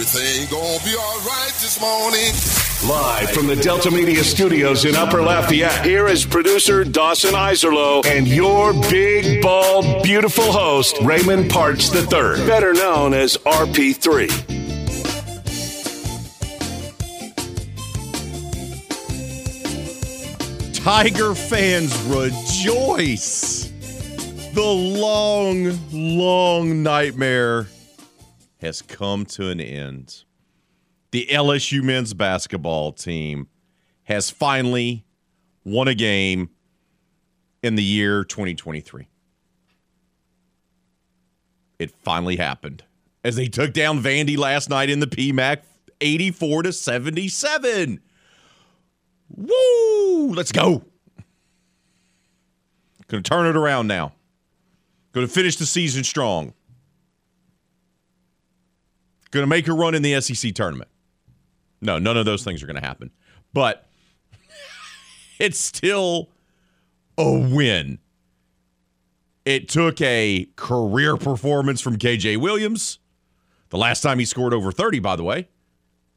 everything, everything gonna be alright this morning. Live from the Delta Media Studios in Upper Lafayette, here is producer Dawson Iserlo and your big, bald, beautiful host, Raymond Partsch III, better known as RP3. Tiger fans rejoice. The long, long nightmare has come to an end. The LSU men's basketball team has finally won a game in the year 2023. It finally happened as they took down Vandy last night in the PMAC 84 to 77. Woo! Let's go. Going to turn it around now. Going to finish the season strong. Going to make a run in the SEC tournament. No, none of those things are going to happen. But it's still a win. It took a career performance from KJ Williams. The last time he scored over 30, by the way,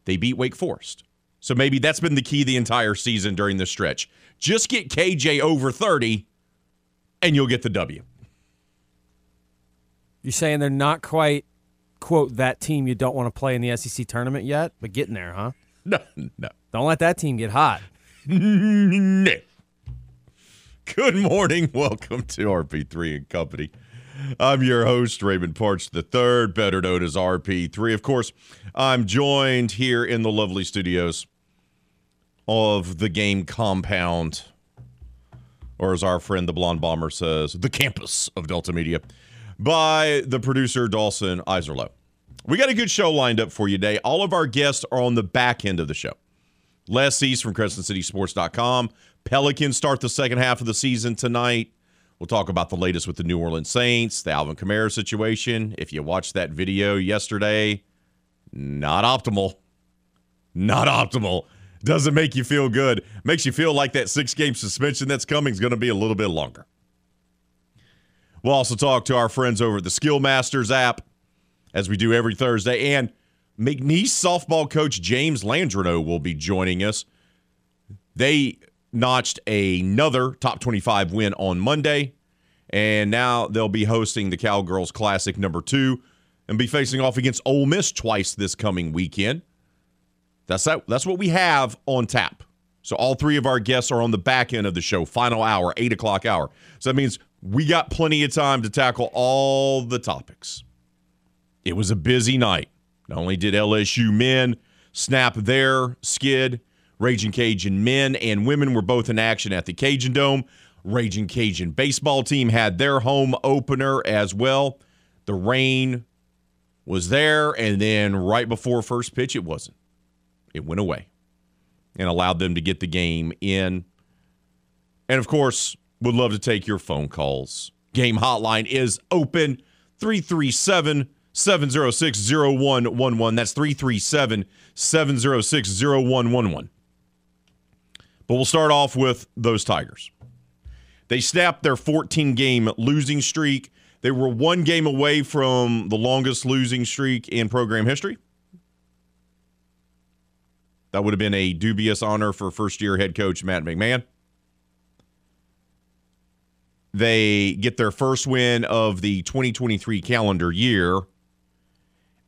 they beat Wake Forest. So maybe that's been the key the entire season during this stretch. Just get KJ over 30 and you'll get the W. You're saying they're not quite, quote, that team you don't want to play in the SEC tournament yet, but getting there, huh? No, no. Don't let that team get hot. no. Good morning. Welcome to RP3 and Company. I'm your host, Raymond Partsch III, better known as RP3. Of course, I'm joined here in the lovely studios of the game compound, or as our friend the Blonde Bomber says, the campus of Delta Media, by the producer, Dawson Iserlo. We got a good show lined up for you today. All of our guests are on the back end of the show. Les East from CrescentCitySports.com. Pelicans start the second half of the season tonight. We'll talk about the latest with the New Orleans Saints, the Alvin Kamara situation. If you watched that video yesterday, not optimal. Not optimal. Doesn't make you feel good. Makes you feel like that six game suspension that's coming is going to be a little bit longer. We'll also talk to our friends over at the Skill Masters app, as we do every Thursday. And McNeese softball coach James Landreneau will be joining us. They notched another top 25 win on Monday, and now they'll be hosting the Cowgirls Classic number two and be facing off against Ole Miss twice this coming weekend. That's that, that's what we have on tap. So all three of our guests are on the back end of the show, final hour, eight o'clock hour. So that means we got plenty of time to tackle all the topics. It was a busy night. Not only did LSU men snap their skid, Raging Cajun men and women were both in action at the Cajun Dome. Raging Cajun baseball team had their home opener as well. The rain was there, and then right before first pitch, it wasn't. It went away and allowed them to get the game in. And of course, would love to take your phone calls. Game hotline is open 337 706 0111. That's 337 706 0111. But we'll start off with those Tigers. They snapped their 14 game losing streak. They were one game away from the longest losing streak in program history. That would have been a dubious honor for first year head coach Matt McMahon. They get their first win of the 2023 calendar year,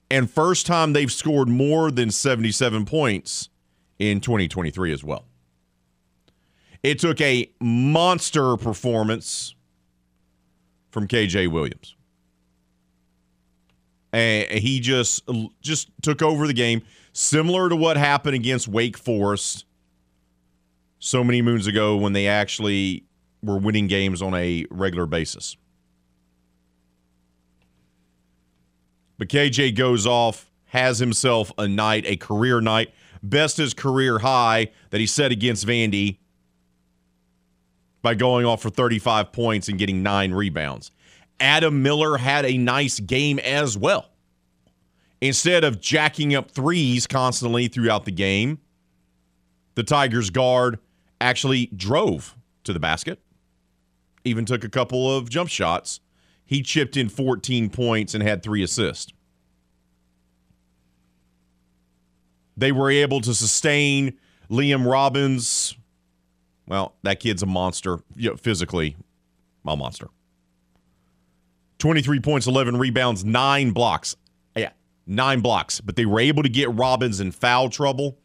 and first time they've scored more than 77 points in 2023 as well. It took a monster performance from KJ Williams. And he just just took over the game, similar to what happened against Wake Forest so many moons ago when they actually were winning games on a regular basis. But KJ goes off, has himself a night, a career night, best his career high that he set against Vandy by going off for 35 points and getting nine rebounds. Adam Miller had a nice game as well. Instead of jacking up threes constantly throughout the game, the Tigers guard actually drove to the basket, even took a couple of jump shots, he chipped in 14 points and had three assists. They were able to sustain Liam Robbins. Well, that kid's a monster, you know, physically, a monster. 23 points, 11 rebounds, nine blocks. Yeah, nine blocks. But they were able to get Robbins in foul trouble.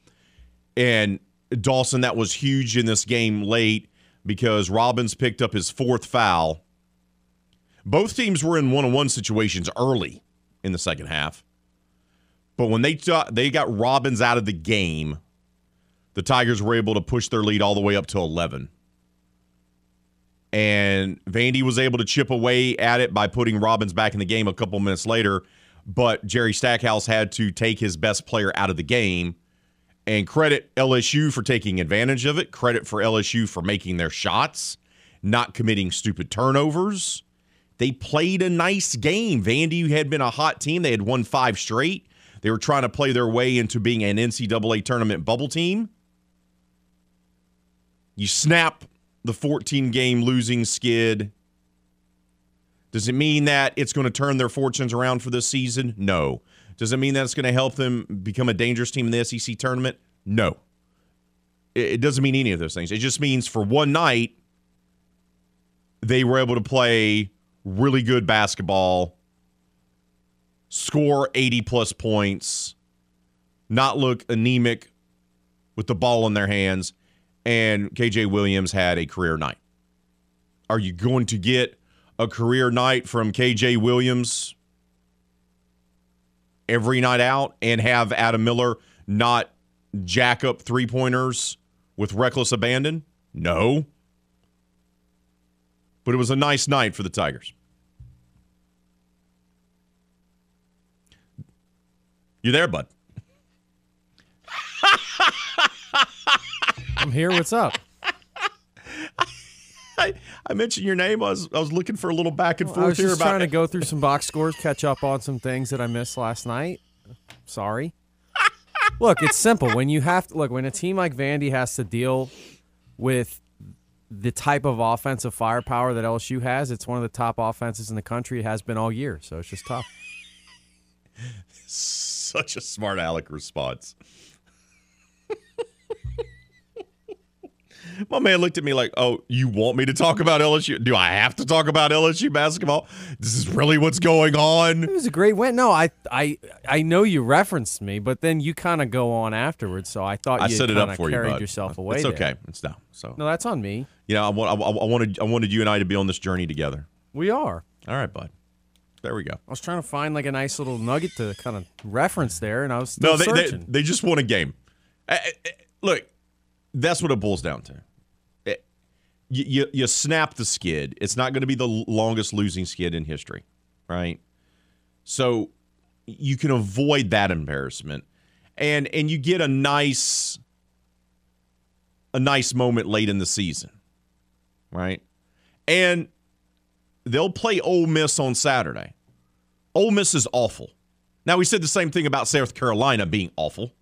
And Dawson, that was huge in this game late because Robbins picked up his fourth foul. Both teams were in one on one situations early in the second half. But when they t- they got Robbins out of the game, the Tigers were able to push their lead all the way up to 11. And Vandy was able to chip away at it by putting Robbins back in the game a couple minutes later. But Jerry Stackhouse had to take his best player out of the game. And credit LSU for taking advantage of it. Credit for LSU for making their shots, not committing stupid turnovers. They played a nice game. Vandy had been a hot team. They had won five straight. They were trying to play their way into being an NCAA tournament bubble team. You snap the 14 game losing skid. Does it mean that it's going to turn their fortunes around for this season? No. Does it mean that it's going to help them become a dangerous team in the SEC tournament? No. It doesn't mean any of those things. It just means for one night, they were able to play really good basketball, score 80 plus points, not look anemic with the ball in their hands, and KJ Williams had a career night. Are you going to get a career night from KJ Williams every night out and have Adam Miller not jack up three pointers with reckless abandon? No. But it was a nice night for the Tigers. You there, bud? I'm here. What's up? I, I mentioned your name. I was I was looking for a little back and forth I was just trying to go through some box scores, catch up on some things that I missed last night. Sorry. look, it's simple. When you have to look, when a team like Vandy has to deal with the type of offensive firepower that LSU has, it's one of the top offenses in the country. It has been all year, so it's just tough. such a smart aleck response. My man looked at me like, "Oh, you want me to talk about LSU? Do I have to talk about LSU basketball? This is really what's going on." It was a great win. No, I I I know you referenced me, but then you kind of go on afterwards. So I thought I you set it up for you, carried bud. yourself away. It's there. okay. It's down. So No, that's on me. you know, I, want, I, I wanted I wanted you and I to be on this journey together. We are. All right, bud. There we go. I was trying to find like a nice little nugget to kind of reference there, and I was No, they, they searching. they just won a game. Eh, eh, eh, Look, that's what it boils down to. You, you, you snap the skid. It's not going to be the longest losing skid in history, right? So you can avoid that embarrassment, and and you get a nice a nice moment late in the season, right? And they'll play Ole Miss on Saturday. Ole Miss is awful. Now we said the same thing about South Carolina being awful,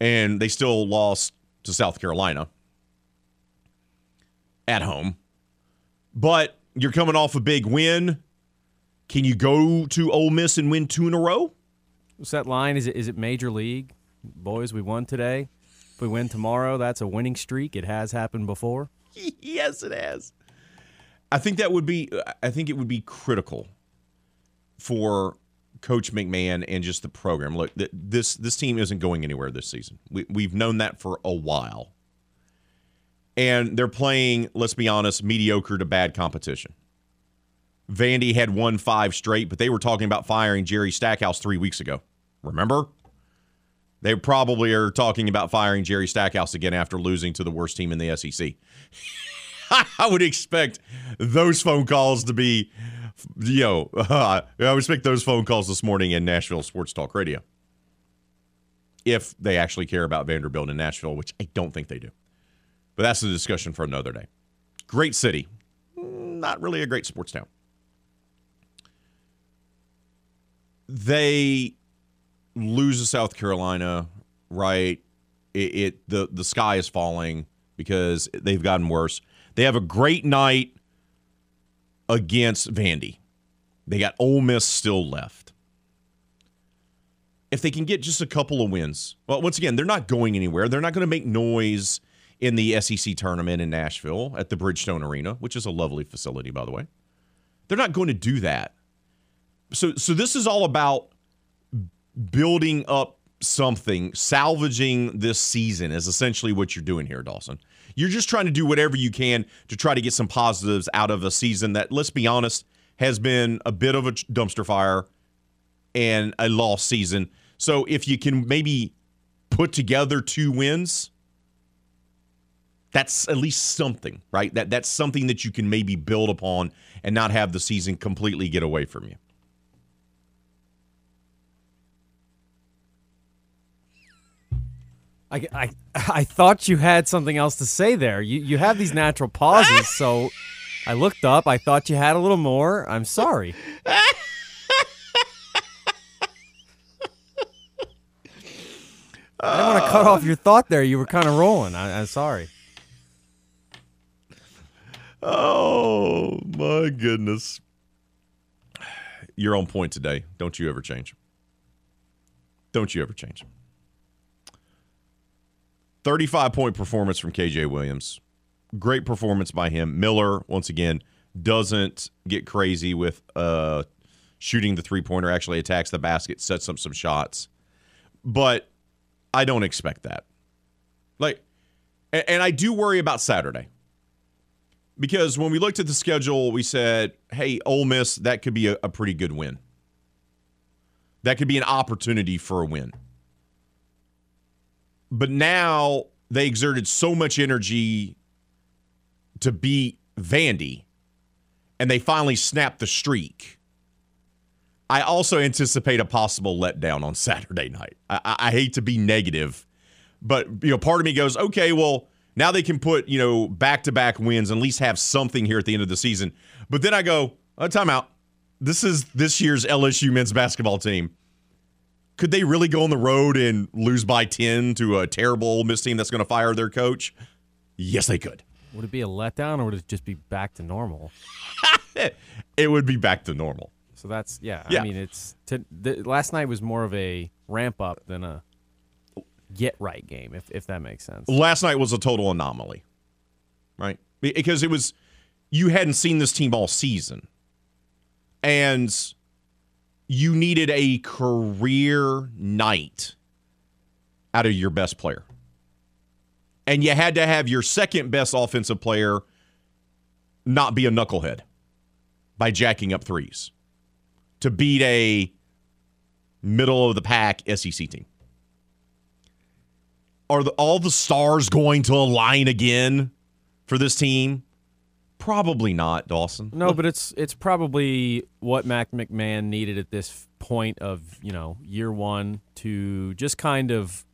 and they still lost to South Carolina at home. But you're coming off a big win. Can you go to Ole Miss and win two in a row? What's that line? Is it is it major league? Boys, we won today. If we win tomorrow, that's a winning streak. It has happened before. yes, it has. I think that would be. I think it would be critical for Coach McMahon and just the program. Look, th- this this team isn't going anywhere this season. We, we've known that for a while, and they're playing. Let's be honest, mediocre to bad competition. Vandy had won five straight, but they were talking about firing Jerry Stackhouse three weeks ago. Remember? They probably are talking about firing Jerry Stackhouse again after losing to the worst team in the SEC. I would expect those phone calls to be, you know, uh, I would expect those phone calls this morning in Nashville Sports Talk Radio. If they actually care about Vanderbilt in Nashville, which I don't think they do. But that's a discussion for another day. Great city, not really a great sports town. They lose to South Carolina, right? It, it the the sky is falling because they've gotten worse. They have a great night against Vandy. They got Ole Miss still left. If they can get just a couple of wins, well, once again, they're not going anywhere. They're not going to make noise in the SEC tournament in Nashville at the Bridgestone Arena, which is a lovely facility, by the way. They're not going to do that. So, so this is all about building up something, salvaging this season is essentially what you're doing here, Dawson. You're just trying to do whatever you can to try to get some positives out of a season that, let's be honest, has been a bit of a dumpster fire and a lost season. So if you can maybe put together two wins, that's at least something, right? That that's something that you can maybe build upon and not have the season completely get away from you. I, I, I thought you had something else to say there. You you have these natural pauses, so I looked up. I thought you had a little more. I'm sorry. I didn't want to cut off your thought there. You were kind of rolling. I, I'm sorry. Oh my goodness. You're on point today. Don't you ever change. Don't you ever change. 35 point performance from KJ Williams. Great performance by him. Miller, once again, doesn't get crazy with uh, shooting the three pointer, actually attacks the basket, sets up some shots. But I don't expect that. Like, and, and I do worry about Saturday because when we looked at the schedule, we said, hey, Ole Miss, that could be a, a pretty good win. That could be an opportunity for a win. But now they exerted so much energy to beat Vandy, and they finally snapped the streak. I also anticipate a possible letdown on Saturday night. I, I, hate to be negative, but you know, part of me goes, okay, well, now they can put you know back to back wins and at least have something here at the end of the season. But then I go, uh, oh, time out. This is this year's LSU men's basketball team could they really go on the road and lose by 10 to a terrible Ole Miss team that's going to fire their coach? Yes, they could. Would it be a letdown or would it just be back to normal? it would be back to normal. So that's yeah. yeah. I mean, it's to, the, last night was more of a ramp up than a get right game, if if that makes sense. Last night was a total anomaly, right? Because it was you hadn't seen this team all season, and you needed a career night out of your best player. And you had to have your second best offensive player not be a knucklehead by jacking up threes to beat a middle of the pack SEC team. Are the, all the stars going to align again for this team? Probably not, Dawson. No, but it's it's probably what Mac McMahon needed at this point of you know year one to just kind of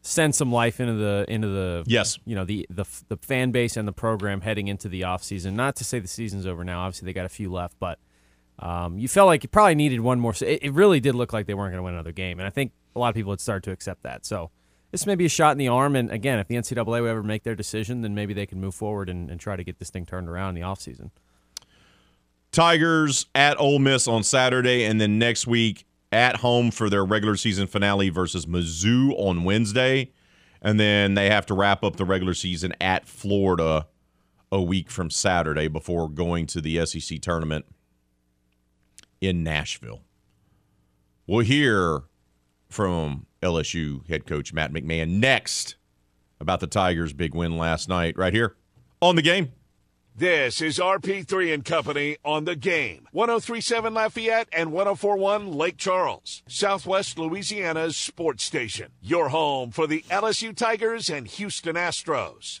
send some life into the into the yes you know the the the fan base and the program heading into the off season. Not to say the season's over now. Obviously, they got a few left, but um, you felt like you probably needed one more. It, it really did look like they weren't going to win another game, and I think a lot of people had started to accept that. So this may be a shot in the arm. And again, if the NCAA would ever make their decision, then maybe they can move forward and, and try to get this thing turned around in the offseason. Tigers at Ole Miss on Saturday, and then next week at home for their regular season finale versus Mizzou on Wednesday. And then they have to wrap up the regular season at Florida a week from Saturday before going to the SEC tournament in Nashville. We'll hear from LSU head coach Matt McMahon next about the Tigers' big win last night, right here on the game. This is RP3 and Company on the game. 1037 Lafayette and 1041 Lake Charles, Southwest Louisiana's sports station. Your home for the LSU Tigers and Houston Astros.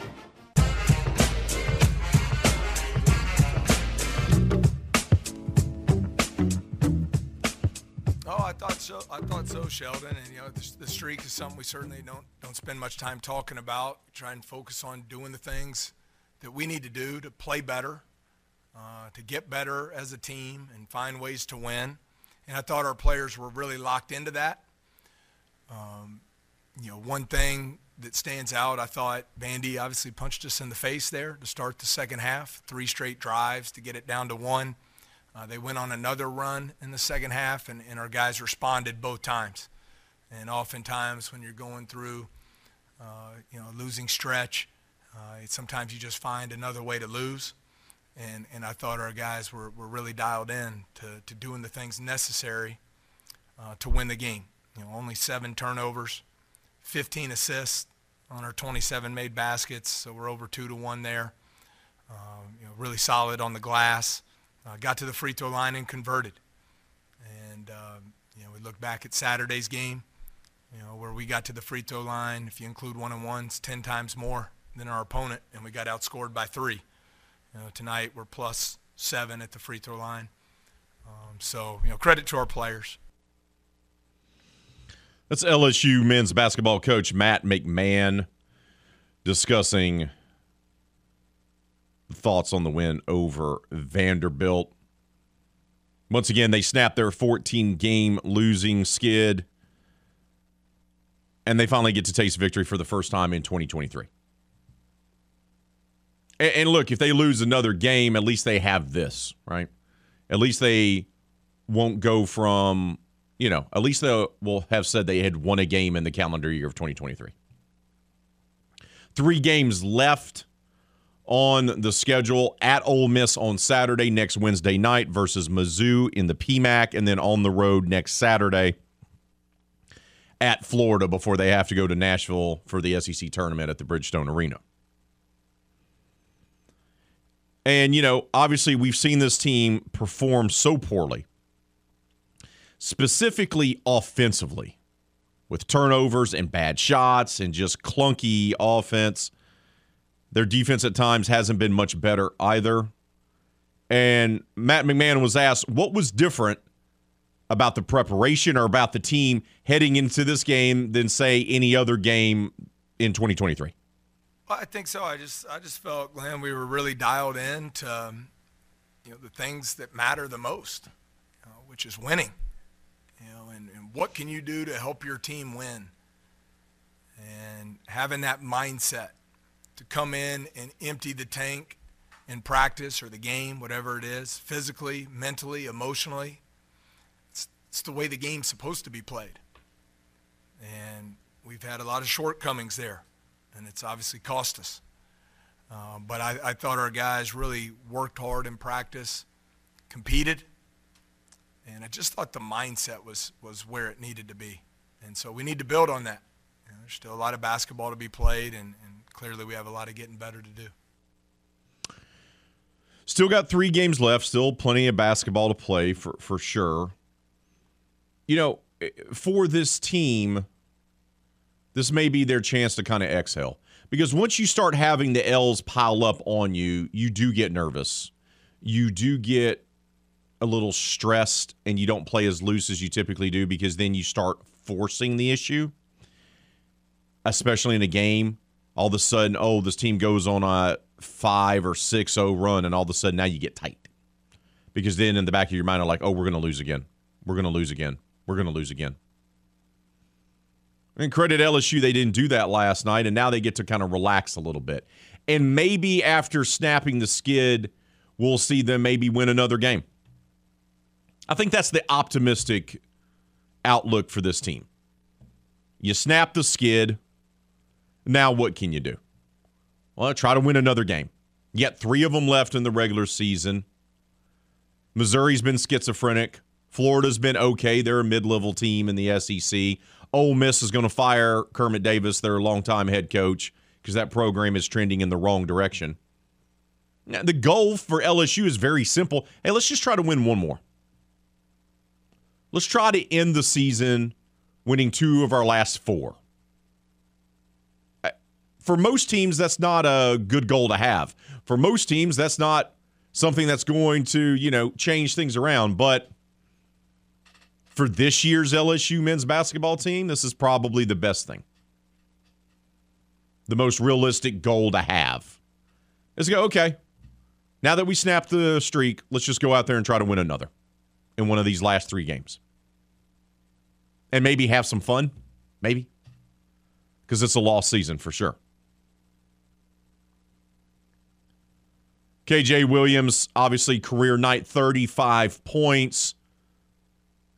So. I thought so, Sheldon. And you know, the, the, streak is something we certainly don't don't spend much time talking about. Try and focus on doing the things that we need to do to play better. uh, to get better as a team and find ways to win. And I thought our players were really locked into that. Um, you know, one thing that stands out, I thought Vandy obviously punched us in the face there to start the second half. Three straight drives to get it down to one. Uh, they went on another run in the second half, and, and our guys responded both times. And oftentimes, when you're going through, uh, you know, losing stretch, uh, sometimes you just find another way to lose. And, and I thought our guys were, were really dialed in to, to doing the things necessary uh, to win the game. You know, only seven turnovers, 15 assists on our 27 made baskets, so we're over two to one there. Um, you know, really solid on the glass. Uh, got to the free throw line and converted. And um, you know, we look back at Saturday's game, you know, where we got to the free throw line. If you include one on ones, 10 times more than our opponent, and we got outscored by three. You know, tonight we're plus seven at the free throw line. Um, so you know, credit to our players. That's LSU men's basketball coach Matt McMahon discussing thoughts on the win over Vanderbilt. Once again, they snapped their 14 game losing skid, and they finally get to taste victory for the first time in 2023. And, and look, if they lose another game, at least they have this, right? At least they won't go from, you know, at least they will have said they had won a game in the calendar year of 2023. Three games left on the schedule at Ole Miss on Saturday next Wednesday night versus Mizzou in the PMAC, and then on the road next Saturday at Florida before they have to go to Nashville for the SEC tournament at the Bridgestone Arena. And, you know, obviously we've seen this team perform so poorly, specifically offensively, with turnovers and bad shots and just clunky offense. Their defense at times hasn't been much better either. And Matt McMahon was asked what was different about the preparation or about the team heading into this game than, say, any other game in 2023. I think so. I just I just felt, Glenn, we were really dialed in to you know the things that matter the most, you know, which is winning. You know, and, and what can you do to help your team win? And having that mindset to come in and empty the tank in practice or the game, whatever it is, physically, mentally, emotionally. It's, it's the way the game's supposed to be played. And we've had a lot of shortcomings there and it's obviously cost us. Uh, but I, I, thought our guys really worked hard in practice, competed, and I just thought the mindset was was where it needed to be. And so we need to build on that. You know, there's still a lot of basketball to be played, and, and clearly we have a lot of getting better to do. Still got three games left. Still plenty of basketball to play for for sure. You know, eh, for this team this may be their chance to kind of exhale. Because once you start having the L's pile up on you, you do get nervous. You do get a little stressed and you don't play as loose as you typically do because then you start forcing the issue, especially in a game. All of a sudden, oh, this team goes on a 5 or six zero run, and all of a sudden now you get tight. Because then in the back of your mind, are like, oh, we're going to lose again. We're going to lose again. We're going to lose again. And credit LSU, they didn't do that last night, and now they get to kind of relax a little bit. And maybe after snapping the skid, we'll see them maybe win another game. I think that's the optimistic outlook for this team. You snap the skid. Now, what can you do? Well, try to win another game. You got three of them left in the regular season. Missouri's been schizophrenic. Florida's been okay. They're a mid level team in the SEC. Ole Miss is going to fire Kermit Davis, their longtime head coach, because that program is trending in the wrong direction. Now, the goal for LSU is very simple. Hey, let's just try to win one more. Let's try to end the season winning two of our last four. For most teams, that's not a good goal to have. For most teams, that's not something that's going to, you know, change things around. But for this year's LSU men's basketball team, this is probably the best thing. The most realistic goal to have is go, okay, Now that we snapped the streak, let's just go out there and try to win another in one of these last three games. And maybe have some fun. Maybe. Because it's a lost season for sure. KJ Williams, obviously, career night 35 points.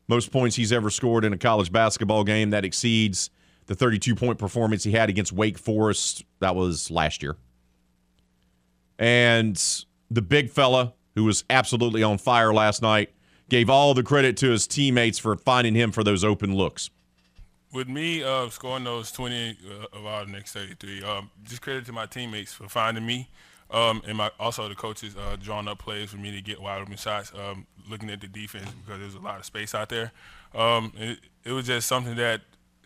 Most points he's ever scored in a college basketball game. That exceeds the 32 point performance he had against Wake Forest. That was last year. And the big fella, who was absolutely on fire last night, gave all the credit to his teammates for finding him for those open looks. With me uh, scoring those 20 uh, of our next 33, um, just credit to my teammates for finding me. Um, and my also the coaches uh, drawing up plays for me to get wide open shots, um, looking at the defense because there's a lot of space out there. Um, it, it, was just something that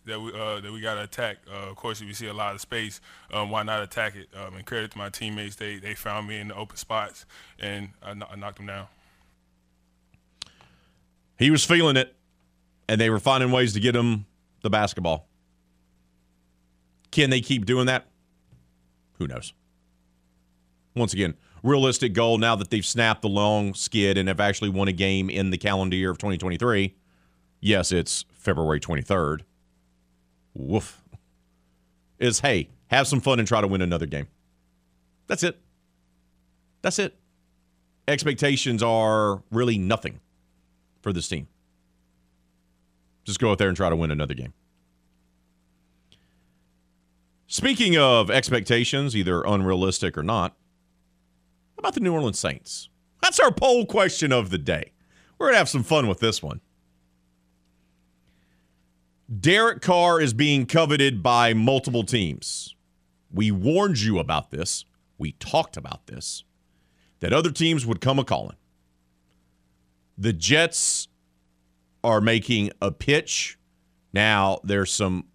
that we uh, that we got to attack. Uh, of course, if you see a lot of space, um, why not attack it? Um, and credit to my teammates, they they found me in the open spots and I, I knocked them down. He was feeling it, and they were finding ways to get him the basketball. Can they keep doing that? Who knows? Once again, realistic goal now that they've snapped the long skid and have actually won a game in the calendar year of 2023. Yes, it's February 23rd. Woof. Is hey, have some fun and try to win another game. That's it. That's it. Expectations are really nothing for this team. Just go out there and try to win another game. Speaking of expectations, either unrealistic or not, about the New Orleans Saints? That's our poll question of the day. We're going to have some fun with this one. Derek Carr is being coveted by multiple teams. We warned you about this. We talked about this. That other teams would come a calling. The Jets are making a pitch. Now, there's some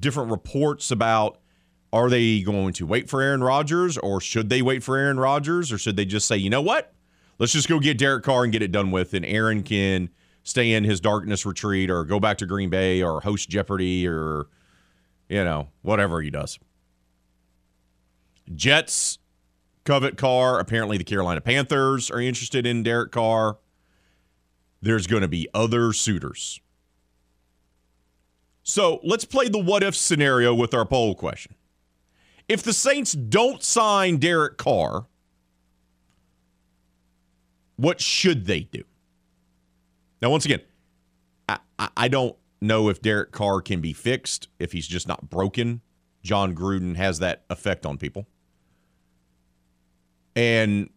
different reports about are they going to wait for Aaron Rodgers or should they wait for Aaron Rodgers or should they just say, you know what? Let's just go get Derek Carr and get it done with, and Aaron can stay in his darkness retreat or go back to Green Bay or host Jeopardy or, you know, whatever he does. Jets covet Carr. Apparently, the Carolina Panthers are interested in Derek Carr. There's going to be other suitors. So let's play the what if scenario with our poll question. If the Saints don't sign Derek Carr, what should they do? Now, once again, I, I don't know if Derek Carr can be fixed, if he's just not broken. Jon Gruden has that effect on people. And,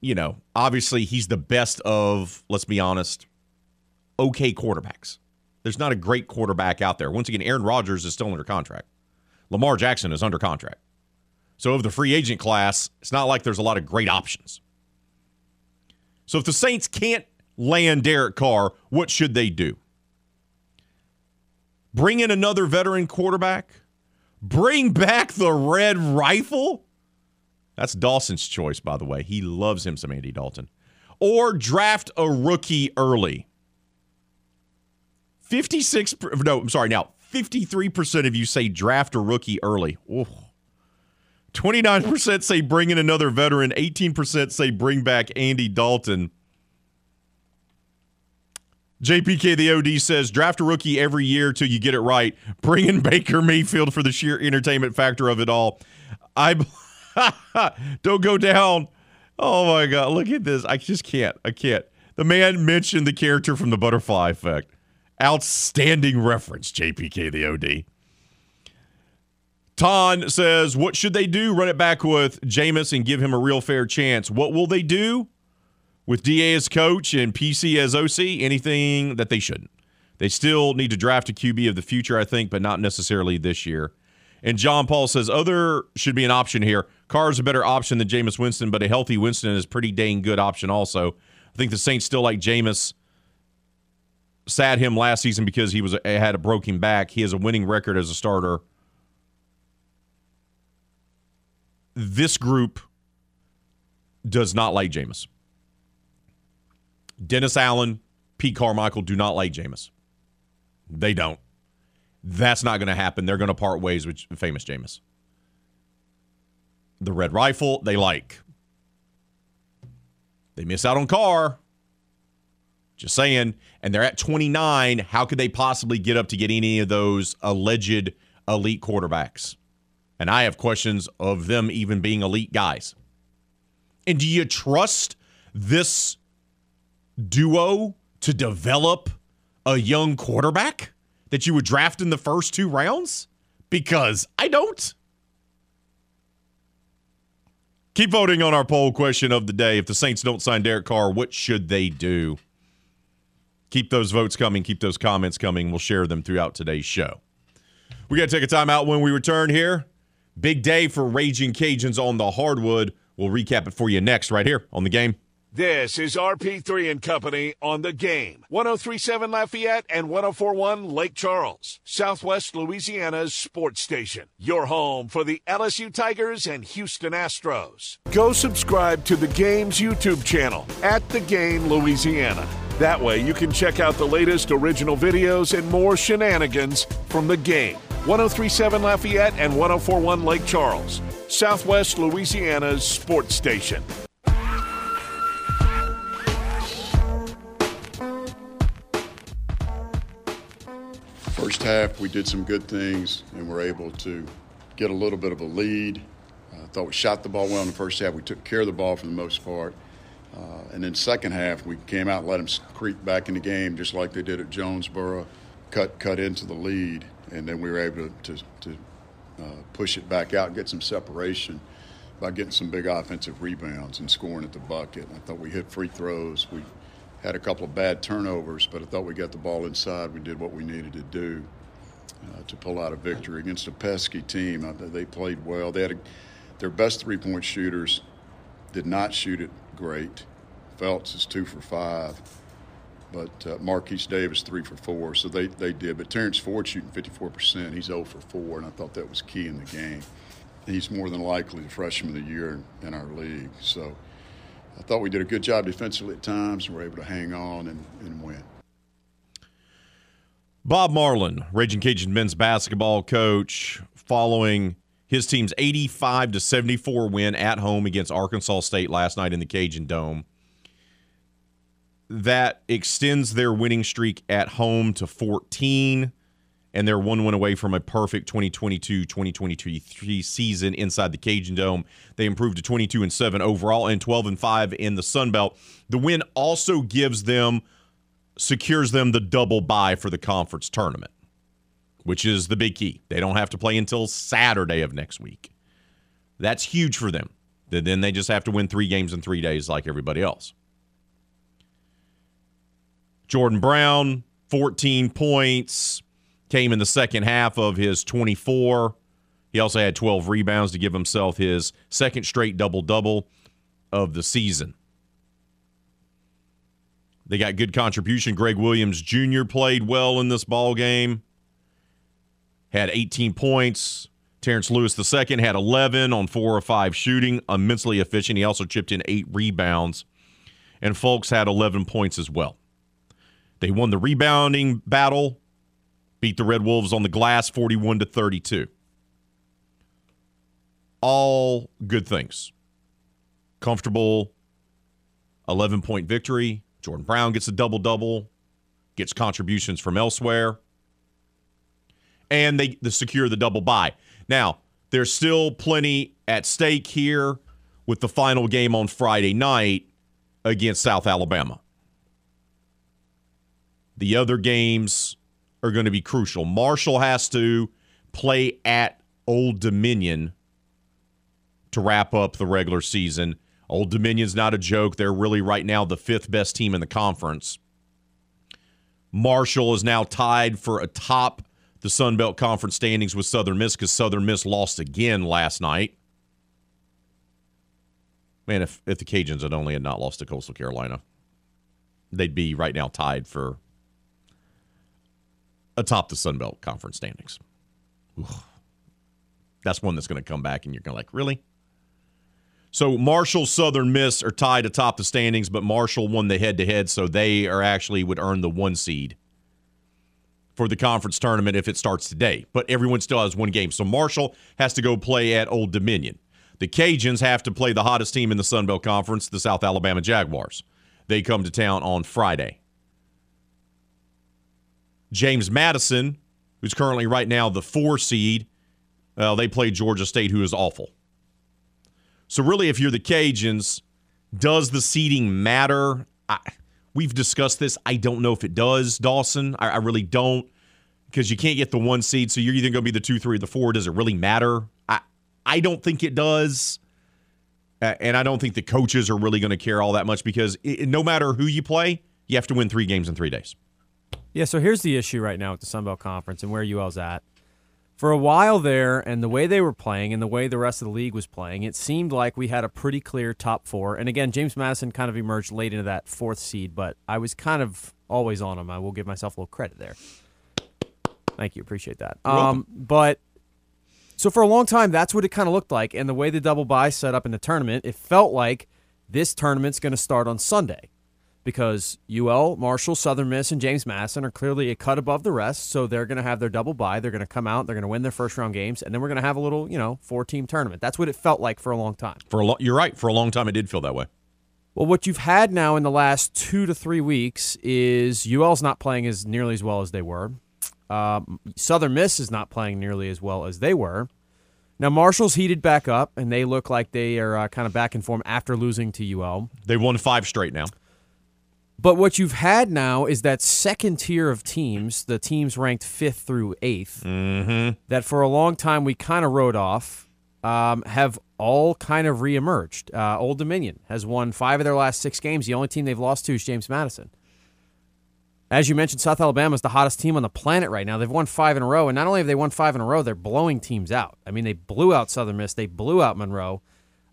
you know, obviously he's the best of, let's be honest, okay quarterbacks. There's not a great quarterback out there. Once again, Aaron Rodgers is still under contract. Lamar Jackson is under contract. So, of the free agent class, it's not like there's a lot of great options. So, if the Saints can't land Derek Carr, what should they do? Bring in another veteran quarterback? Bring back the red rifle? That's Dawson's choice, by the way. He loves him some Andy Dalton. Or draft a rookie early. 56, no, I'm sorry, now 53% of you say draft a rookie early. Ooh. 29% say bring in another veteran. 18% say bring back Andy Dalton. JPK the OD says draft a rookie every year till you get it right. Bring in Baker Mayfield for the sheer entertainment factor of it all. I don't go down. Oh my god, look at this. I just can't. I can't. The man mentioned the character from the butterfly effect. Outstanding reference, JPK the OD. Ton says, What should they do? Run it back with Jameis and give him a real fair chance. What will they do with DA as coach and PC as OC? Anything that they shouldn't. They still need to draft a QB of the future, I think, but not necessarily this year. And John Paul says, Other should be an option here. Carr is a better option than Jameis Winston, but a healthy Winston is pretty dang good option also. I think the Saints still like Jameis sat him last season because he was had a broken back. He has a winning record as a starter. This group does not like Jameis. Dennis Allen, Pete Carmichael do not like Jameis. They don't. That's not going to happen. They're going to part ways with famous Jameis. The Red Rifle, they like. They miss out on Carr. Just saying. And they're at 29. How could they possibly get up to get any of those alleged elite quarterbacks? And I have questions of them even being elite guys. And do you trust this duo to develop a young quarterback that you would draft in the first two rounds? Because I don't. Keep voting on our poll question of the day. If the Saints don't sign Derek Carr, what should they do? Keep those votes coming. Keep those comments coming. We'll share them throughout today's show. We got to take a time out when we return here. Big day for Raging Cajuns on the hardwood. We'll recap it for you next, right here on the game. This is RP3 and Company on the game. 1037 Lafayette and 1041 Lake Charles, Southwest Louisiana's sports station. Your home for the LSU Tigers and Houston Astros. Go subscribe to the game's YouTube channel at The Game Louisiana. That way you can check out the latest original videos and more shenanigans from the game. 1037 Lafayette and 1041 Lake Charles, Southwest Louisiana's sports station. First half, we did some good things and were able to get a little bit of a lead. I thought we shot the ball well in the first half. We took care of the ball for the most part. Uh, and then second half, we came out and let them creep back in the game just like they did at Jonesboro, cut cut into the lead, and then we were able to, to, to uh, push it back out and get some separation by getting some big offensive rebounds and scoring at the bucket. I thought we hit free throws. We had a couple of bad turnovers, but I thought we got the ball inside. We did what we needed to do uh, to pull out a victory against a pesky team. Uh, they played well. They had a, their best three-point shooters did not shoot it great. Phelps is two for five, but uh, Marquise Davis three for four. So they, they did. But Terrence Ford shooting 54%. He's 0 for four, and I thought that was key in the game. He's more than likely the freshman of the year in our league. So I thought we did a good job defensively at times and were able to hang on and, and win. Bob Marlin, Raging Cajun men's basketball coach, following his team's 85 to 74 win at home against Arkansas State last night in the Cajun Dome. That extends their winning streak at home to 14 and they're one win away from a perfect 2022 2023 season inside the Cajun Dome. They improved to 22 and 7 overall and 12 and 5 in the Sun Belt. The win also gives them secures them the double bye for the conference tournament, which is the big key. They don't have to play until Saturday of next week. That's huge for them. Then they just have to win 3 games in 3 days like everybody else. Jordan Brown 14 points, came in the second half of his 24. He also had 12 rebounds to give himself his second straight double double of the season. They got good contribution. Greg Williams Jr. played well in this ball game. Had 18 points. Terrence Lewis II had 11 on four or five shooting, immensely efficient. He also chipped in eight rebounds. And Fulks had 11 points as well. They won the rebounding battle beat the Red Wolves on the glass 41 to 32. All good things. Comfortable 11 point victory. Jordan Brown gets a double double, gets contributions from elsewhere, and they, they secure the double bye. Now, there's still plenty at stake here with the final game on Friday night against South Alabama. The other games are going to be crucial. Marshall has to play at Old Dominion to wrap up the regular season. Old Dominion's not a joke. They're really right now the fifth best team in the conference. Marshall is now tied for atop the Sun Belt Conference standings with Southern Miss because Southern Miss lost again last night. Man, if, if the Cajuns had only had not lost to Coastal Carolina, they'd be right now tied for atop the Sun Belt Conference standings. That's one that's going to come back, and you're going to like, really? So Marshall, Southern Miss are tied atop the standings, but Marshall won the head-to-head, so they are actually would earn the one seed for the conference tournament if it starts today. But everyone still has one game, so Marshall has to go play at Old Dominion. The Cajuns have to play the hottest team in the Sun Belt Conference, the South Alabama Jaguars. They come to town on Friday. James Madison, who's currently right now the four seed, well, they play Georgia State, who is awful. So, really, if you're the Cajuns, does the seeding matter? I, we've discussed this. I don't know if it does, Dawson. I, I really don't because you can't get the one seed. So, you're either going to be the two, three, or the four. Does it really matter? I, I don't think it does. And I don't think the coaches are really going to care all that much because it, no matter who you play, you have to win three games in three days. Yeah, so here's the issue right now with the Sun Belt Conference and where UL's at. For a while there, and the way they were playing and the way the rest of the league was playing, it seemed like we had a pretty clear top four. And again, James Madison kind of emerged late into that fourth seed, but I was kind of always on him. I will give myself a little credit there. Thank you. Appreciate that. Um, but so for a long time, that's what it kind of looked like. And the way the double bye set up in the tournament, it felt like this tournament's going to start on Sunday because UL, Marshall, Southern Miss, and James Madison are clearly a cut above the rest. So they're going to have their double bye. They're going to come out. They're going to win their first round games, and then we're going to have a little, you know, four team tournament. That's what it felt like for a long time. For a lo- you're right. For a long time, it did feel that way. Well, what you've had now in the last two to three weeks is UL's not playing as nearly as well as they were. Um, Southern Miss is not playing nearly as well as they were. Now Marshall's heated back up, and they look like they are uh, kind of back in form after losing to UL. They won five straight now. But what you've had now is that second tier of teams, the teams ranked fifth through 8th that for a long time we kind of wrote off, um, have all kind of reemerged. Uh, Old Dominion has won five of their last six games. The only team they've lost to is James Madison. As you mentioned, South Alabama is the hottest team on the planet right now. They've won five in a row, and not only have they won five in a row, they're blowing teams out. I mean, they blew out Southern Miss, they blew out Monroe.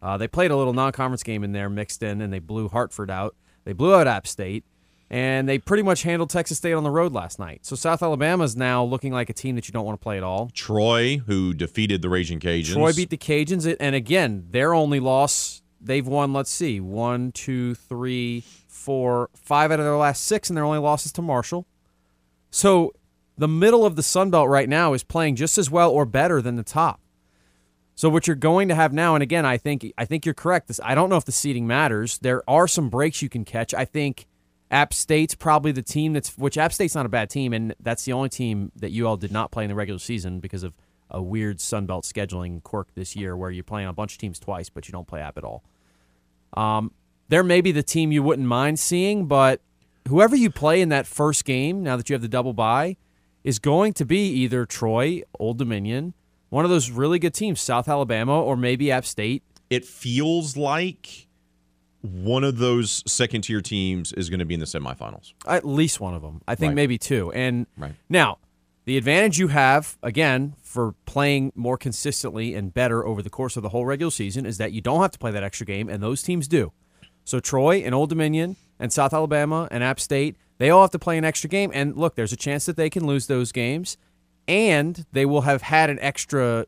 Uh, they played a little non-conference game in there mixed in, and they blew Hartford out. They blew out App State, and they pretty much handled Texas State on the road last night. So South Alabama is now looking like a team that you don't want to play at all. Troy, who defeated the Raging Cajuns. Troy beat the Cajuns, and again, their only loss, they've won, let's see, one, two, three, four, five out of their last six, and their only losses to Marshall. So the middle of the Sun Belt right now is playing just as well or better than the top. So what you're going to have now, and again, I think I think you're correct. This I don't know if the seeding matters. There are some breaks you can catch. I think App State's probably the team that's which App State's not a bad team, and that's the only team that UL did not play in the regular season because of a weird Sun Belt scheduling quirk this year where you're playing a bunch of teams twice, but you don't play App at all. Um, they're maybe the team you wouldn't mind seeing, but whoever you play in that first game, now that you have the double bye, is going to be either Troy, Old Dominion, one of those really good teams, South Alabama, or maybe App State. It feels like one of those second tier teams is going to be in the semifinals. At least one of them. I think Right. maybe two. And Right. now, the advantage you have, again, for playing more consistently and better over the course of the whole regular season is that you don't have to play that extra game, and those teams do. So Troy and Old Dominion and South Alabama and App State, they all have to play an extra game. And look, there's a chance that they can lose those games, and they will have had an extra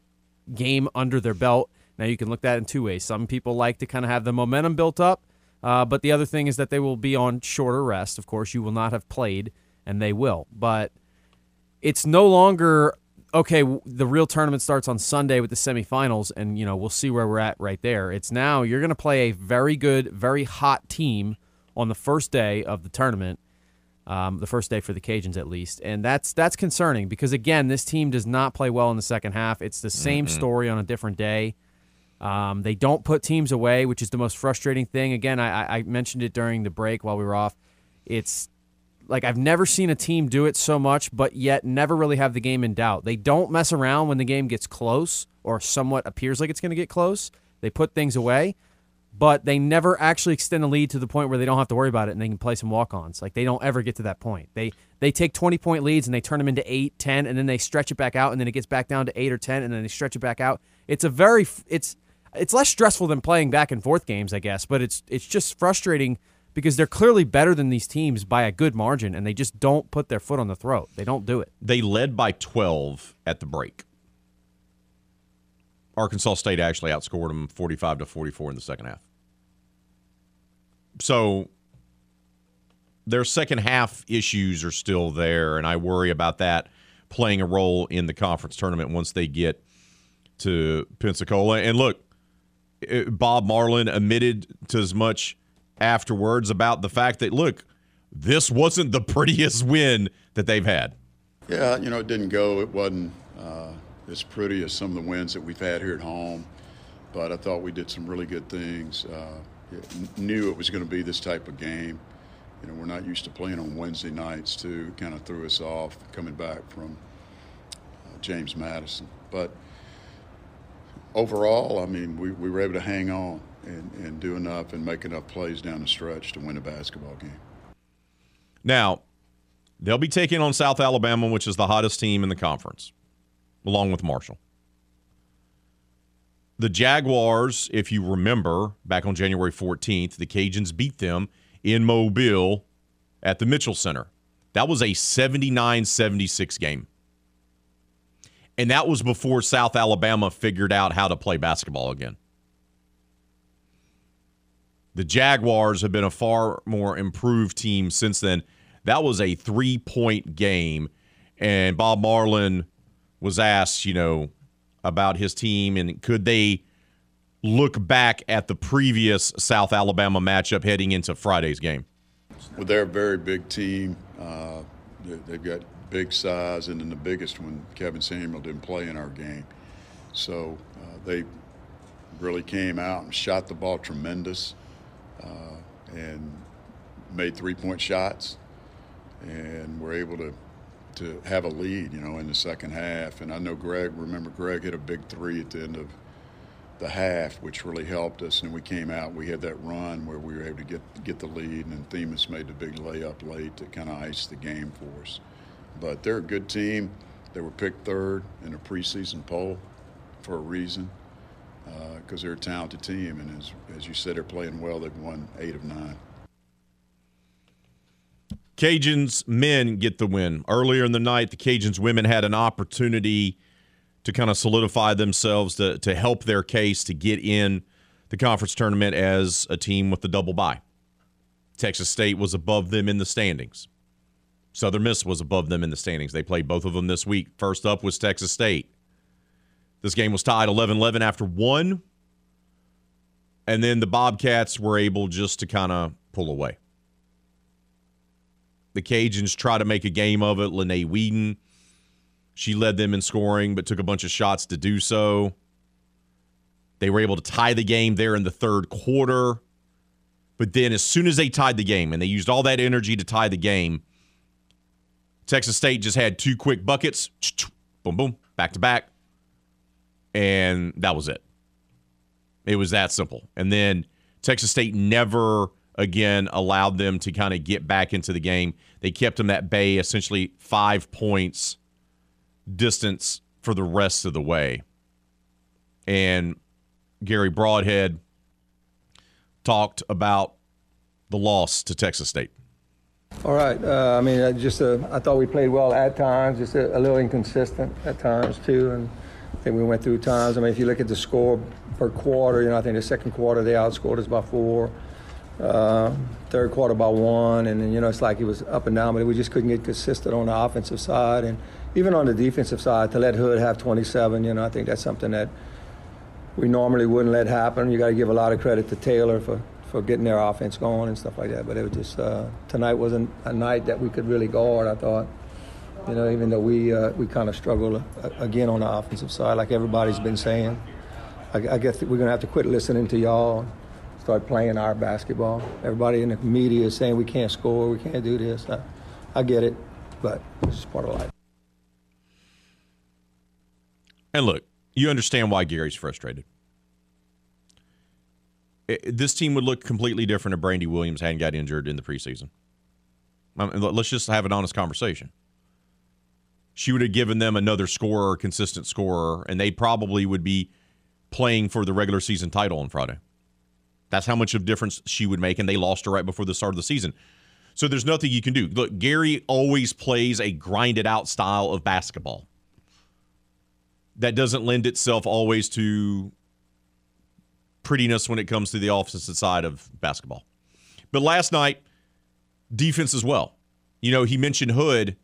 game under their belt. Now you can look at that in two ways. Some people like to kind of have the momentum built up, uh, but the other thing is that they will be on shorter rest. Of course, you will not have played, and they will. But it's no longer okay. The real tournament starts on Sunday with the semifinals, and you know we'll see where we're at right there. It's now you're going to play a very good, very hot team on the first day of the tournament. Um, the first day for the Cajuns, at least, and that's that's concerning because again, this team does not play well in the second half. It's the same story on a different day. Um, they don't put teams away, which is the most frustrating thing. Again, I, I- I mentioned it during the break while we were off. It's like I've never seen a team do it so much, but yet never really have the game in doubt. They don't mess around when the game gets close or somewhat appears like it's going to get close. They put things away, but they never actually extend the lead to the point where they don't have to worry about it and they can play some walk-ons. Like they don't ever get to that point. They they take 20 point leads and they turn them into 8, 10 and then they stretch it back out and then it gets back down to 8 or 10 and then they stretch it back out. It's a very it's it's less stressful than playing back and forth games, I guess, but it's it's just frustrating because they're clearly better than these teams by a good margin and they just don't put their foot on the throat. They don't do it. They led by 12 at the break. Arkansas State actually outscored them 45 to 44 in the second half. So their second half issues are still there, and I worry about that playing a role in the conference tournament once they get to Pensacola. And look, uh, Bob Marlin admitted to as much afterwards about the fact that look, this wasn't the prettiest win that they've had. Yeah, you know, it didn't go. It wasn't uh, as pretty as some of the wins that we've had here at home, but I thought we did some really good things. Uh, knew it was going to be this type of game. You know, we're not used to playing on Wednesday nights too. It kind of threw us off coming back from uh, James Madison, but overall, I mean, we, we were able to hang on and, and do enough and make enough plays down the stretch to win a basketball game. Now, they'll be taking on South Alabama, which is the hottest team in the conference, along with Marshall. The Jaguars, if you remember, back on January 14th, the Cajuns beat them in Mobile at the Mitchell Center. That was a 79 76 game. And that was before South Alabama figured out how to play basketball again. The Jaguars have been a far more improved team since then. That was a three point game. And Bob Marlin was asked, you know, about his team and could they look back at the previous South Alabama matchup heading into Friday's game? Well, they're a very big team. Uh, they've got big size, and then the biggest one, Kevin Samuel, didn't play in our game. So uh, they really came out and shot the ball tremendous uh, and made three point shots and were able to to have a lead, you know, in the second half. And I know Greg, remember Greg hit a big three at the end of the half, which really helped us. And we came out, we had that run where we were able to get get the lead, and then Themus made the big layup late to kind of ice the game for us. But they're a good team. They were picked third in a preseason poll for a reason because uh, they're a talented team. And as, as you said, they're playing well. They've won eight of nine. Cajuns men get the win. Earlier in the night, the Cajuns women had an opportunity to kind of solidify themselves to, to help their case to get in the conference tournament as a team with the double bye. Texas State was above them in the standings. Southern Miss was above them in the standings. They played both of them this week. First up was Texas State. This game was tied 11 11 after one. And then the Bobcats were able just to kind of pull away. The Cajuns try to make a game of it. Lene Whedon, she led them in scoring, but took a bunch of shots to do so. They were able to tie the game there in the third quarter. But then, as soon as they tied the game, and they used all that energy to tie the game, Texas State just had two quick buckets, boom, boom, back to back, and that was it. It was that simple. And then Texas State never again allowed them to kind of get back into the game. They kept them at bay, essentially five points distance for the rest of the way. And Garry Brodhead talked about the loss to Texas State. All right. Uh, I mean, I just uh, I thought we played well at times, just a, a, little inconsistent at times too, and I think we went through times. I mean, if you look at the score per quarter, you know, I think the second quarter they outscored us by four, uh, third quarter by one, and then you know it's like it was up and down, but we just couldn't get consistent on the offensive side, and even on the defensive side to let Hood have 27. You know, I think that's something that we normally wouldn't let happen. You got to give a lot of credit to Taylor for for getting their offense going and stuff like that. But it was just uh, tonight wasn't a night that we could really guard. I thought, you know, even though we uh, we kind of struggled uh, again on the offensive side, like everybody's been saying. I, I guess we're gonna have to quit listening to y'all. Start playing our basketball. Everybody in the media is saying we can't score, we can't do this. I, I get it, but it's part of life. And look, you understand why Gary's frustrated this team would look completely different if Brandy Williams hadn't got injured in the preseason. Um, let's just have an honest conversation. She would have given them another scorer, consistent scorer, and they probably would be playing for the regular season title on Friday. That's how much of difference she would make, and they lost her right before the start of the season. So there's nothing you can do. Look, Gary always plays a grinded out style of basketball. That doesn't lend itself always to prettiness when it comes to the offensive side of basketball. But last night, defense as well. You know, he mentioned Hood.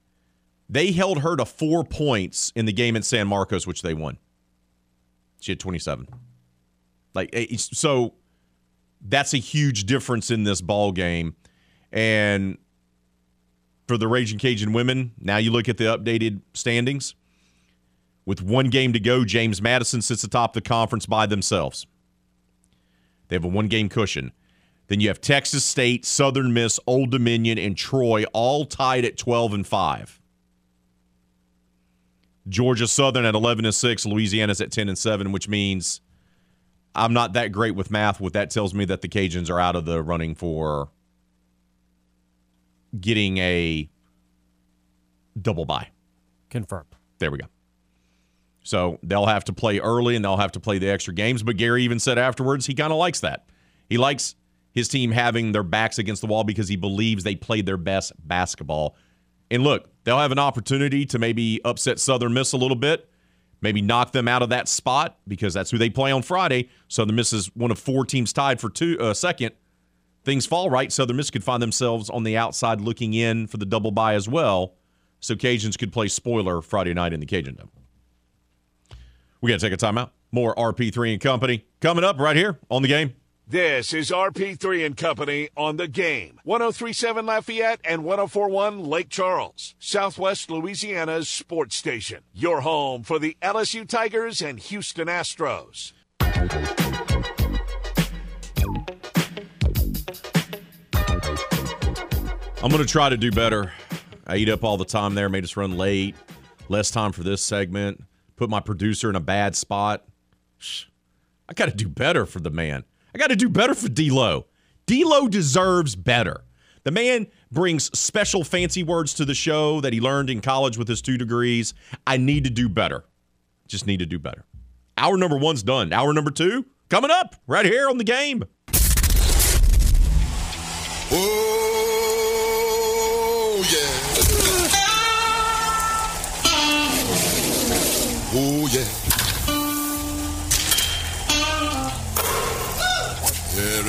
They held her to four points in the game in San Marcos, which they won. She had 27. Like eh, so that's a huge difference in this ball game. And for the Raging Cajun women, now you look at the updated standings. With one game to go, James Madison sits atop the conference by themselves. They have a one game cushion. Then you have Texas State, Southern Miss, Old Dominion, and Troy all tied at 12 and 5. Georgia Southern at 11 and 6, Louisiana's at 10 and 7, which means I'm not that great with math. What that tells me that the Cajuns are out of the running for getting a double bye. Confirmed. There we go. So they'll have to play early and they'll have to play the extra games. But Gary even said afterwards he kind of likes that. He likes his team having their backs against the wall because he believes they played their best basketball. And look, they'll have an opportunity to maybe upset Southern Miss a little bit, maybe knock them out of that spot because that's who they play on Friday. Southern Miss is one of four teams tied for two uh, second. Things fall right. Southern Miss could find themselves on the outside looking in for the double bye as well. So Cajuns could play spoiler Friday night in the Cajun Dome. We got to take a timeout. More RP3 and Company coming up right here on the game. This is RP3 and Company on the game. 1037 Lafayette and 1041 Lake Charles, Southwest Louisiana's sports station. Your home for the LSU Tigers and Houston Astros. I'm going to try to do better. I eat up all the time there, made us run late. Less time for this segment. Put my producer in a bad spot. I got to do better for the man. I got to do better for D'Lo. D'Lo deserves better. The man brings special fancy words to the show that he learned in college with his two degrees. I need to do better. Just need to do better. Hour number one's done. Hour number two coming up right here on the game. Oh,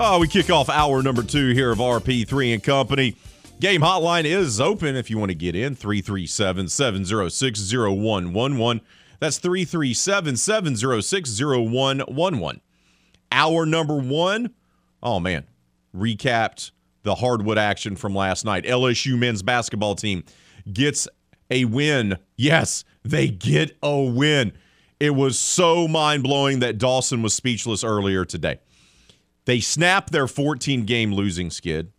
Oh, we kick off hour number two here of RP3 and Company. Game hotline is open if you want to get in 337 706 0111. That's 337 706 0111. Hour number one. Oh, man. Recapped the hardwood action from last night. LSU men's basketball team gets a win. Yes, they get a win. It was so mind blowing that Dawson was speechless earlier today. They snap their 14 game losing skid.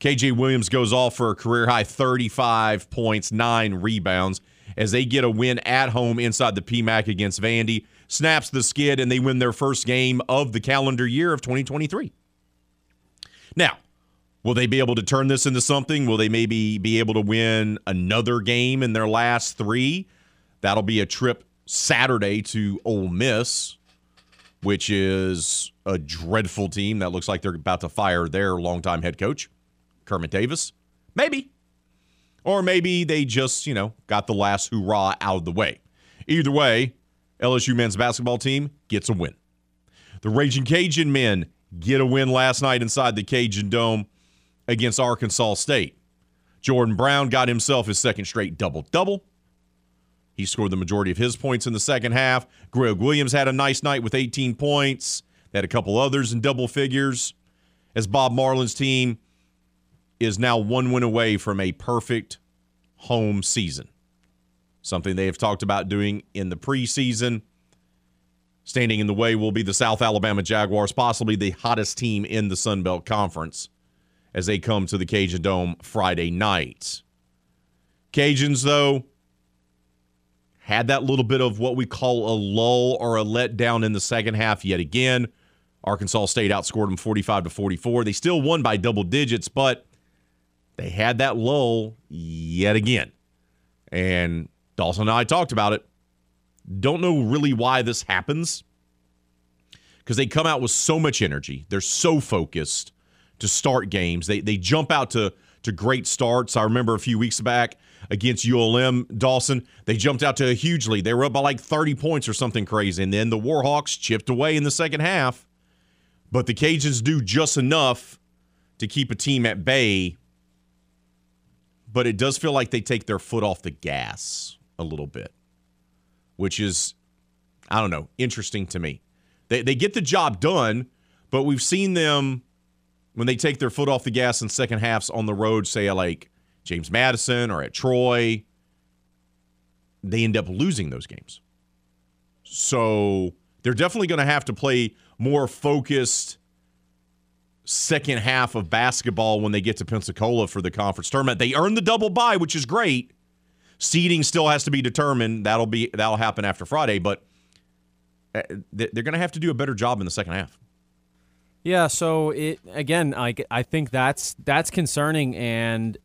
KJ Williams goes off for a career high 35 points, nine rebounds as they get a win at home inside the PMAC against Vandy, snaps the skid, and they win their first game of the calendar year of 2023. Now, will they be able to turn this into something? Will they maybe be able to win another game in their last three? That'll be a trip Saturday to Ole Miss, which is a dreadful team that looks like they're about to fire their longtime head coach, Kermit Davis. Maybe. Or maybe they just, you know, got the last hurrah out of the way. Either way, LSU men's basketball team gets a win. The Raging Cajun men get a win last night inside the Cajun Dome against Arkansas State. Jordan Brown got himself his second straight double double. He scored the majority of his points in the second half. Greg Williams had a nice night with 18 points. They had a couple others in double figures. As Bob Marlin's team is now one win away from a perfect home season. Something they have talked about doing in the preseason. Standing in the way will be the South Alabama Jaguars, possibly the hottest team in the Sun Belt Conference, as they come to the Cajun Dome Friday night. Cajuns, though, had that little bit of what we call a lull or a letdown in the second half yet again. Arkansas State outscored them 45 to 44. They still won by double digits, but they had that lull yet again. And Dawson and I talked about it. Don't know really why this happens. because they come out with so much energy. They're so focused to start games. They they jump out to to great starts. I remember a few weeks back against ULM Dawson, they jumped out to a huge lead. They were up by like 30 points or something crazy, and then the Warhawks chipped away in the second half. But the Cajuns do just enough to keep a team at bay. But it does feel like they take their foot off the gas a little bit, which is, I don't know, interesting to me. They, they get the job done, but we've seen them when they take their foot off the gas in second halves on the road, say like James Madison or at Troy, they end up losing those games. So they're definitely going to have to play more focused second half of basketball when they get to Pensacola for the conference tournament. They earn the double bye, which is great. Seeding still has to be determined. That'll be that'll happen after Friday, but uh, they're going to have to do a better job in the second half. Yeah, so it again, I I think that's that's concerning and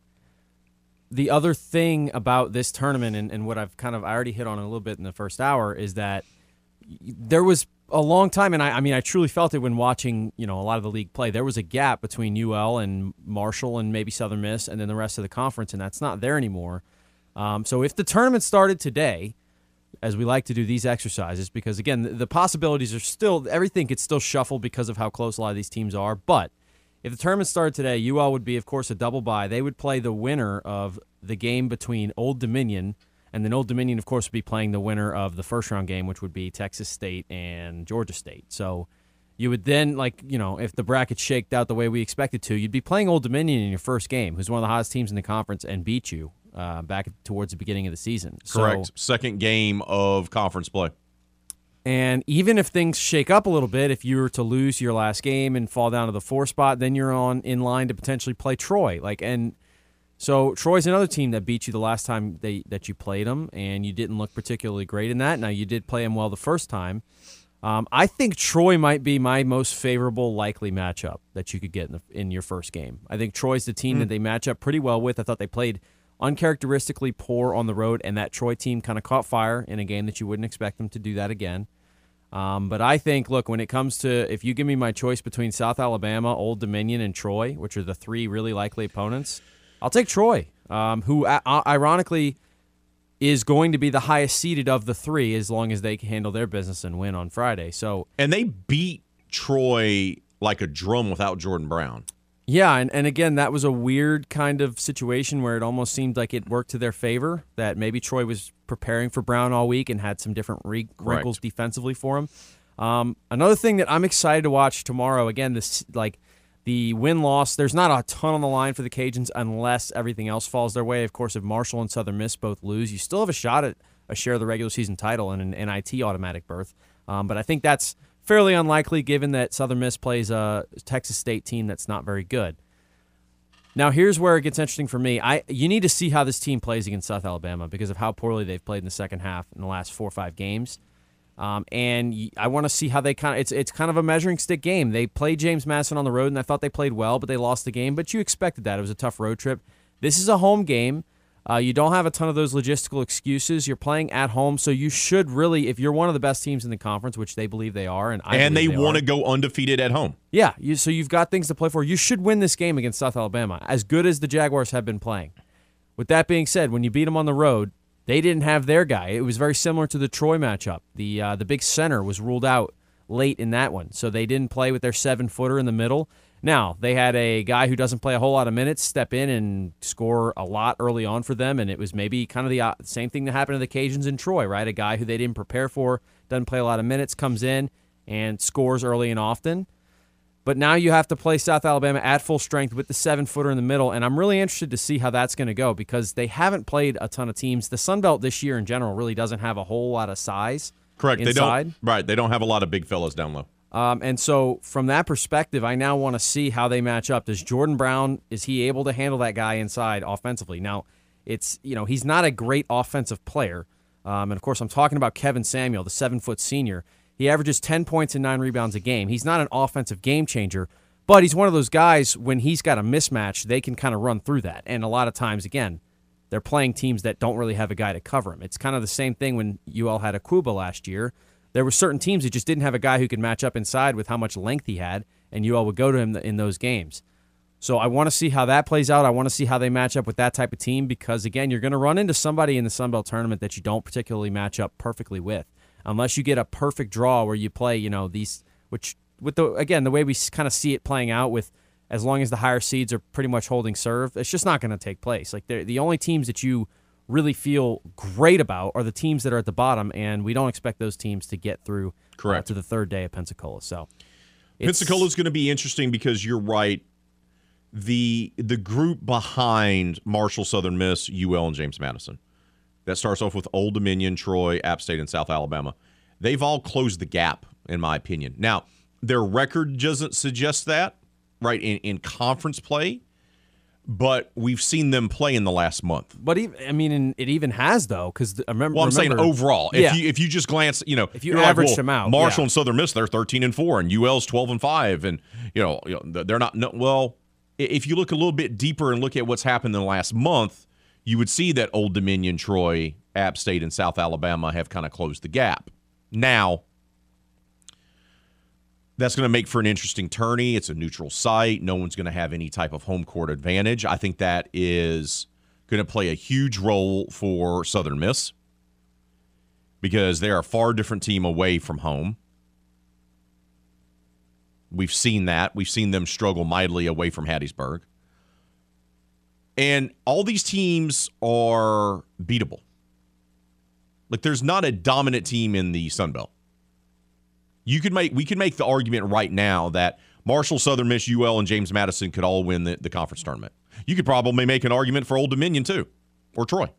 the other thing about this tournament and, and what I've kind of I already hit on a little bit in the first hour is that there was a long time, and I, I mean, I truly felt it when watching, you know, a lot of the league play. There was a gap between UL and Marshall and maybe Southern Miss, and then the rest of the conference, and that's not there anymore. Um, so if the tournament started today, as we like to do these exercises, because again, the, the possibilities are still everything could still shuffle because of how close a lot of these teams are. But if the tournament started today, UL would be, of course, a double bye. They would play the winner of the game between Old Dominion and then Old Dominion, of course, would be playing the winner of the first round game, which would be Texas State and Georgia State. So you would then, like, you know, if the bracket shaked out the way we expected to, you'd be playing Old Dominion in your first game, who's one of the hottest teams in the conference, and beat you uh, back towards the beginning of the season. Correct. So, Second game of conference play. And even if things shake up a little bit, if you were to lose your last game and fall down to the four spot, then you're on in line to potentially play Troy. Like, and so Troy's another team that beat you the last time they, that you played them, and you didn't look particularly great in that. Now you did play them well the first time. Um, I think Troy might be my most favorable likely matchup that you could get in, the, in your first game. I think Troy's the team that they match up pretty well with. I thought they played uncharacteristically poor on the road, and that Troy team kind of caught fire in a game that you wouldn't expect them to do that again. Um, but I think, look, when it comes to if you give me my choice between South Alabama, Old Dominion, and Troy, which are the three really likely opponents, I'll take Troy, um, who uh, ironically is going to be the highest seeded of the three as long as they can handle their business and win on Friday. So And they beat Troy like a drum without Jordan Brown. Yeah, and, and again, that was a weird kind of situation where it almost seemed like it worked to their favor. That maybe Troy was preparing for Brown all week and had some different re- wrinkles defensively for him. Um, another thing that I'm excited to watch tomorrow. Again, this like the win loss. There's not a ton on the line for the Cajuns unless everything else falls their way. Of course, if Marshall and Southern Miss both lose, you still have a shot at a share of the regular season title and an NIT automatic berth. Um, but I think that's fairly unlikely given that Southern Miss plays a Texas State team that's not very good. Now here's where it gets interesting for me. I you need to see how this team plays against South Alabama because of how poorly they've played in the second half in the last four or five games. Um, and I want to see how they kind of it's it's kind of a measuring stick game. They played James Madison on the road, and I thought they played well, but they lost the game. But you expected that it was a tough road trip. This is a home game. Uh, you don't have a ton of those logistical excuses. You're playing at home, so you should really, if you're one of the best teams in the conference, which they believe they are, and I and they believe want to go undefeated at home. yeah, you, so you've got things to play for. You should win this game against South Alabama, as good as the Jaguars have been playing. With that being said, when you beat them on the road, they didn't have their guy. It was very similar to the Troy matchup. The uh, the big center was ruled out late in that one, so they didn't play with their seven footer in the middle. Now they had a guy who doesn't play a whole lot of minutes step in and score a lot early on for them, and it was maybe kind of the uh, same thing that happened to the Cajuns in Troy, right? A guy who they didn't prepare for, doesn't play a lot of minutes, comes in and scores early and often. But now you have to play South Alabama at full strength with the seven footer in the middle, and I'm really interested to see how that's going to go because they haven't played a ton of teams. The Sun Belt this year in general really doesn't have a whole lot of size. Correct. Inside. They don't. Right. They don't have a lot of big fellas down low. Um, and so, from that perspective, I now want to see how they match up. Does Jordan Brown is he able to handle that guy inside offensively? Now, it's you know he's not a great offensive player, um, and of course I'm talking about Kevin Samuel, the seven foot senior. He averages ten points and nine rebounds a game. He's not an offensive game changer, but he's one of those guys when he's got a mismatch, they can kind of run through that. And a lot of times, again, they're playing teams that don't really have a guy to cover him. It's kind of the same thing when UL had a last year there were certain teams that just didn't have a guy who could match up inside with how much length he had, and you all would go to him in those games. So I want to see how that plays out. I want to see how they match up with that type of team because again, you're going to run into somebody in the Sun Belt tournament that you don't particularly match up perfectly with, unless you get a perfect draw where you play, you know, these which with the again the way we kind of see it playing out with as long as the higher seeds are pretty much holding serve, it's just not going to take place. Like the only teams that you really feel great about are the teams that are at the bottom, and we don't expect those teams to get through uh, correct uh, to the third day of Pensacola. So Pensacola is going to be interesting because you're right. The the group behind Marshall, Southern Miss, UL, and James Madison that starts off with Old Dominion, Troy, App State, and South Alabama. They've all closed the gap, in my opinion. Now their record doesn't suggest that, right? In in conference play, but we've seen them play in the last month. But even, I mean, it even has though, because I remember. Well, I'm remember, saying overall, if yeah. you if you just glance, you know, if you like, average well, them out, Marshall yeah. and Southern Miss, they're 13 and four, and UL's 12 and five, and you know, you know they're not. No, well, if you look a little bit deeper and look at what's happened in the last month, you would see that Old Dominion, Troy, App State, and South Alabama have kind of closed the gap. Now, that's going to make for an interesting tourney. It's a neutral site. No one's going to have any type of home court advantage. I think that is going to play a huge role for Southern Miss because they're a far different team away from home. We've seen that. We've seen them struggle mightily away from Hattiesburg. And all these teams are beatable. Like there's not a dominant team in the Sun Belt. You could make we could make the argument right now that Marshall, Southern Miss, UL, and James Madison could all win the, the conference tournament. You could probably make an argument for Old Dominion too, or Troy,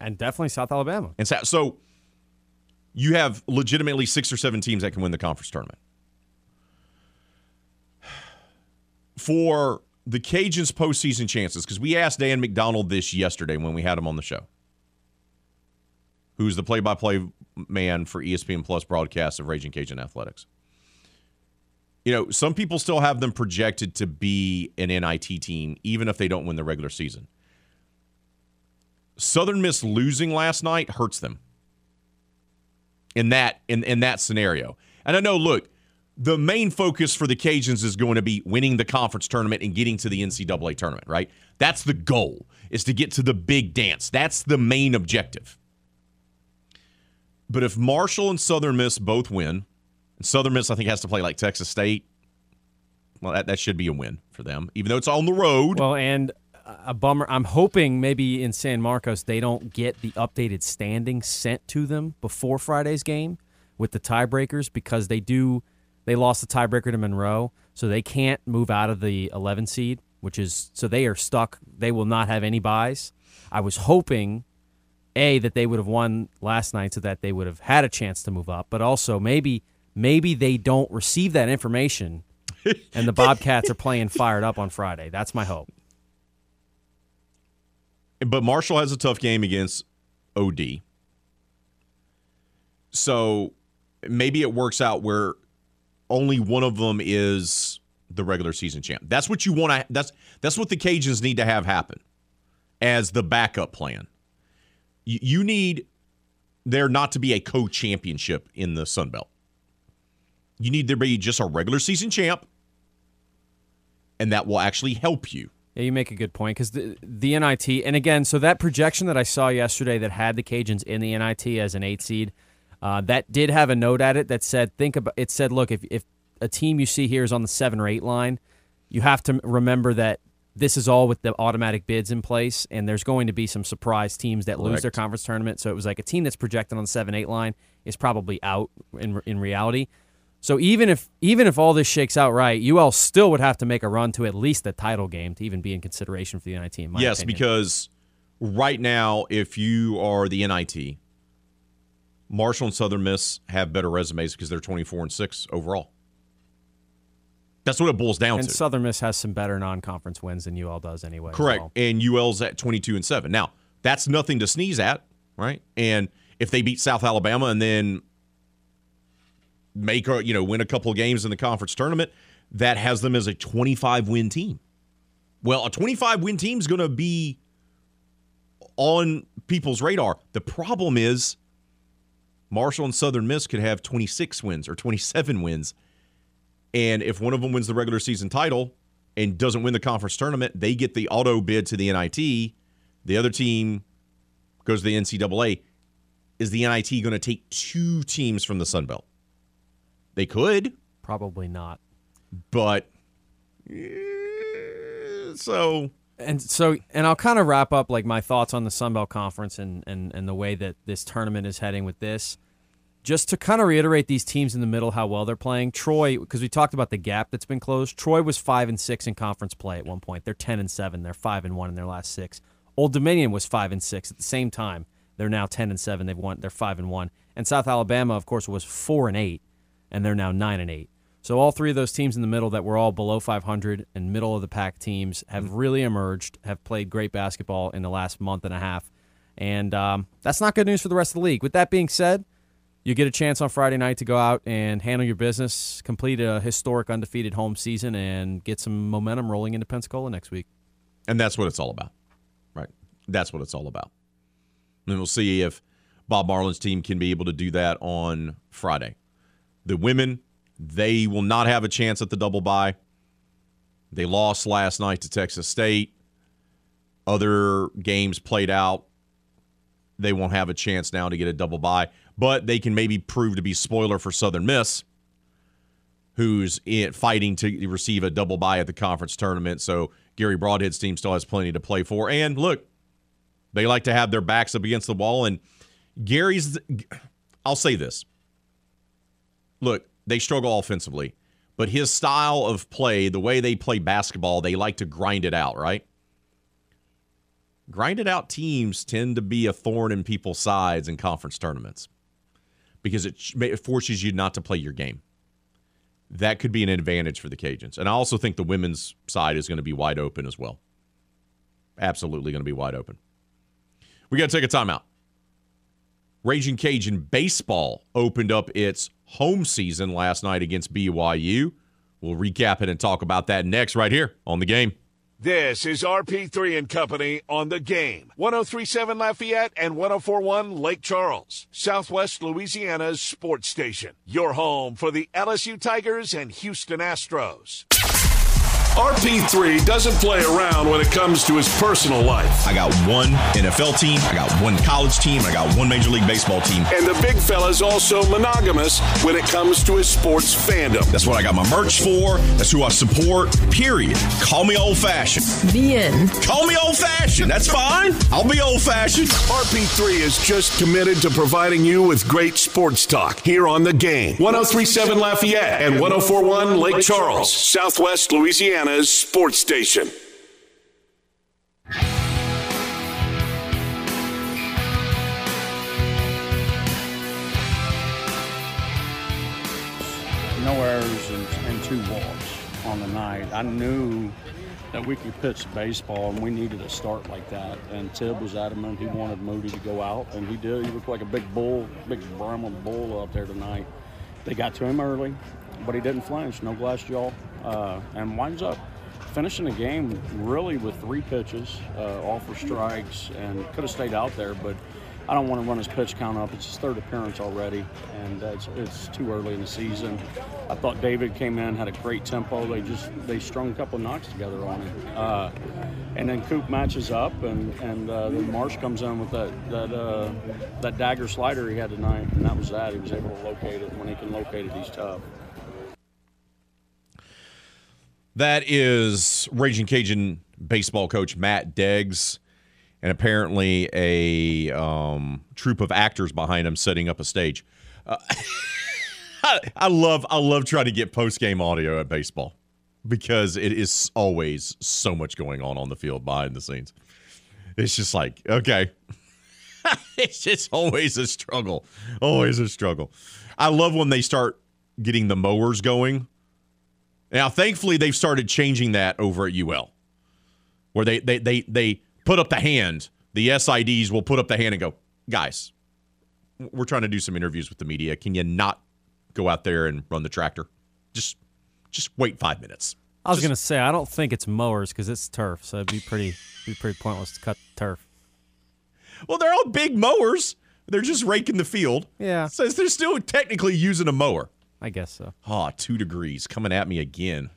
and definitely South Alabama. And so, so you have legitimately six or seven teams that can win the conference tournament. For the Cajuns' postseason chances, because we asked Dan McDonald this yesterday when we had him on the show, who's the play-by-play man for ESPN Plus broadcast of Raging Cajun Athletics. You know, some people still have them projected to be an NIT team, even if they don't win the regular season. Southern Miss losing last night hurts them in that in, in that scenario. And I know, look, the main focus for the Cajuns is going to be winning the conference tournament and getting to the NCAA tournament, right? That's the goal, is to get to the big dance. That's the main objective. But if Marshall and Southern Miss both win, and Southern Miss I think has to play like Texas State, well, that, that should be a win for them, even though it's on the road. Well, and a bummer. I'm hoping maybe in San Marcos they don't get the updated standing sent to them before Friday's game with the tiebreakers because they do. They lost the tiebreaker to Monroe, so they can't move out of the 11 seed, which is so they are stuck. They will not have any byes. I was hoping a that they would have won last night so that they would have had a chance to move up but also maybe maybe they don't receive that information and the bobcats are playing fired up on friday. That's my hope. But marshall has a tough game against od so maybe it works out where only one of them is the regular season champ. That's what you want to that's that's what the cajuns need to have happen as the backup plan you need there not to be a co-championship in the Sun Belt. You need there be just a regular season champ, and that will actually help you. Yeah, you make a good point because the the NIT, and again, so that projection that I saw yesterday that had the Cajuns in the NIT as an eight seed, uh, that did have a note at it that said, think about it. Said, look, if if a team you see here is on the seven or eight line, you have to remember that this is all with the automatic bids in place, and there's going to be some surprise teams that Correct. lose their conference tournament. So it was like a team that's projected on the seven eight line is probably out in in reality. So even if even if all this shakes out right, UL still would have to make a run to at least the title game to even be in consideration for the NIT. In my yes, opinion. because right now, if you are the NIT, Marshall and Southern Miss have better resumes because they're 24 and six overall. That's what it boils down to. and to. Southern Miss has some better non-conference wins than UL does anyway. Correct. so. And UL's at 22 and 7. Now, that's nothing to sneeze at, right? And if they beat South Alabama and then make a, you know, win a couple of games in the conference tournament, that has them as a 25 win team. Well, a 25 win team is going to be on people's radar. The problem is Marshall and Southern Miss could have 26 wins or 27 wins. And if one of them wins the regular season title and doesn't win the conference tournament, they get the auto bid to the NIT. The other team goes to the NCAA. Is the NIT going to take two teams from the Sun Belt? They could, Probably not. but eh, so And so, and I'll kind of wrap up like my thoughts on the Sun Belt Conference and, and, and the way that this tournament is heading with this. Just to kind of reiterate these teams in the middle, how well they're playing. Troy, because we talked about the gap that's been closed. Troy was five and six in conference play at one point. They're ten and seven. They're five and one in their last six. Old Dominion was five and six at the same time. They're now ten and seven. They've won. They're five and one. And South Alabama, of course, was four and eight, and they're now nine and eight. So all three of those teams in the middle that were all below 500 and middle of the pack teams have really emerged, have played great basketball in the last month and a half, and um, that's not good news for the rest of the league. With that being said, you get a chance on Friday night to go out and handle your business, complete a historic undefeated home season, and get some momentum rolling into Pensacola next week. And that's what it's all about, right? That's what it's all about. And we'll see if Bob Marlin's team can be able to do that on Friday. The women, they will not have a chance at the double bye. They lost last night to Texas State. Other games played out. They won't have a chance now to get a double bye, but they can maybe prove to be spoiler for Southern Miss, who's in, fighting to receive a double bye at the conference tournament. So Garry Brodhead's team still has plenty to play for. And look, they like to have their backs up against the wall. And Gary's, I'll say this. Look, they struggle offensively, but his style of play, the way they play basketball, they like to grind it out, right? Grinded out teams tend to be a thorn in people's sides in conference tournaments because it, it forces you not to play your game. That could be an advantage for the Cajuns. And I also think the women's side is going to be wide open as well. Absolutely going to be wide open. We got to take a timeout. Raging Cajun baseball opened up its home season last night against BYU. We'll recap it and talk about that next, right here on the game. This is RP3 and Company on the game. 1037 Lafayette and 1041 Lake Charles, Southwest Louisiana's sports station. Your home for the LSU Tigers and Houston Astros. RP3 doesn't play around when it comes to his personal life. I got one NFL team, I got one college team, I got one Major League Baseball team. And the big fella's also monogamous when it comes to his sports fandom. That's what I got my merch for. That's who I support. Period. Call me old fashioned. The end. Call me old fashioned. That's fine. I'll be old fashioned. RP3 is just committed to providing you with great sports talk here on the game. 1037 Lafayette and 1041 Lake Charles, Southwest Sports station. no errors and, and two walks on the night. I knew that we could pitch baseball and we needed a start like that. And Tibb was adamant he wanted Moody to go out, and he did. He looked like a big bull, big Brahma bull out there tonight. They got to him early, but he didn't flinch, no glass jaw, uh, and winds up finishing the game really with three pitches, uh, all for strikes, and could have stayed out there, but I don't want to run his pitch count up. It's his third appearance already, and it's, it's too early in the season. I thought David came in, had a great tempo. They just they strung a couple knocks together on him, uh, and then Coop matches up, and and uh, then Marsh comes in with that that uh, that dagger slider he had tonight, and that was that. He was able to locate it. When he can locate it, he's tough. That is Raging Cajun baseball coach Matt Deggs, and apparently a um, troop of actors behind him setting up a stage. Uh, I, I love I love trying to get post game audio at baseball because it is always so much going on on the field behind the scenes. It's just like okay, it's just always a struggle, always a struggle. I love when they start getting the mowers going. Now, thankfully, they've started changing that over at UL, where they they they they put up the hand. The SIDs will put up the hand and go, guys, we're trying to do some interviews with the media. Can you not go out there and run the tractor? Just just wait five minutes. I was Just- gonna say I don't think it's mowers because it's turf, so it'd be pretty be pretty pointless to cut turf. Well, they're all big mowers, They're just raking the field. Yeah. Says they're still technically using a mower. I guess so. Ah, two degrees coming at me again.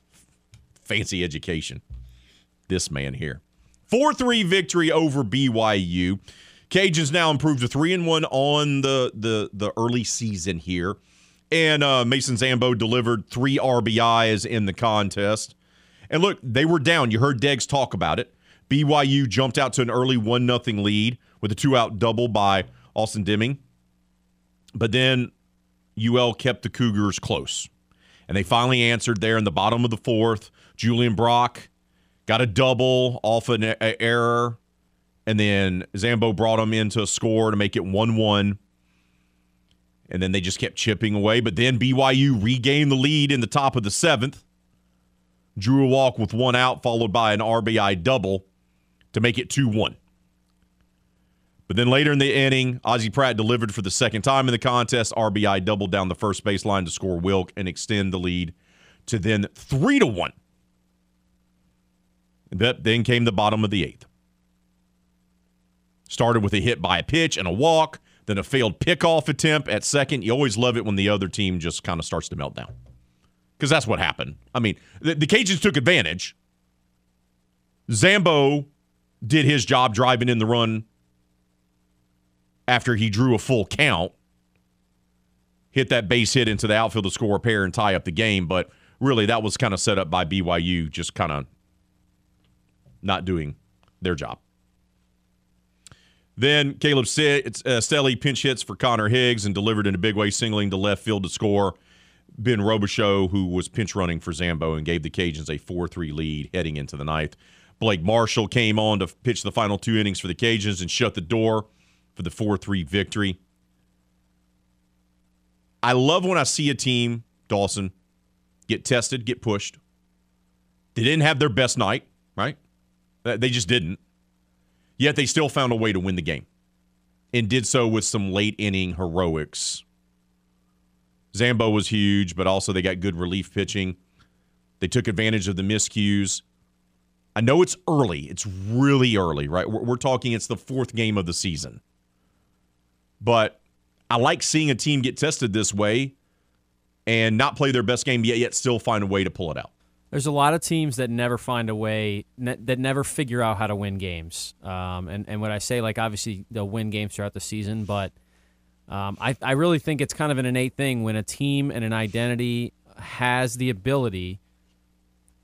Fancy education. This man here. 4 3 victory over BYU. Cajuns now improved to 3 and 1 on the, the, the early season here. And uh, Mason Zambo delivered three RBIs in the contest. And look, they were down. You heard Deggs talk about it. BYU jumped out to an early 1 0 lead with a two out double by Austin Deming. But then UL kept the Cougars close. And they finally answered there in the bottom of the fourth. Julian Brock got a double off an error. And then Zambo brought him into a score to make it 1 1. And then they just kept chipping away. But then BYU regained the lead in the top of the seventh. Drew a walk with one out, followed by an RBI double to make it 2 1. But then later in the inning, Ozzie Pratt delivered for the second time in the contest. RBI doubled down the first baseline to score Wilk and extend the lead to then 3 to 1. That then came the bottom of the eighth. Started with a hit by a pitch and a walk, then a failed pickoff attempt at second. You always love it when the other team just kind of starts to melt down. Because that's what happened. I mean, the, the Cajuns took advantage. Zambo did his job driving in the run after he drew a full count, hit that base hit into the outfield to score a pair and tie up the game. But really, that was kind of set up by BYU, just kind of not doing their job. Then Caleb uh, Stelly pinch hits for Connor Higgs and delivered in a big way, singling to left field to score. Ben Robichaux, who was pinch running for Zambo and gave the Cajuns a 4 3 lead heading into the ninth. Blake Marshall came on to pitch the final two innings for the Cajuns and shut the door for the 4 3 victory. I love when I see a team, Dawson, get tested, get pushed. They didn't have their best night, right? They just didn't. Yet they still found a way to win the game and did so with some late inning heroics. Zambo was huge, but also they got good relief pitching. They took advantage of the miscues. I know it's early. It's really early, right? We're, we're talking it's the fourth game of the season. But I like seeing a team get tested this way and not play their best game yet, yet still find a way to pull it out. There's a lot of teams that never find a way, ne- that never figure out how to win games. Um, and, and when I say, like, obviously they'll win games throughout the season, but um, I, I really think it's kind of an innate thing when a team and an identity has the ability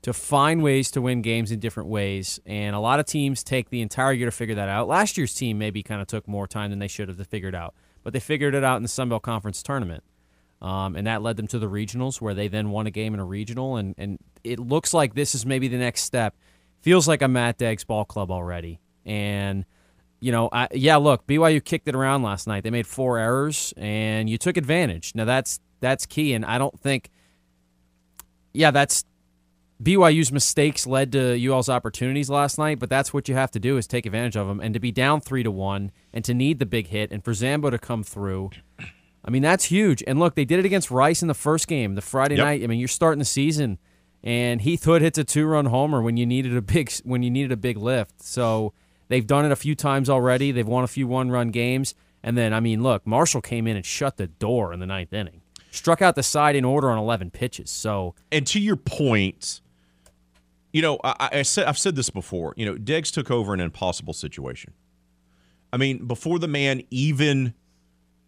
to find ways to win games in different ways. And a lot of teams take the entire year to figure that out. Last year's team maybe kind of took more time than they should have to figure it out, but they figured it out in the Sun Belt Conference tournament. Um, and that led them to the regionals, where they then won a game in a regional. And, and it looks like this is maybe the next step. Feels like a Matt Deggs ball club already. And, you know, I, yeah, look, BYU kicked it around last night. They made four errors, and you took advantage. Now, that's that's key. And I don't think, yeah, that's BYU's mistakes led to UL's opportunities last night, but that's what you have to do is take advantage of them. And to be down three to one, and to need the big hit, and for Zambo to come through, I mean that's huge. And look, they did it against Rice in the first game, the Friday Yep. night. I mean, you're starting the season, and Heath Hood hits a two-run homer when you needed a big when you needed a big lift. So they've done it a few times already. They've won a few one-run games, and then I mean, look, Marshall came in and shut the door in the ninth inning, struck out the side in order on 11 pitches. So And to your point, you know, I, I said I've said this before. You know, Deggs took over an impossible situation. I mean, before the man even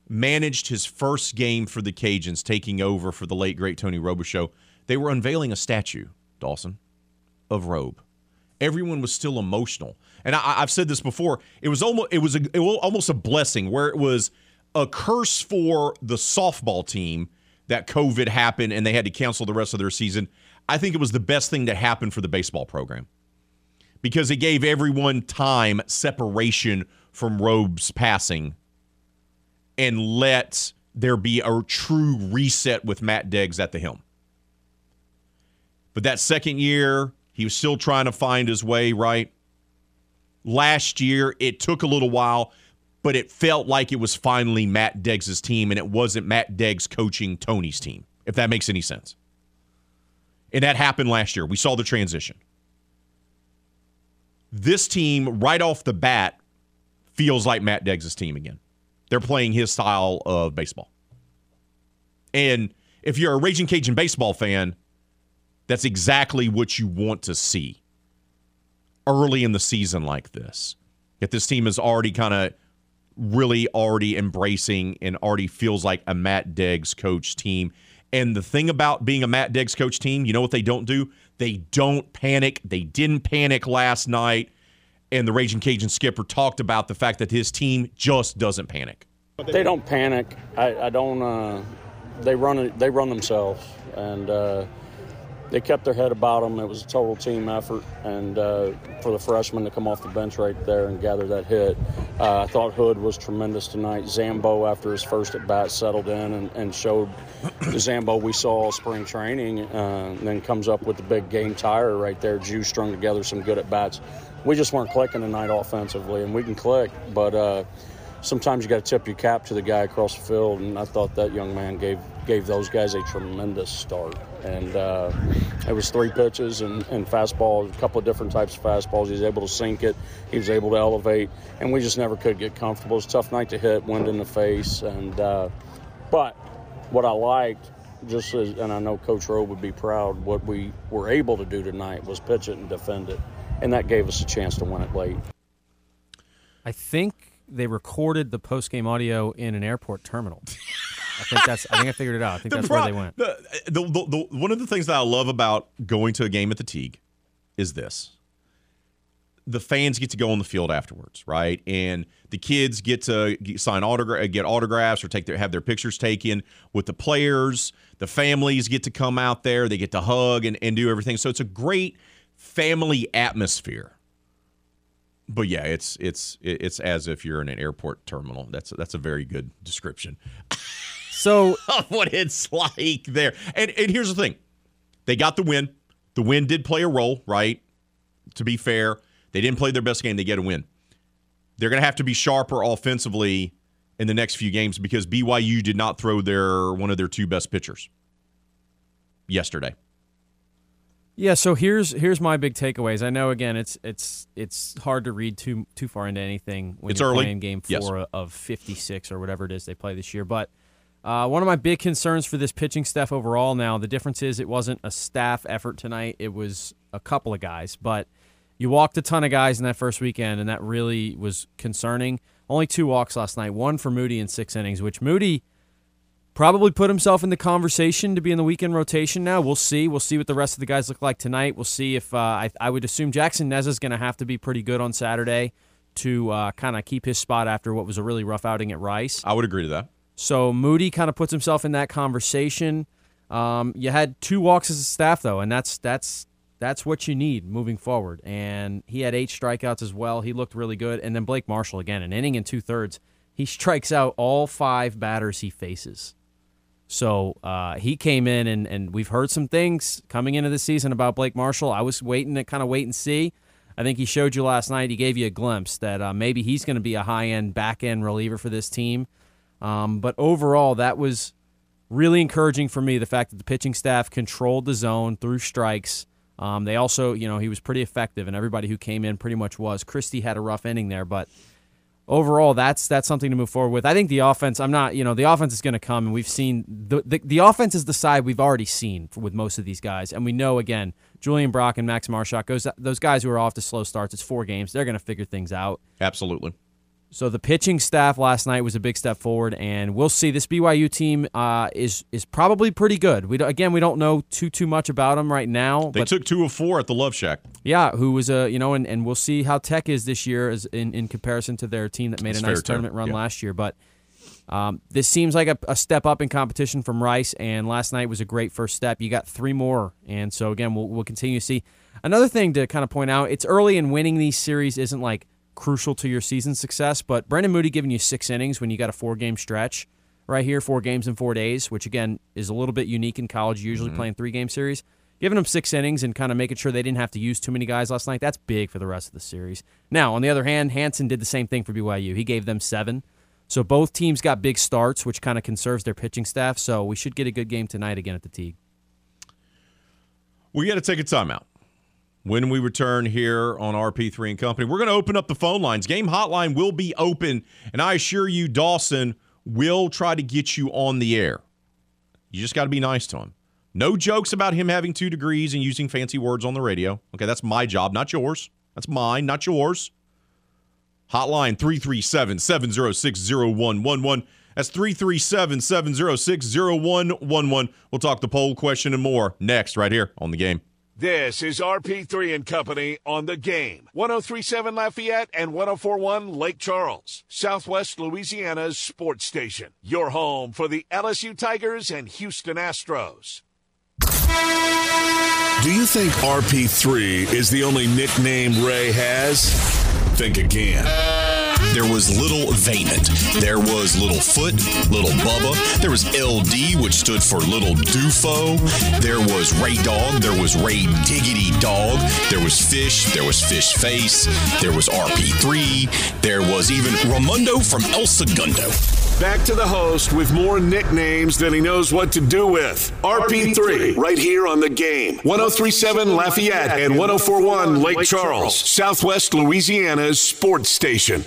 managed his first game for the Cajuns, taking over for the late great Tony Robichaux, they were unveiling a statue, Dawson, of Robe. Everyone was still emotional, and I, I've said this before. It was almost it was, a, it was almost a blessing where it was a curse for the softball team that COVID happened and they had to cancel the rest of their season. I think it was the best thing to happen for the baseball program because it gave everyone time separation from Robe's passing and let there be a true reset with Matt Deggs at the helm. But that second year, he was still trying to find his way, right? Last year, it took a little while, but it felt like it was finally Matt Deggs' team and it wasn't Matt Deggs coaching Tony's team, if that makes any sense. And that happened last year. We saw the transition. This team, right off the bat, feels like Matt Deggs' team again. They're playing his style of baseball. And if you're a Raging Cajun baseball fan, that's exactly what you want to see early in the season like this. If this team is already kind of really already embracing and already feels like a Matt Deggs coach team. And the thing about being a Matt Deggs coach team, you know what they don't do? They don't panic. They didn't panic last night. And the Raging Cajun skipper talked about the fact that his team just doesn't panic. They don't panic. I, I don't. Uh, they run. They run themselves, and uh, they kept their head about them. It was a total team effort, and uh, for the freshman to come off the bench right there and gather that hit, uh, I thought Hood was tremendous tonight. Zambo, after his first at bat, settled in and, and showed the Zambo we saw spring training, uh, and then comes up with the big game tire right there. Juice strung together some good at bats. We just weren't clicking tonight offensively, and we can click, but uh, sometimes you got to tip your cap to the guy across the field, and I thought that young man gave gave those guys a tremendous start. And uh, it was three pitches and, and fastball, a couple of different types of fastballs. He was able to sink it, he was able to elevate, and we just never could get comfortable. It was a tough night to hit, wind in the face, and uh, but what I liked. Just as, and I know Coach Robe would be proud. What we were able to do tonight was pitch it and defend it, and that gave us a chance to win it late. I think they recorded the post game audio in an airport terminal. I think that's. I think I figured it out. I think that's pro- where they went. The, the, the, the, one of the things that I love about going to a game at the Tigue is this: the fans get to go on the field afterwards, right? And the kids get to sign autograph, uh, get autographs, or take their have their pictures taken with the players. The families get to come out there; they get to hug and, and do everything. So it's a great family atmosphere but yeah, it's it's it's as if you're in an airport terminal. That's that's a very good description. So of what it's like there. And and here's the thing, they got the win. The win did play a role, right? To be fair, they didn't play their best game. They get a win. They're going to have to be sharper offensively in the next few games because BYU did not throw their one of their two best pitchers yesterday. Yeah, so here's here's my big takeaways. I know again it's it's it's hard to read too too far into anything when it's you're early. playing game Yes. four of 56 or whatever it is they play this year. But uh, one of my big concerns for this pitching staff overall now, the difference is it wasn't a staff effort tonight. It was a couple of guys, but you walked a ton of guys in that first weekend, and that really was concerning. Only two walks last night, one for Moody in six innings, which Moody probably put himself in the conversation to be in the weekend rotation now. We'll see. We'll see what the rest of the guys look like tonight. We'll see if uh, I, I would assume Jackson Nezuh is going to have to be pretty good on Saturday to uh, kind of keep his spot after what was a really rough outing at Rice. I would agree to that. So Moody kind of puts himself in that conversation. Um, you had two walks as a staff though, and that's that's that's what you need moving forward. And he had eight strikeouts as well. He looked really good. And then Blake Marshall again, an inning and two thirds. He strikes out all five batters he faces. So uh, he came in, and, and we've heard some things coming into the season about Blake Marshall. I was waiting to kind of wait and see. I think he showed you last night. He gave you a glimpse that uh, maybe he's going to be a high end back end reliever for this team. Um, but overall, that was really encouraging for me. The fact that the pitching staff controlled the zone through strikes. Um, they also, you know, he was pretty effective, and everybody who came in pretty much was. Christie had a rough inning there, but overall, that's that's something to move forward with. I think the offense. I'm not, you know, the offense is going to come, and we've seen the, the the offense is the side we've already seen for, with most of these guys, and we know again, Julian Brock and Max Marshak, those those guys who are off to slow starts. It's four games; they're going to figure things out. Absolutely. So the pitching staff last night was a big step forward, and we'll see. This BYU team uh, is is probably pretty good. We again, we don't know too too much about them right now. They took two of four at the Love Shack. yeah, who was a you know, and, and we'll see how Tech is this year as in, in comparison to their team that made That's a nice tournament run Yeah. last year. But um, this seems like a, a step up in competition from Rice, and last night was a great first step. You got three more, and so again, we'll we'll continue to see. Another thing to kind of point out: it's early, and winning these series isn't like crucial to your season success. But Brendan Moody giving you six innings when you got a four game stretch right here, four games in four days, which again is a little bit unique in college. Usually Mm-hmm. playing three game series. Giving them six innings and kind of making sure they didn't have to use too many guys last night, that's big for the rest of the series. Now, on the other hand, Hanson did the same thing for BYU. He gave them seven. So both teams got big starts, which kind of conserves their pitching staff. So we should get a good game tonight again at the Tigue. We got to take a timeout. When we return here on RP3 and Company. We're going to open up the phone lines. Game hotline will be open, and I assure you, Dawson will try to get you on the air. You just got to be nice to him. No jokes about him having two degrees and using fancy words on the radio. Okay, that's my job, not yours. That's mine, not yours. Hotline 337 706 0111. That's 337 706 0111. We'll talk the poll question and more next, right here on the game. This is RP3 and Company on the game. 1037 Lafayette and 1041 Lake Charles, Southwest Louisiana's sports station. Your home for the LSU Tigers and Houston Astros. Do you think RP3 is the only nickname Ray has? Think again. There was Little Vaynant. There was Little Foot, Little Bubba. There was LD, which stood for Little Dufo. There was Ray Dog. There was Ray Diggity Dog. There was Fish. There was Fish Face. There was RP3. There was even Ramundo from El Segundo. Back to the host with more nicknames than he knows what to do with. RP3, right here on the game. 1037 Lafayette and 1041 Lake Charles, Southwest Louisiana's sports station.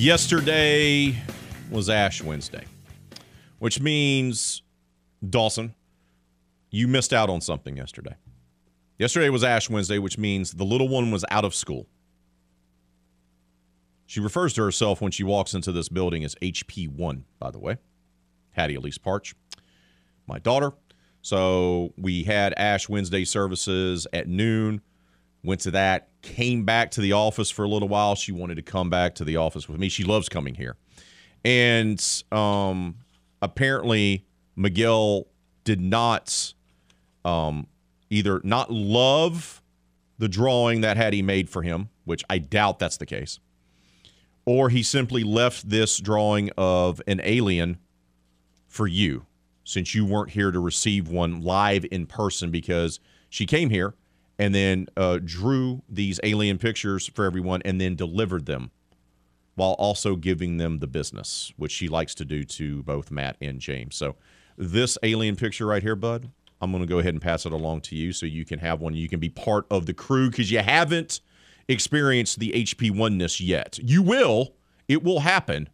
Yesterday was Ash Wednesday, which means, Dawson, you missed out on something yesterday. Yesterday was Ash Wednesday, which means the little one was out of school. She refers to herself when she walks into this building as HP1, by the way. Hattie Elise Partsch, my daughter. So we had Ash Wednesday services at noon went to that, came back to the office for a little while. She wanted to come back to the office with me. She loves coming here. And um, apparently, Miguel did not um, either not love the drawing that Hattie made for him, which I doubt that's the case, or he simply left this drawing of an alien for you since you weren't here to receive one live in person because she came here and then uh, drew these alien pictures for everyone and then delivered them while also giving them the business, which she likes to do to both Matt and James. So, this alien picture right here, bud, I'm going to go ahead and pass it along to you so you can have one. You can be part of the crew because you haven't experienced the HP oneness yet. You will, it will happen.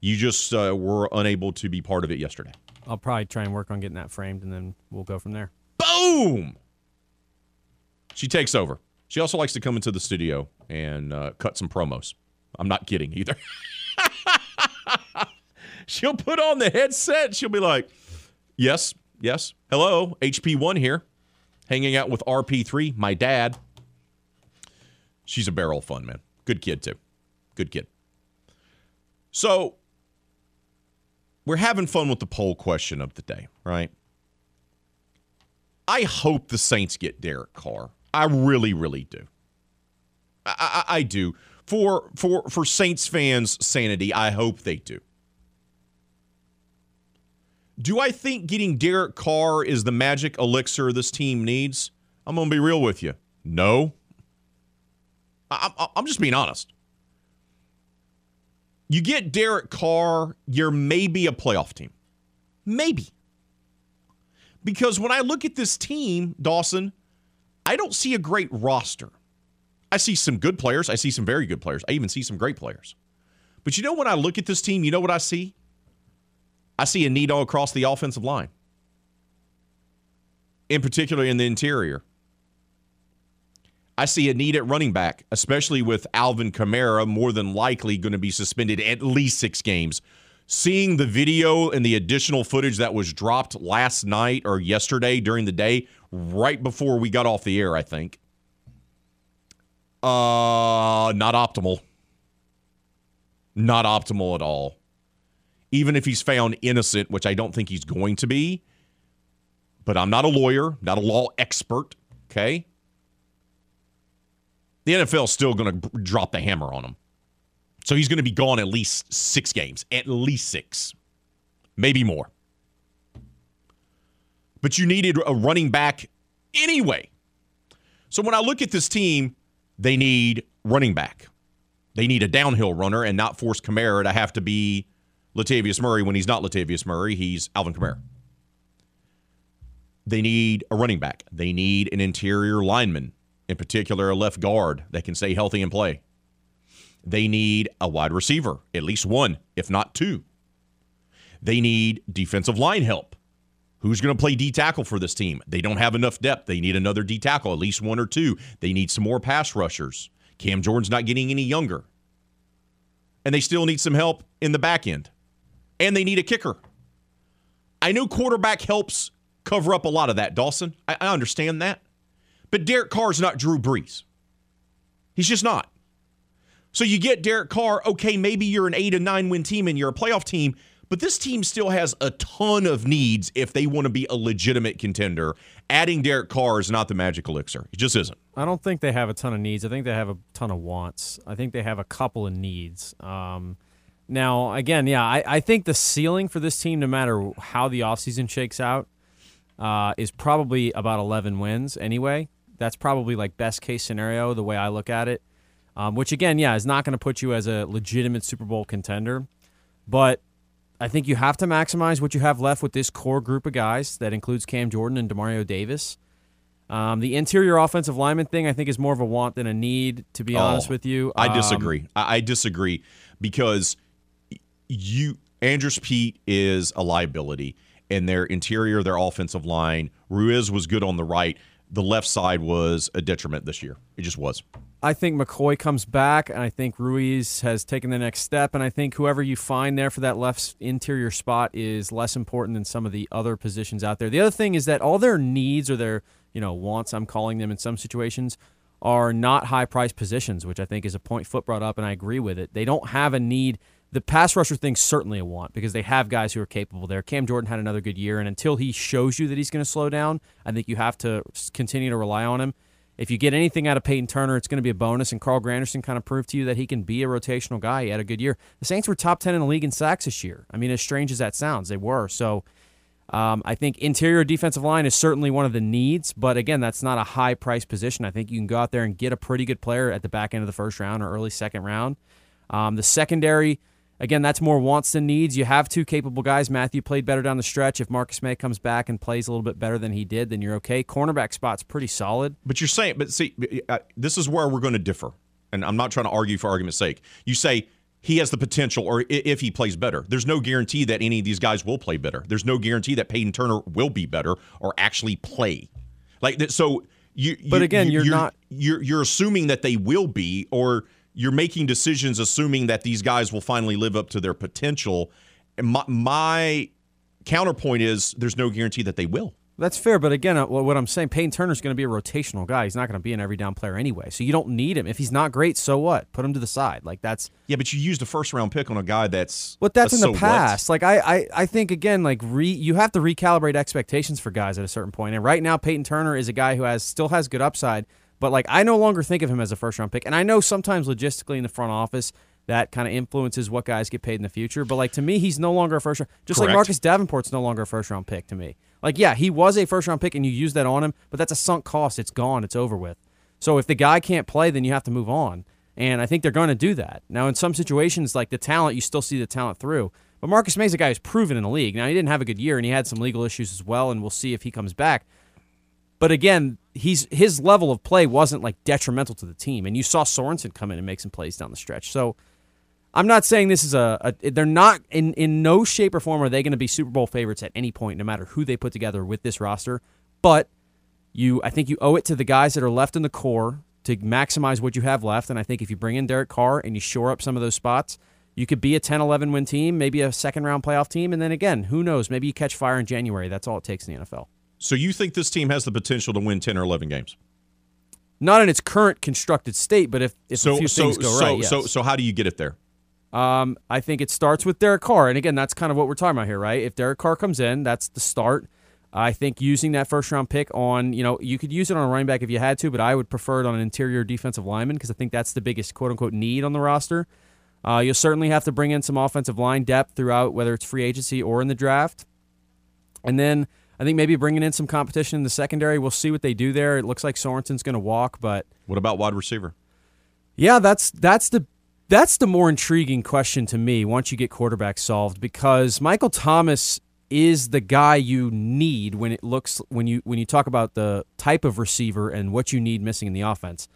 You just uh, were unable to be part of it yesterday. I'll probably try and work on getting that framed, and then we'll go from there. Boom! She takes over. She also likes to come into the studio and uh, cut some promos. I'm not kidding either. she'll put on the headset. She'll be like, "Yes, yes, hello, HP1 here, hanging out with RP3, my dad." She's a barrel of fun, man. Good kid too. Good kid. So we're having fun with the poll question of the day, right? I hope the Saints get Derek Carr. I really, really do. I, I, I, do. For for for Saints fans' sanity, I hope they do. Do I think getting Derek Carr is the magic elixir this team needs? I'm gonna be real with you. No. I, I'm just being honest. You get Derek Carr, you're maybe a playoff team. Maybe. Because when I look at this team, Dawson, I don't see a great roster. I see some good players. I see some very good players. I even see some great players. But you know, when I look at this team, you know what I see? I see a need all across the offensive line, in particular in the interior. I see a need at running back, especially with Alvin Kamara more than likely going to be suspended at least six games. Seeing the video and the additional footage that was dropped last night or yesterday during the day right before we got off the air, I think. Uh, not optimal. Not optimal at all. Even if he's found innocent, which I don't think he's going to be, but I'm not a lawyer, not a law expert, okay? The NFL is still going to drop the hammer on him. So he's going to be gone at least six games, at least six, maybe more. But you needed a running back anyway. So when I look at this team, they need running back. They need a downhill runner and not force Kamara to have to be Latavius Murray when he's not Latavius Murray. He's Alvin Kamara. They need a running back. They need an interior lineman, in particular a left guard that can stay healthy and play. They need a wide receiver, at least one, if not two. They need defensive line help. Who's going to play D tackle for this team? They don't have enough depth. They need another D tackle, at least one or two. They need some more pass rushers. Cam Jordan's not getting any younger. And they still need some help in the back end. And they need a kicker. I know quarterback helps cover up a lot of that, Dawson. I, I understand that. But Derek Carr's not Drew Brees. He's just not. So you get Derek Carr, okay, maybe you're an eight and nine win team and you're a playoff team, but this team still has a ton of needs if they want to be a legitimate contender. Adding Derek Carr is not the magic elixir. It just isn't. I don't think they have a ton of needs. I think they have a ton of wants. I think they have a couple of needs. Um, now, again, yeah, I, I think the ceiling for this team, no matter how the offseason shakes out, uh, is probably about 11 wins anyway. That's probably like best case scenario, the way I look at it. Um, which, again, yeah, is not going to put you as a legitimate Super Bowl contender. But I think you have to maximize what you have left with this core group of guys that includes Cam Jordan and Demario Davis. Um, the interior offensive lineman thing, I think, is more of a want than a need. To be oh, honest with you, I um, disagree. I, I disagree because you Andrus Peat is a liability, and their interior, their offensive line. Ruiz was good on the right. The left side was a detriment this year. It just was. I think McCoy comes back, and I think Ruiz has taken the next step. And I think whoever you find there for that left interior spot is less important than some of the other positions out there. The other thing is that all their needs or their you know wants, I'm calling them in some situations, are not high price positions, which I think is a point Foot brought up, and I agree with it. They don't have a need. The pass rusher thing's certainly a want because they have guys who are capable there. Cam Jordan had another good year, and until he shows you that he's going to slow down, I think you have to continue to rely on him if you get anything out of Peyton Turner, it's going to be a bonus. And Carl Granderson kind of proved to you that he can be a rotational guy. He had a good year. The Saints were top 10 in the league in sacks this year. I mean, as strange as that sounds, they were. So um, I think interior defensive line is certainly one of the needs. But again, that's not a high price position. I think you can go out there and get a pretty good player at the back end of the first round or early second round. Um, the secondary Again, that's more wants than needs. You have two capable guys. Mathieu played better down the stretch. If Marcus Maye comes back and plays a little bit better than he did, then you're okay. Cornerback spot's pretty solid. But you're saying, but see, uh, this is where we're going to differ. And I'm not trying to argue for argument's sake. You say he has the potential, or if he plays better. There's no guarantee that any of these guys will play better. There's no guarantee that Peyton Turner will be better or actually play. Like so, you. But again, you, you're, you're not. You're you're assuming that they will be, or you're making decisions assuming that these guys will finally live up to their potential. And my, my counterpoint is there's no guarantee that they will. That's fair, but again, uh, what I'm saying, Peyton Turner's going to be a rotational guy. He's not going to be an every down player anyway. So you don't need him. If he's not great, so what? Put him to the side. Like that's yeah, but you used a first round pick on a guy that's but that's in so the past. What? Like I, I, I think again, like re, you have to recalibrate expectations for guys at a certain point. And right now, Peyton Turner is a guy who has still has good upside, but like I no longer think of him as a first round pick. And I know sometimes logistically in the front office that kind of influences what guys get paid in the future. But like to me, he's no longer a first round. Just Correct. like Marcus Davenport's no longer a first round pick to me. Like yeah, he was a first round pick and you use that on him, but that's a sunk cost. It's gone. It's over with. So if the guy can't play, then you have to move on. And I think they're going to do that. Now in some situations, like the talent, you still see the talent through. But Marcus Maye's a guy who's proven in the league. Now he didn't have a good year and he had some legal issues as well, and we'll see if he comes back. But again, he's his level of play wasn't like detrimental to the team, and you saw Sorensen come in and make some plays down the stretch. So I'm not saying this is a, a they're not in in no shape or form are they going to be Super Bowl favorites at any point, no matter who they put together with this roster. But you, I think you owe it to the guys that are left in the core to maximize what you have left. And I think if you bring in Derek Carr and you shore up some of those spots, you could be a 10 11 win team, maybe a second round playoff team. And then again, who knows? Maybe you catch fire in January. That's all it takes in the NFL. So you think this team has the potential to win 10 or 11 games? Not in its current constructed state, but if, if so, a few so, things go so, right, yes. So, so how do you get it there? Um, I think it starts with Derek Carr, and again, that's kind of what we're talking about here, right? If Derek Carr comes in, that's the start. I think using that first round pick on, you know, you could use it on a running back if you had to, but I would prefer it on an interior defensive lineman because I think that's the biggest quote unquote need on the roster. Uh, you'll certainly have to bring in some offensive line depth throughout, whether it's free agency or in the draft. And then I think maybe bringing in some competition in the secondary. We'll see what they do there. It looks like Sorensen's going to walk, but What about wide receiver? yeah, that's that's the that's the more intriguing question to me once you get quarterback solved because Michael Thomas is the guy you need when it looks when you when you talk about the type of receiver and what you need missing in the offense.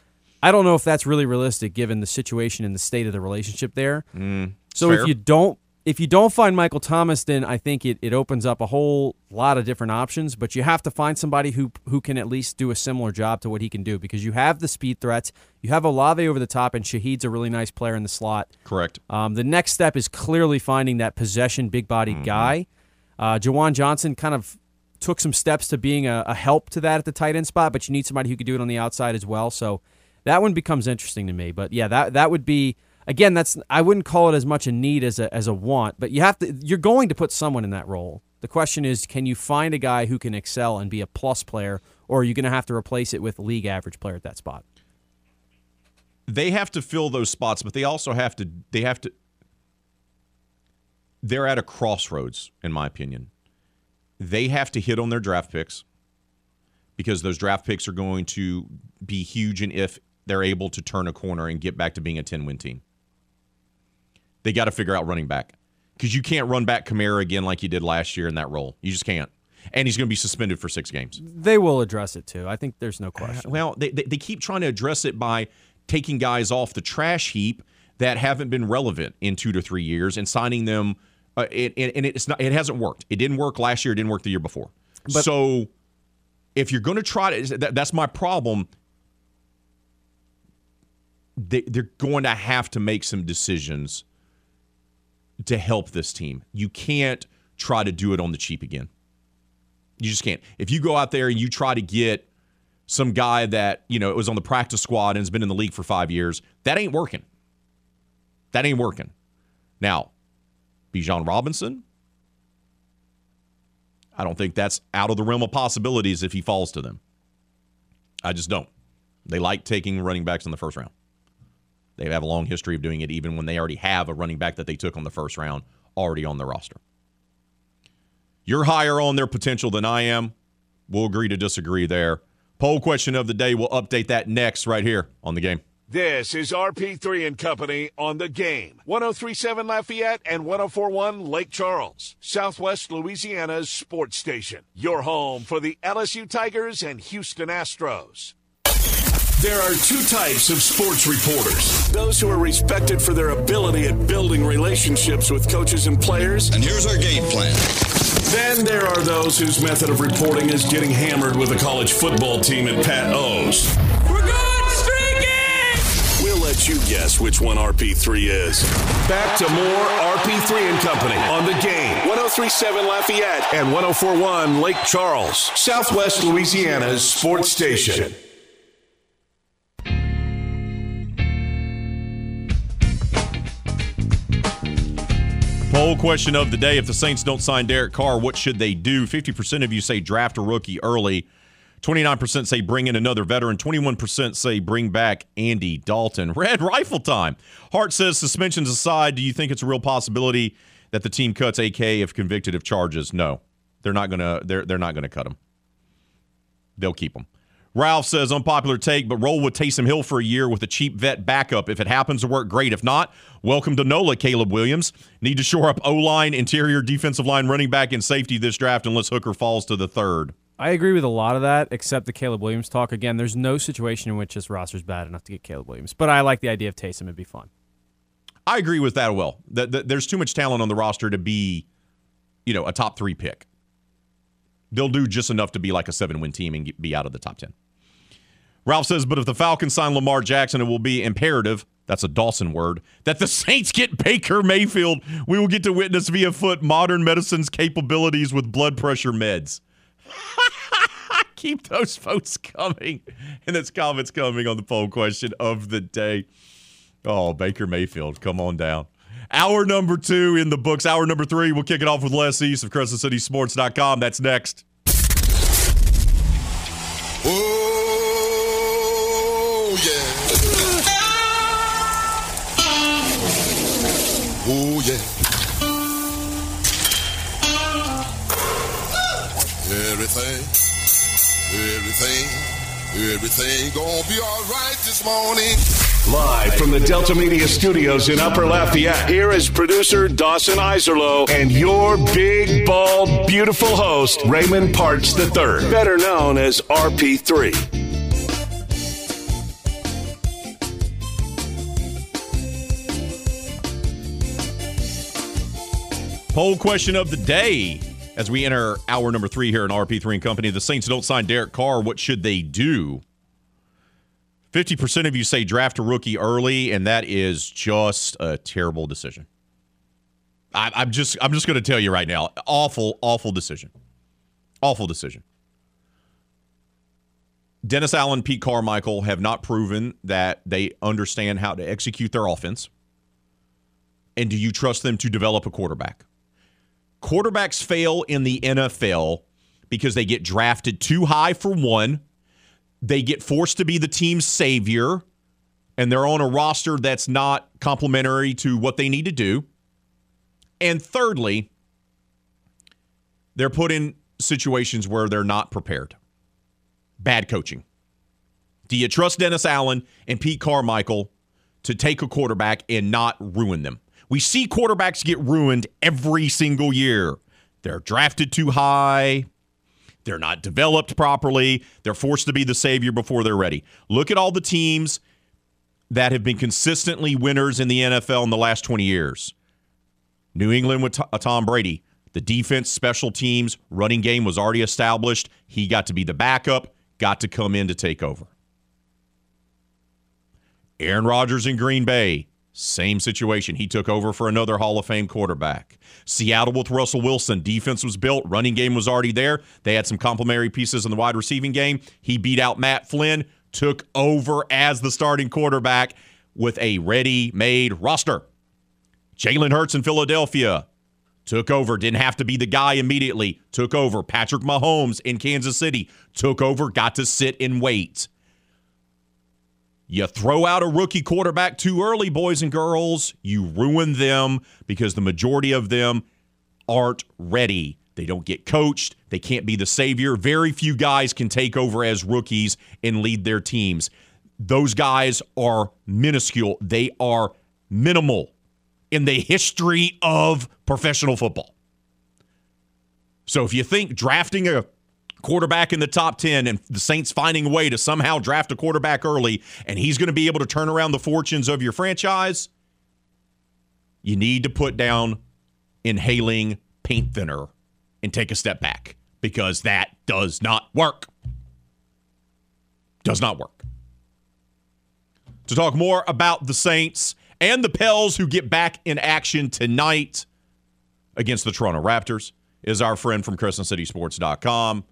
I don't know if that's really realistic given the situation and the state of the relationship there. Mm, so fair. if you don't if you don't find Michael Thomas, then I think it, it opens up a whole lot of different options. But you have to find somebody who who can at least do a similar job to what he can do because you have the speed threats, you have Olave over the top, and Shaheed's a really nice player in the slot. Correct. Um, the next step is clearly finding that possession, big bodied guy. Uh, Juwan Johnson kind of took some steps to being a, a help to that at the tight end spot, but you need somebody who could do it on the outside as well. So that one becomes interesting to me. But yeah, that that would be again. That's I wouldn't call it as much a need as a as a want, but you have to. You're going to put someone in that role. The question is, can you find a guy who can excel and be a plus player, or are you going to have to replace it with a league average player at that spot? they have to fill those spots, but they also have to they have to they're at a crossroads, in my opinion. They have to hit on their draft picks because those draft picks are going to be huge and if they're able to turn a corner and get back to being a 10 win team. They got to figure out running back because you can't run back Kamara again like you did last year in that role. You just can't. And he's going to be suspended for six games. They will address it too. I think there's no question. Well, they, they, they keep trying to address it by taking guys off the trash heap that haven't been relevant in two to three years and signing them. Uh, it, and it's not. It hasn't worked. It didn't work last year. It didn't work the year before. so, if you're going to try to, that, that's my problem. They, they're going to have to make some decisions to help this team. You can't try to do it on the cheap again. You just can't. If you go out there and you try to get some guy that, you know, was on the practice squad and has been in the league for five years, that ain't working. That ain't working. Now, Bijan Robinson, I don't think that's out of the realm of possibilities if he falls to them. I just don't. They like taking running backs in the first round. They have a long history of doing it even when they already have a running back that they took on the first round already on their roster. You're higher on their potential than I am. We'll agree to disagree there. Poll question of the day. We'll update that next right here on the game. This is RP3 and Company on the game. 1037 Lafayette and 1041 Lake Charles, Southwest Louisiana's sports station. Your home for the LSU Tigers and Houston Astros. There are two types of sports reporters those who are respected for their ability at building relationships with coaches and players. And here's our game plan. Then there are those whose method of reporting is getting hammered with a college football team at Pat O's. We're good streaking! We'll let you guess which one RP3 is. Back to more RP3 and Company on the game. 1037 Lafayette and 1041 Lake Charles, Southwest Louisiana's sports station. Poll question of the day. If the Saints don't sign Derek Carr, what should they do? 50% of you say draft a rookie early. 29% say bring in another veteran. 21% say bring back Andy Dalton. Red rifle time. Hart says suspensions aside, do you think it's a real possibility that the team cuts AK if convicted of charges? No. They're not going to they're they're not going to cut him. They'll keep him. Ralph says unpopular take, but roll with Taysom Hill for a year with a cheap vet backup. If it happens to work, great. If not, welcome to NOLA, Caleb Williams. Need to shore up O line, interior, defensive line, running back, and safety this draft unless Hooker falls to the third. I agree with a lot of that, except the Caleb Williams talk. Again, there's no situation in which this roster's bad enough to get Caleb Williams, but I like the idea of Taysom. It'd be fun. I agree with that. Well, that that there's too much talent on the roster to be, you know, a top three pick. They'll do just enough to be like a seven win team and get, be out of the top ten. Ralph says, but if the Falcons sign Lamar Jackson, it will be imperative. That's a Dawson word. That the Saints get Baker Mayfield. We will get to witness via foot modern medicine's capabilities with blood pressure meds. Keep those votes coming and those comments coming on the poll question of the day. Oh, Baker Mayfield, come on down. Hour number two in the books. Hour number three, we'll kick it off with Les East of CrescentCitySports.com. That's next. Oh, yeah. Oh, yeah. Everything, everything, everything gonna be alright this morning. Live from the Delta Media Studios in Upper Lafayette, here is producer Dawson Iserlo and your big, bald, beautiful host, Raymond Partsch III, better known as RP3. Poll question of the day as we enter hour number three here in RP3 and Company. The Saints don't sign Derek Carr. What should they do? 50% of you say draft a rookie early, and that is just a terrible decision. I, I'm just I'm just going to tell you right now, awful, awful decision, awful decision. Dennis Allen, Pete Carmichael have not proven that they understand how to execute their offense. And do you trust them to develop a quarterback? Quarterbacks fail in the NFL because they get drafted too high for one. They get forced to be the team's savior, and they're on a roster that's not complementary to what they need to do. And thirdly, they're put in situations where they're not prepared. Bad coaching. Do you trust Dennis Allen and Pete Carmichael to take a quarterback and not ruin them? We see quarterbacks get ruined every single year. They're drafted too high. They're not developed properly. They're forced to be the savior before they're ready. Look at all the teams that have been consistently winners in the NFL in the last 20 years. New England with uh, Tom Brady. The defense, special teams, running game was already established. He got to be the backup, got to come in to take over. Aaron Rodgers in Green Bay. Same situation. He took over for another Hall of Fame quarterback. Seattle with Russell Wilson. Defense was built. Running game was already there. They had some complementary pieces in the wide receiving game. He beat out Matt Flynn, took over as the starting quarterback with a ready made roster. Jalen Hurts in Philadelphia took over. Didn't have to be the guy immediately. Took over. Patrick Mahomes in Kansas City took over. Got to sit and wait. You throw out a rookie quarterback too early, boys and girls, you ruin them because the majority of them aren't ready. They don't get coached. They can't be the savior. Very few guys can take over as rookies and lead their teams. Those guys are minuscule, they are minimal in the history of professional football. So if you think drafting a quarterback in the top 10 and the Saints finding a way to somehow draft a quarterback early and he's going to be able to turn around the fortunes of your franchise, you need to put down inhaling paint thinner and take a step back because that does not work. Does not work. To talk more about the Saints and the Pels who get back in action tonight against the Toronto Raptors is our friend from CrescentCitySports.com.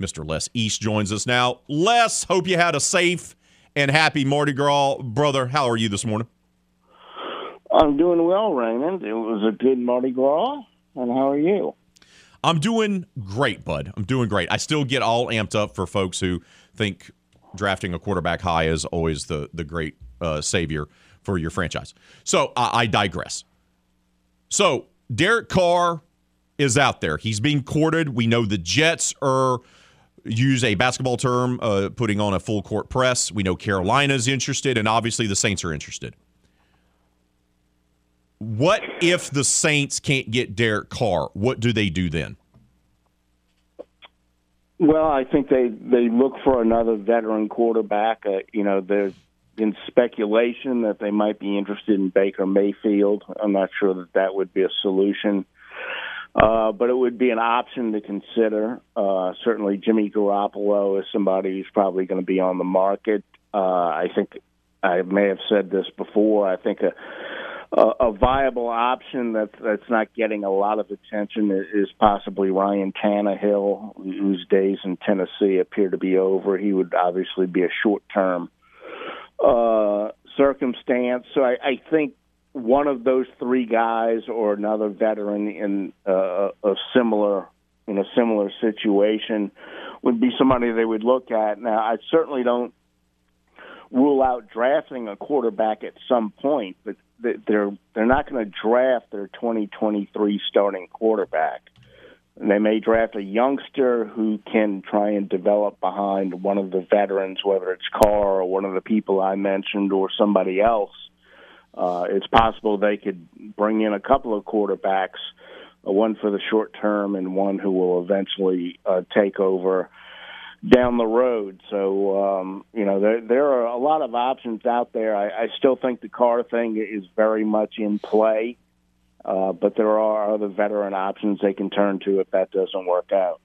Mr. Les East joins us now. Les, hope you had a safe and happy Mardi Gras. Brother, how are you this morning? I'm doing well, Raymond. It was a good Mardi Gras. And how are you? I'm doing great, bud. I'm doing great. I still get all amped up for folks who think drafting a quarterback high is always the, the great uh, savior for your franchise. So uh, I digress. So Derek Carr is out there. He's being courted. We know the Jets are use a basketball term, uh, putting on a full court press. We know Carolina's interested, and obviously the Saints are interested. What if the Saints can't get Derek Carr? What do they do then? Well, I think they they look for another veteran quarterback. Uh, you know, there's been speculation that they might be interested in Baker Mayfield. I'm not sure that that would be a solution. Uh, but it would be an option to consider. Uh, certainly, Jimmy Garoppolo is somebody who's probably going to be on the market. Uh, I think I may have said this before. I think a a, a viable option that that's not getting a lot of attention is possibly Ryan Tannehill, whose days in Tennessee appear to be over. He would obviously be a short term uh, circumstance. So I, I think one of those three guys or another veteran in uh, a similar in a similar situation would be somebody they would look at. Now, I certainly don't rule out drafting a quarterback at some point, but they're they're not going to draft their 2023 starting quarterback. They may draft a youngster who can try and develop behind one of the veterans, whether it's Carr or one of the people I mentioned or somebody else. Uh, it's possible they could bring in a couple of quarterbacks, uh, one for the short term and one who will eventually uh, take over down the road. So um, you know there there are a lot of options out there. I, I still think the Carr thing is very much in play. Uh, but there are other veteran options they can turn to if that doesn't work out.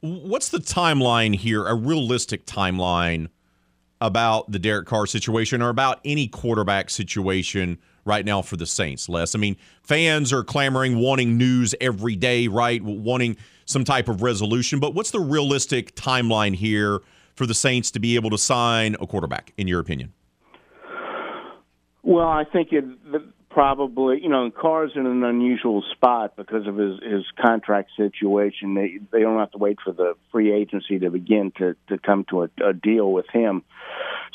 What's the timeline here? A realistic timeline about the Derek Carr situation or about any quarterback situation right now for the Saints, Les? I mean, fans are clamoring, wanting news every day, right? Wanting some type of resolution. But what's the realistic timeline here for the Saints to be able to sign a quarterback, in your opinion? Well, I think it, probably you know Carr's in an unusual spot because of his his contract situation. They they don't have to wait for the free agency to begin to to come to a, a deal with him.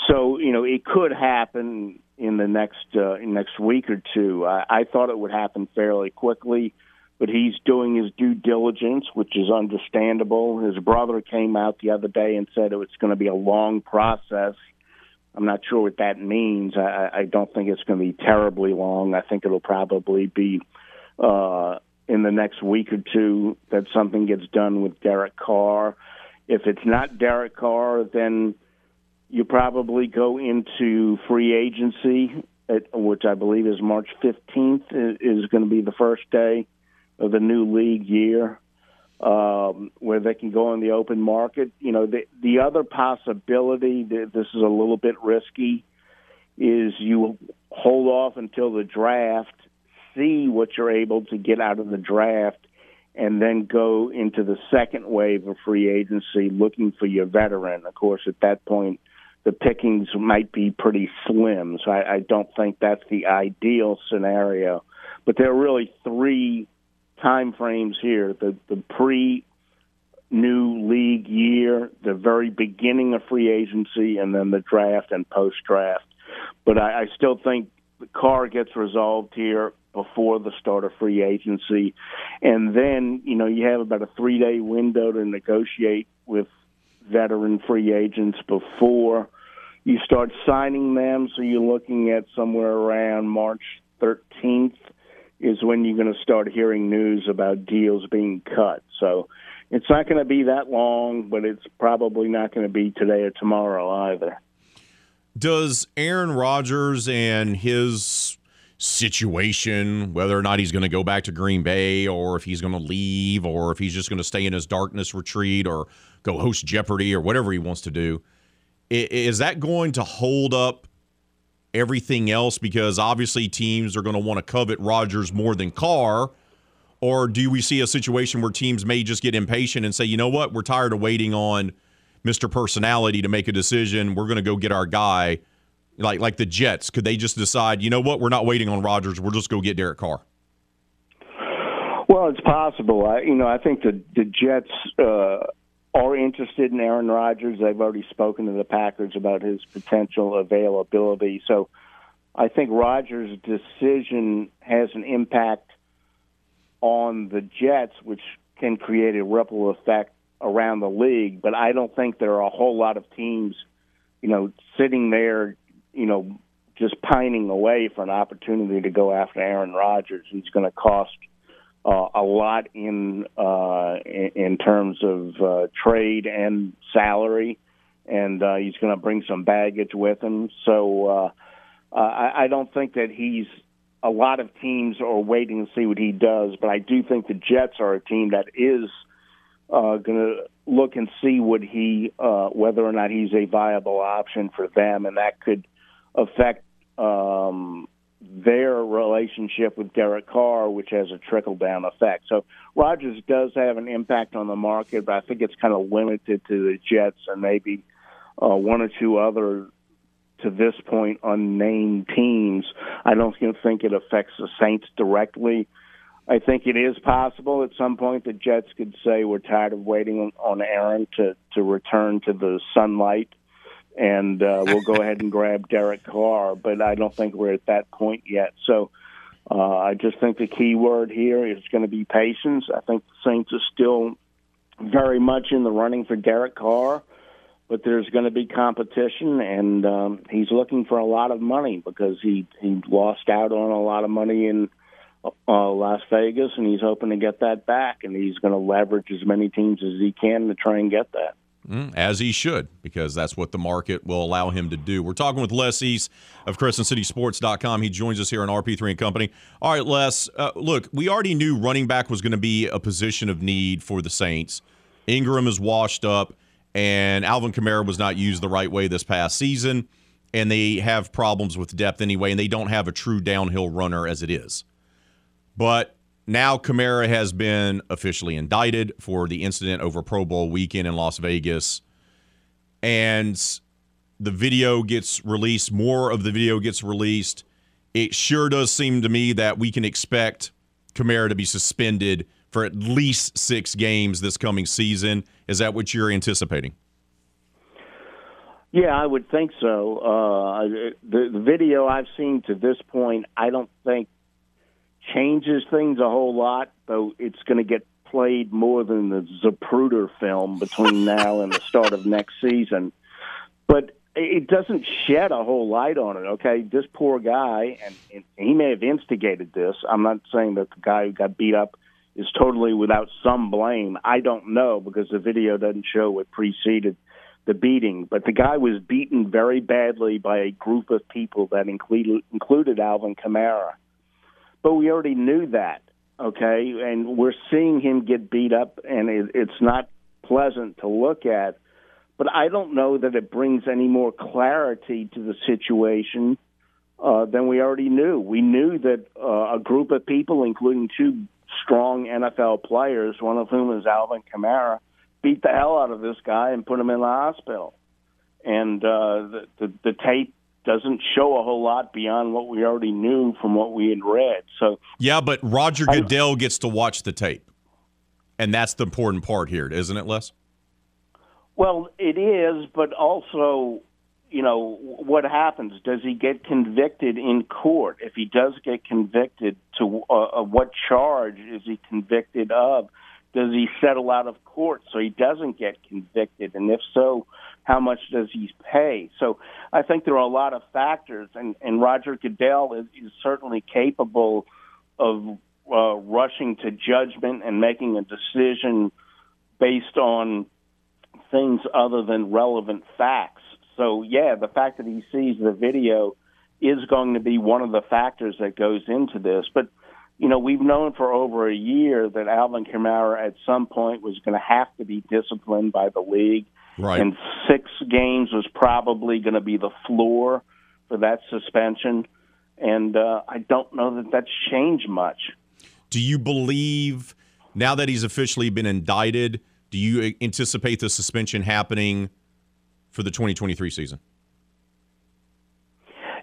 So you know it could happen in the next uh, next week or two. I, I thought it would happen fairly quickly, but he's doing his due diligence, which is understandable. His brother came out the other day and said it was going to be a long process I'm not sure what that means. I, I don't think it's going to be terribly long. I think it'll probably be uh, in the next week or two that something gets done with Derek Carr. If it's not Derek Carr, then you probably go into free agency, at, which I believe is March 15th, is going to be the first day of the new league year um, where they can go in the open market. You know, the the other possibility, that this is a little bit risky, is you hold off until the draft, see what you're able to get out of the draft, and then go into the second wave of free agency looking for your veteran. Of course, at that point, the pickings might be pretty slim. So I, I don't think that's the ideal scenario. But there are really three time frames here the the pre new league year, the very beginning of free agency, and then the draft and post draft. But I, I still think the Carr gets resolved here before the start of free agency, and then you know you have about a three day window to negotiate with veteran free agents before you start signing them. So you're looking at somewhere around March 13th is when you're going to start hearing news about deals being cut. So it's not going to be that long, but it's probably not going to be today or tomorrow either. Does Aaron Rodgers and his situation, whether or not he's going to go back to Green Bay or if he's going to leave or if he's just going to stay in his darkness retreat or go host Jeopardy or whatever he wants to do, is that going to hold up everything else because obviously teams are going to want to covet Rodgers more than Carr? Or do we see a situation where teams may just get impatient and say, you know what, we're tired of waiting on Mr. Personality to make a decision. We're going to go get our guy, like like the Jets. Could they just decide, you know what, we're not waiting on Rodgers. We'll just go get Derek Carr. Well, it's possible. I, you know, I think the the Jets uh, are interested in Aaron Rodgers. They've already spoken to the Packers about his potential availability. So I think Rodgers' decision has an impact on the Jets, which can create a ripple effect around the league. But I don't think there are a whole lot of teams, you know, sitting there, you know, just pining away for an opportunity to go after Aaron Rodgers. He's going to cost – uh, a lot in, uh, in terms of uh, trade and salary, and uh, he's going to bring some baggage with him. So uh, uh, I, I don't think that he's. A lot of teams are waiting to see what he does, but I do think the Jets are a team that is uh, going to look and see what he, uh, whether or not he's a viable option for them, and that could affect um, their relationship with Derek Carr, which has a trickle down effect. So Rodgers does have an impact on the market, but I think it's kind of limited to the Jets and maybe uh, one or two other to this point unnamed teams. I don't think it affects the Saints directly. I think it is possible at some point the Jets could say we're tired of waiting on Aaron to to return to the sunlight and uh, we'll go ahead and grab Derek Carr. But I don't think we're at that point yet. So Uh, I just think the key word here is going to be patience. I think the Saints are still very much in the running for Derek Carr, but there's going to be competition, and um, he's looking for a lot of money because he he lost out on a lot of money in uh, Las Vegas, and he's hoping to get that back, and he's going to leverage as many teams as he can to try and get that. Mm, as he should, because that's what the market will allow him to do. We're talking with Les East of CrescentCitySports.com. He joins us here on RP3 and Company. All right, Les, uh, look, we already knew running back was going to be a position of need for the Saints. Ingram is washed up, and Alvin Kamara was not used the right way this past season, and they have problems with depth anyway, and they don't have a true downhill runner as it is. But now Kamara has been officially indicted for the incident over Pro Bowl weekend in Las Vegas. And the video gets released, more of the video gets released. It sure does seem to me that we can expect Kamara to be suspended for at least six games this coming season. Is that what you're anticipating? Yeah, I would think so. Uh, the, the video I've seen to this point, I don't think changes things a whole lot, though it's going to get played more than the Zapruder film between now and the start of next season. But it doesn't shed a whole light on it. Okay, this poor guy, and, and he may have instigated this. I'm not saying that the guy who got beat up is totally without some blame. I don't know because the video doesn't show what preceded the beating. But the guy was beaten very badly by a group of people that included included Alvin Kamara but we already knew that, okay? And we're seeing him get beat up, and it, it's not pleasant to look at. But I don't know that it brings any more clarity to the situation uh, than we already knew. We knew that uh, a group of people, including two strong NFL players, one of whom is Alvin Kamara, beat the hell out of this guy and put him in the hospital. And uh, the, the the tape doesn't show a whole lot beyond what we already knew from what we had read. So yeah, but Roger Goodell gets to watch the tape, and that's the important part here, isn't it, Les? Well, it is, but also, you know, what happens? Does he get convicted in court? If he does get convicted, to uh what charge is he convicted of? Does he settle out of court so he doesn't get convicted? And if so, how much does he pay? So I think there are a lot of factors, and, and Roger Goodell is, is certainly capable of uh, rushing to judgment and making a decision based on things other than relevant facts. So, yeah, the fact that he sees the video is going to be one of the factors that goes into this. But, you know, we've known for over a year that Alvin Kamara at some point was going to have to be disciplined by the league Right. And six games was probably going to be the floor for that suspension. And uh, I don't know that that's changed much. Do you believe, now that he's officially been indicted, do you anticipate the suspension happening for the 2023 season?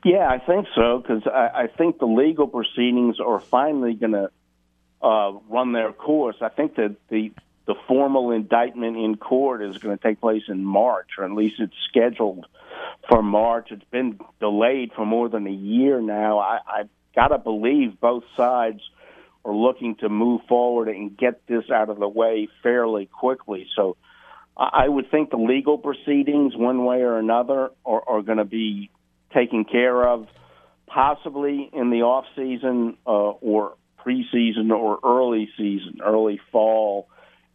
Yeah, I think so because I, I think the legal proceedings are finally going to uh, run their course. I think that the the formal indictment in court is going to take place in March, or at least it's scheduled for March. It's been delayed for more than a year now. I, I've got to believe both sides are looking to move forward and get this out of the way fairly quickly. So I would think the legal proceedings, one way or another, are, are going to be taken care of, possibly in the off season uh, or preseason or early season, early fall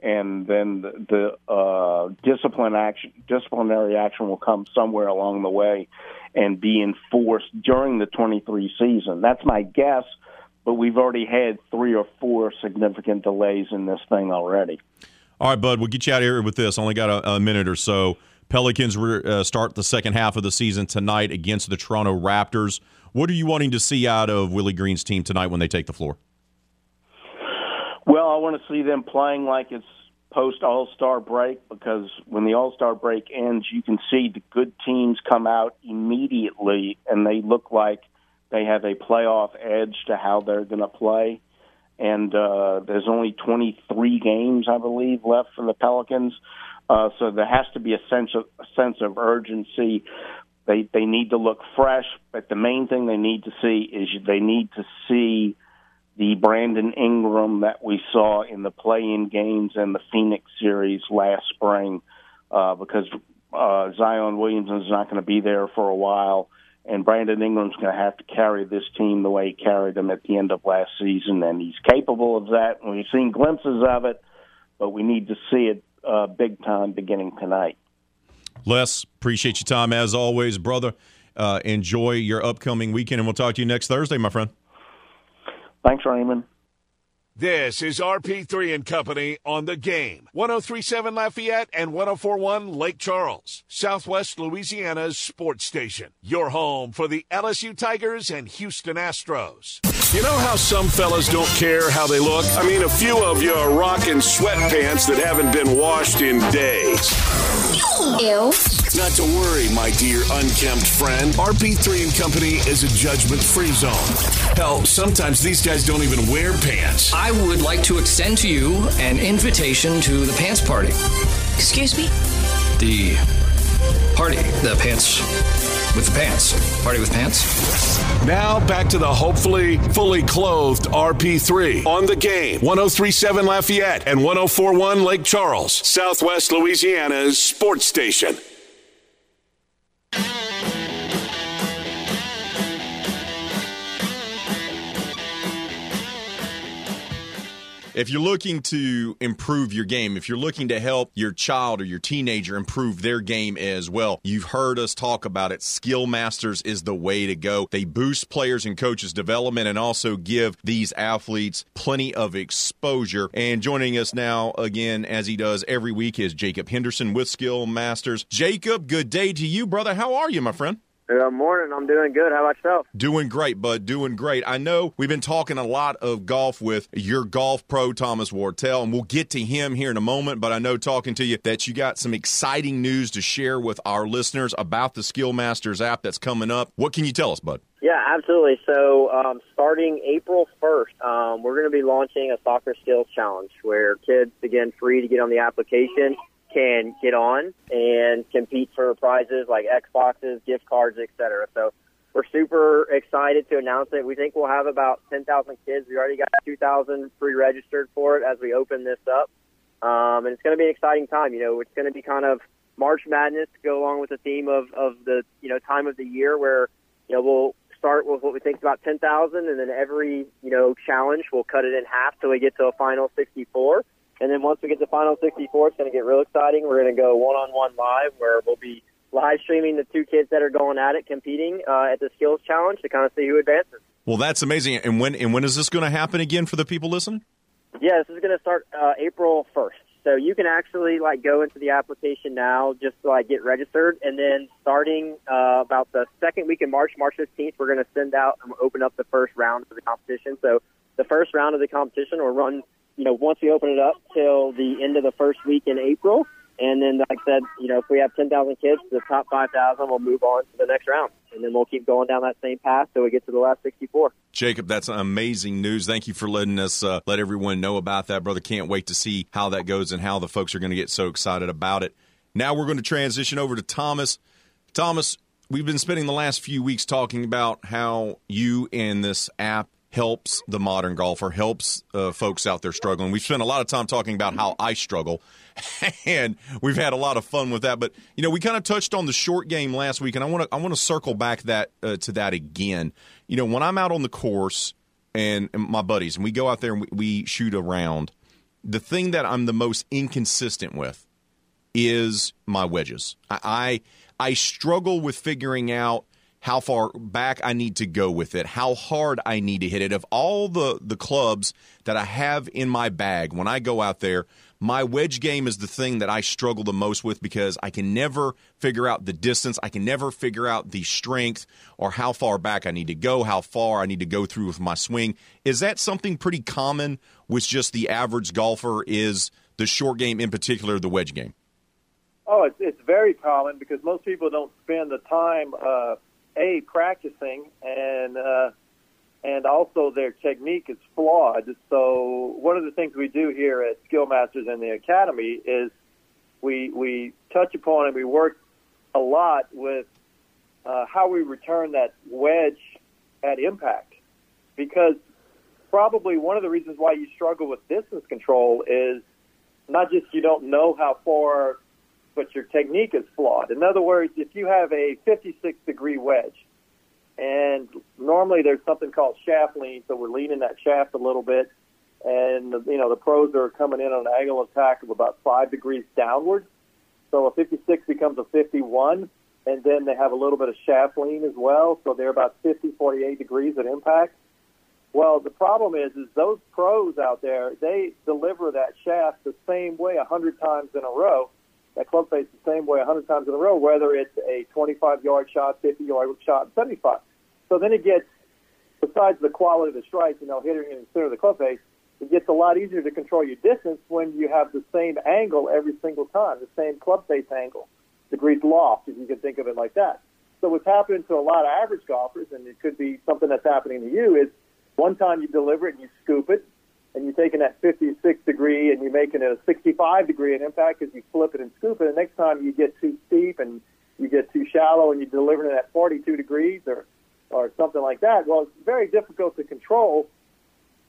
and then the, the uh, discipline action, disciplinary action will come somewhere along the way and be enforced during the 23 season. That's my guess, but we've already had three or four significant delays in this thing already. All right, bud, we'll get you out of here with this. Only got a, a minute or so. Pelicans uh, start the second half of the season tonight against the Toronto Raptors. What are you wanting to see out of Willie Green's team tonight when they take the floor? Well, I want to see them playing like it's post All Star break because when the All Star break ends, you can see the good teams come out immediately and they look like they have a playoff edge to how they're going to play. And uh, there's only 23 games, I believe, left for the Pelicans. Uh, so there has to be a sense of a sense of urgency. they they need to look fresh, but the main thing they need to see is they need to see the Brandon Ingram that we saw in the play-in games and the Phoenix series last spring, uh, because uh, Zion Williamson is not going to be there for a while, and Brandon Ingram's going to have to carry this team the way he carried them at the end of last season, and he's capable of that. And we've seen glimpses of it, but we need to see it uh, big time beginning tonight. Les, appreciate your time as always, brother. Uh, enjoy your upcoming weekend, and we'll talk to you next Thursday, my friend. Thanks, Raymond. This is RP3 and Company on the game. 1037 Lafayette and 1041 Lake Charles, Southwest Louisiana's sports station. Your home for the LSU Tigers and Houston Astros. You know how some fellas don't care how they look? I mean, a few of you are rocking sweatpants that haven't been washed in days. Ew. Not to worry, my dear unkempt friend. RP3 and Company is a judgment-free zone. Hell, sometimes these guys don't even wear pants. I would like to extend to you an invitation to the pants party. Excuse me? The party. The pants with pants. Party with pants. Now back to the hopefully fully clothed RP3 on the game. 1037 Lafayette and 1041 Lake Charles, Southwest Louisiana's sports station. If you're looking to improve your game, if you're looking to help your child or your teenager improve their game as well, you've heard us talk about it. Skill Masters is the way to go. They boost players and coaches' development and also give these athletes plenty of exposure. And joining us now again, as he does every week, is Jacob Henderson with Skill Masters. Jacob, good day to you, brother. How are you, my friend? Good morning. I'm doing good. How about yourself? Doing great, bud. Doing great. I know we've been talking a lot of golf with your golf pro, Thomas Wartell, and we'll get to him here in a moment. But I know talking to you that you got some exciting news to share with our listeners about the Skill Masters app that's coming up. What can you tell us, bud? Yeah, absolutely. So, um, starting April 1st, um, we're going to be launching a soccer skills challenge where kids, again, free to get on the application can get on and compete for prizes like Xboxes, gift cards, etc. So we're super excited to announce it. We think we'll have about 10,000 kids. We already got 2,000 pre-registered for it as we open this up. Um, and it's going to be an exciting time. You know, it's going to be kind of March Madness to go along with the theme of, of the, you know, time of the year where, you know, we'll start with what we think is about 10,000 and then every, you know, challenge we'll cut it in half till we get to a final 64. And then once we get to Final 64, it's going to get real exciting. We're going to go one-on-one live where we'll be live streaming the two kids that are going at it, competing uh, at the skills challenge to kind of see who advances. Well, that's amazing. And when and when is this going to happen again for the people listening? Yeah, this is going to start uh, April 1st. So you can actually like go into the application now just to like get registered, and then starting uh, about the second week in March, March 15th, we're going to send out and open up the first round of the competition. So the first round of the competition will run you know, once we open it up till the end of the first week in April. And then, like I said, you know, if we have 10,000 kids, the top 5,000 will move on to the next round. And then we'll keep going down that same path till we get to the last 64. Jacob, that's amazing news. Thank you for letting us uh, let everyone know about that, brother. Can't wait to see how that goes and how the folks are going to get so excited about it. Now we're going to transition over to Thomas. Thomas, we've been spending the last few weeks talking about how you and this app helps the modern golfer, helps uh, folks out there struggling. We've spent a lot of time talking about how I struggle, and we've had a lot of fun with that. But you know, we kind of touched on the short game last week, and I want to I want to circle back that uh, to that again. You know, when I'm out on the course and, and my buddies, and we go out there and we, we shoot around, the thing that I'm the most inconsistent with is my wedges. I, I, I struggle with figuring out how far back I need to go with it, how hard I need to hit it. Of all the the clubs that I have in my bag when I go out there, my wedge game is the thing that I struggle the most with because I can never figure out the distance. I can never figure out the strength or how far back I need to go, how far I need to go through with my swing. Is that something pretty common with just the average golfer? Is the short game in particular the wedge game? Oh, it's, it's very common because most people don't spend the time uh, a practicing and uh, and also their technique is flawed. So one of the things we do here at Skill Masters and the Academy is we we touch upon and we work a lot with uh, how we return that wedge at impact, because probably one of the reasons why you struggle with distance control is not just you don't know how far, but your technique is flawed. In other words, if you have a 56 degree wedge, and normally there's something called shaft lean, so we're leaning that shaft a little bit, and you know the pros are coming in on an angle of attack of about five degrees downward. So a 56 becomes a 51, and then they have a little bit of shaft lean as well, so they're about 50, 48 degrees at impact. Well, the problem is, is those pros out there, they deliver that shaft the same way a hundred times in a row. That club face the same way a hundred times in a row, whether it's a 25-yard shot, 50-yard shot, 75. So then it gets, besides the quality of the strike, you know, hitting in the center of the club face, it gets a lot easier to control your distance when you have the same angle every single time, the same club face angle, degrees loft, if you can think of it like that. So what's happening to a lot of average golfers, and it could be something that's happening to you, is one time you deliver it and you scoop it, and you're taking that 56 degree and you're making it a 65 degree in impact because you flip it and scoop it. And next time you get too steep and you get too shallow and you're delivering it at 42 degrees or or something like that. Well, it's very difficult to control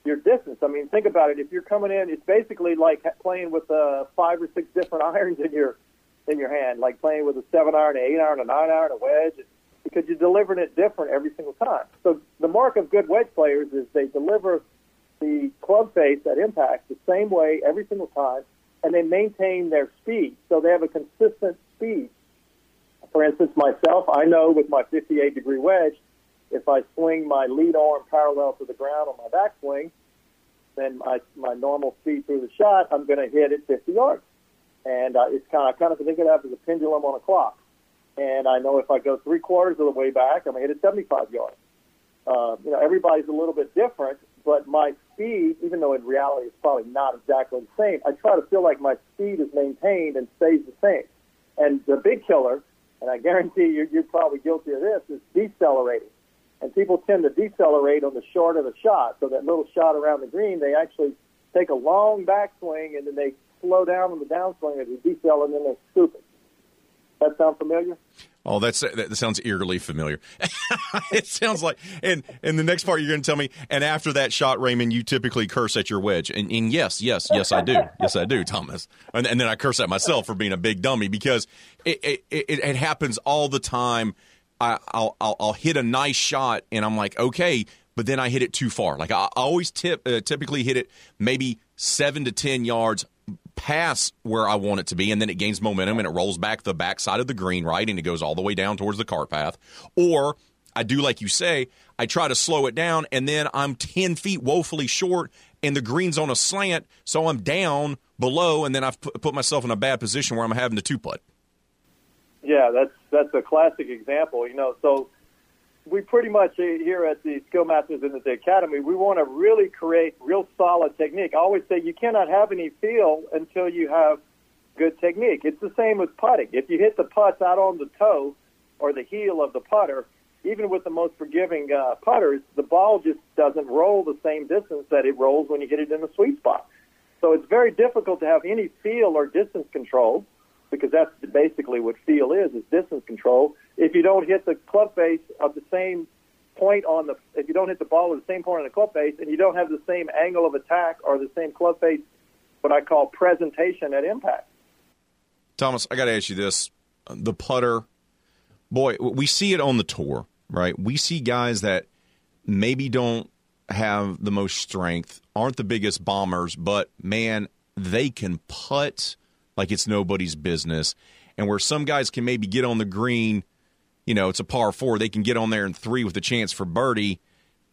your distance. I mean, think about it. If you're coming in, it's basically like playing with uh, five or six different irons in your in your hand, like playing with a seven iron, an eight iron, a nine iron, a wedge because you're delivering it different every single time. So the mark of good wedge players is they deliver the club face at impact the same way every single time, and they maintain their speed. So they have a consistent speed. For instance, myself, I know with my 58 degree wedge, if I swing my lead arm parallel to the ground on my backswing, then my, my normal speed through the shot, I'm going to hit it 50 yards. And uh, it's kind of, kind of think of it as a pendulum on a clock and I know if I go three quarters of the way back, I'm going to hit it 75 yards. Uh, you know, everybody's a little bit different, but my speed, even though in reality it's probably not exactly the same, I try to feel like my speed is maintained and stays the same. And the big killer, and I guarantee you, you're probably guilty of this, is decelerating. And people tend to decelerate on the short of the shot. So that little shot around the green, they actually take a long backswing and then they slow down on the downswing as they decel and then they scoop it. That sound familiar? Oh, that's that sounds eerily familiar. it sounds like, and and the next part you're going to tell me, and after that shot, Raymond, you typically curse at your wedge, and, and yes, yes, yes, I do, yes, I do, Thomas, and, and then I curse at myself for being a big dummy because it it, it, it happens all the time. I, I'll, I'll I'll hit a nice shot, and I'm like, okay, but then I hit it too far. Like I, I always tip, uh, typically hit it maybe seven to ten yards pass where I want it to be, and then it gains momentum and it rolls back the backside of the green, right? And it goes all the way down towards the cart path. Or I do like you say, I try to slow it down, and then I'm 10 feet woefully short, and the green's on a slant, so I'm down below, and then I've put myself in a bad position where I'm having to two putt. Yeah, that's that's a classic example. You know, so we pretty much uh, here at the Skill Masters and the Academy, we want to really create real solid technique. I always say you cannot have any feel until you have good technique. It's the same with putting. If you hit the putts out on the toe or the heel of the putter, even with the most forgiving uh, putters, the ball just doesn't roll the same distance that it rolls when you hit it in the sweet spot. So it's very difficult to have any feel or distance control because that's basically what feel is, is distance control. If you don't hit the club face of the same point on the, if you don't hit the ball at the same point on the club face and you don't have the same angle of attack or the same club face, what I call presentation at impact. Thomas, I got to ask you this. The putter, boy, we see it on the tour, right? We see guys that maybe don't have the most strength, aren't the biggest bombers, but man, they can putt like it's nobody's business. And where some guys can maybe get on the green, you know, it's a par four, they can get on there in three with a chance for birdie,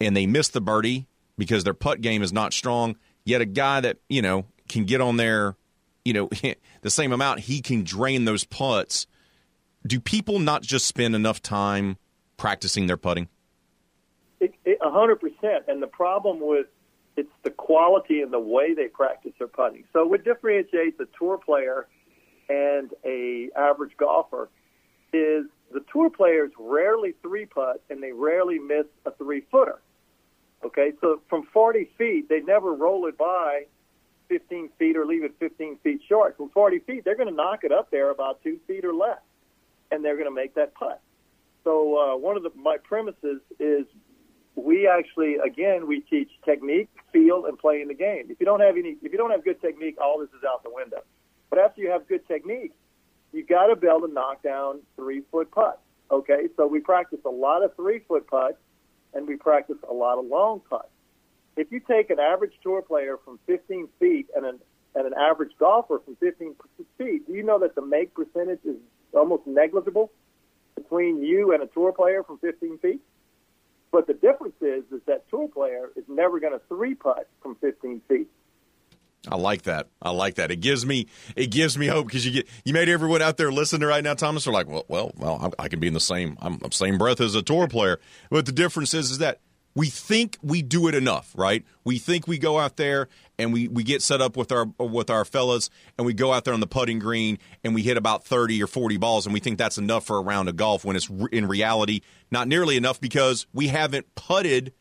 and they miss the birdie because their putt game is not strong. Yet a guy that, you know, can get on there, you know, the same amount, he can drain those putts. Do people not just spend enough time practicing their putting? A hundred percent. And the problem with the quality and the way they practice their putting. So what differentiates a tour player and a average golfer is the tour players rarely three putt and they rarely miss a three footer. Okay, so from 40 feet, they never roll it by 15 feet or leave it 15 feet short. From 40 feet, they're going to knock it up there about two feet or less, and they're going to make that putt. So uh, one of the, my premises is we actually, again, we teach technique, feel, and playing the game. If you don't have any, if you don't have good technique, all this is out the window. But after you have good technique, you got to be able to knock down three foot putts. Okay, so we practice a lot of three foot putts, and we practice a lot of long putts. If you take an average tour player from 15 feet and an and an average golfer from 15 feet, do you know that the make percentage is almost negligible between you and a tour player from 15 feet? But the difference is, is that tour player is never going to three putt from 15 feet. I like that. I like that. It gives me it gives me hope because you get you made everyone out there listening right now. Thomas are like, well, well, well, I can be in the same I'm same breath as a tour player. But the difference is, is that we think we do it enough, right? We think we go out there and we, we get set up with our with our fellas and we go out there on the putting green and we hit about 30 or 40 balls and we think that's enough for a round of golf when it's in reality not nearly enough because we haven't putted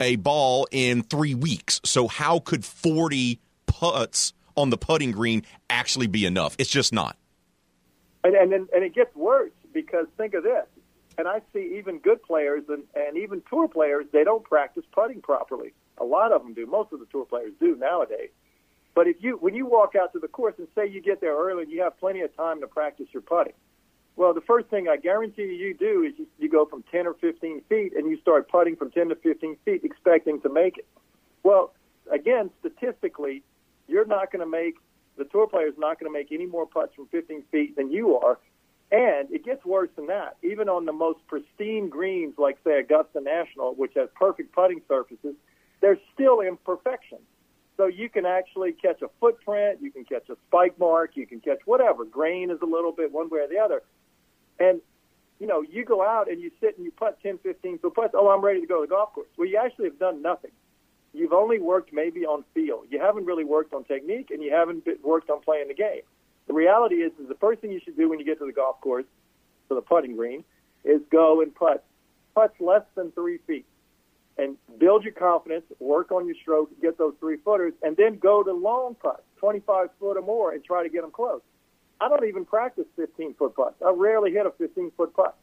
a ball in 3 weeks. So how could 40 putts on the putting green actually be enough? It's just not. And and and it gets worse because think of this and I see even good players and, and even tour players, they don't practice putting properly. A lot of them do. Most of the tour players do nowadays. But if you when you walk out to the course and say you get there early and you have plenty of time to practice your putting, well, the first thing I guarantee you do is you, you go from 10 or 15 feet and you start putting from 10 to 15 feet expecting to make it. Well, again, statistically, you're not going to make the tour player is not going to make any more putts from 15 feet than you are and it gets worse than that. Even on the most pristine greens, like say Augusta National, which has perfect putting surfaces, there's still imperfections. So you can actually catch a footprint, you can catch a spike mark, you can catch whatever. Grain is a little bit one way or the other. And, you know, you go out and you sit and you putt 10, 15 foot putts. Oh, I'm ready to go to the golf course. Well, you actually have done nothing. You've only worked maybe on feel. You haven't really worked on technique and you haven't worked on playing the game. The reality is, is the first thing you should do when you get to the golf course, to the putting green, is go and putt. Putts less than three feet. And build your confidence, work on your stroke, get those three footers, and then go to long putts, 25 foot or more, and try to get them close. I don't even practice 15 foot putts. I rarely hit a 15 foot putt.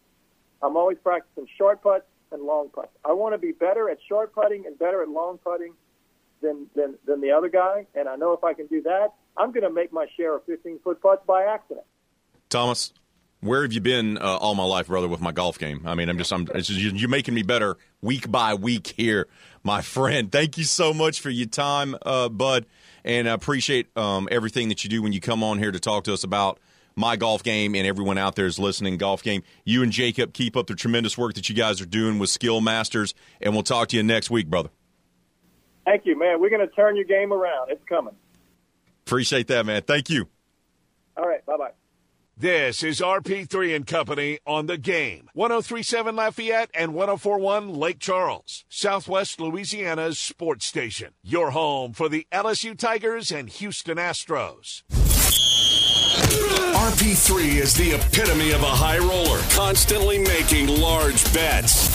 I'm always practicing short putts and long putts. I want to be better at short putting and better at long putting than, than, than the other guy. And I know if I can do that, I'm going to make my share of 15 foot putts by accident. Thomas, where have you been uh, all my life, brother, with my golf game? I mean, I'm just, I'm, just, you're making me better week by week here, my friend. Thank you so much for your time, uh, bud, and I appreciate um, everything that you do when you come on here to talk to us about my golf game and everyone out there is listening golf game. You and Jacob keep up the tremendous work that you guys are doing with Skill Masters, and we'll talk to you next week, brother. Thank you, man. We're going to turn your game around. It's coming. Appreciate that, man. Thank you. All right. Bye bye. This is RP3 and Company on the game. 1037 Lafayette and 1041 Lake Charles, Southwest Louisiana's sports station. Your home for the LSU Tigers and Houston Astros. RP3 is the epitome of a high roller, constantly making large bets.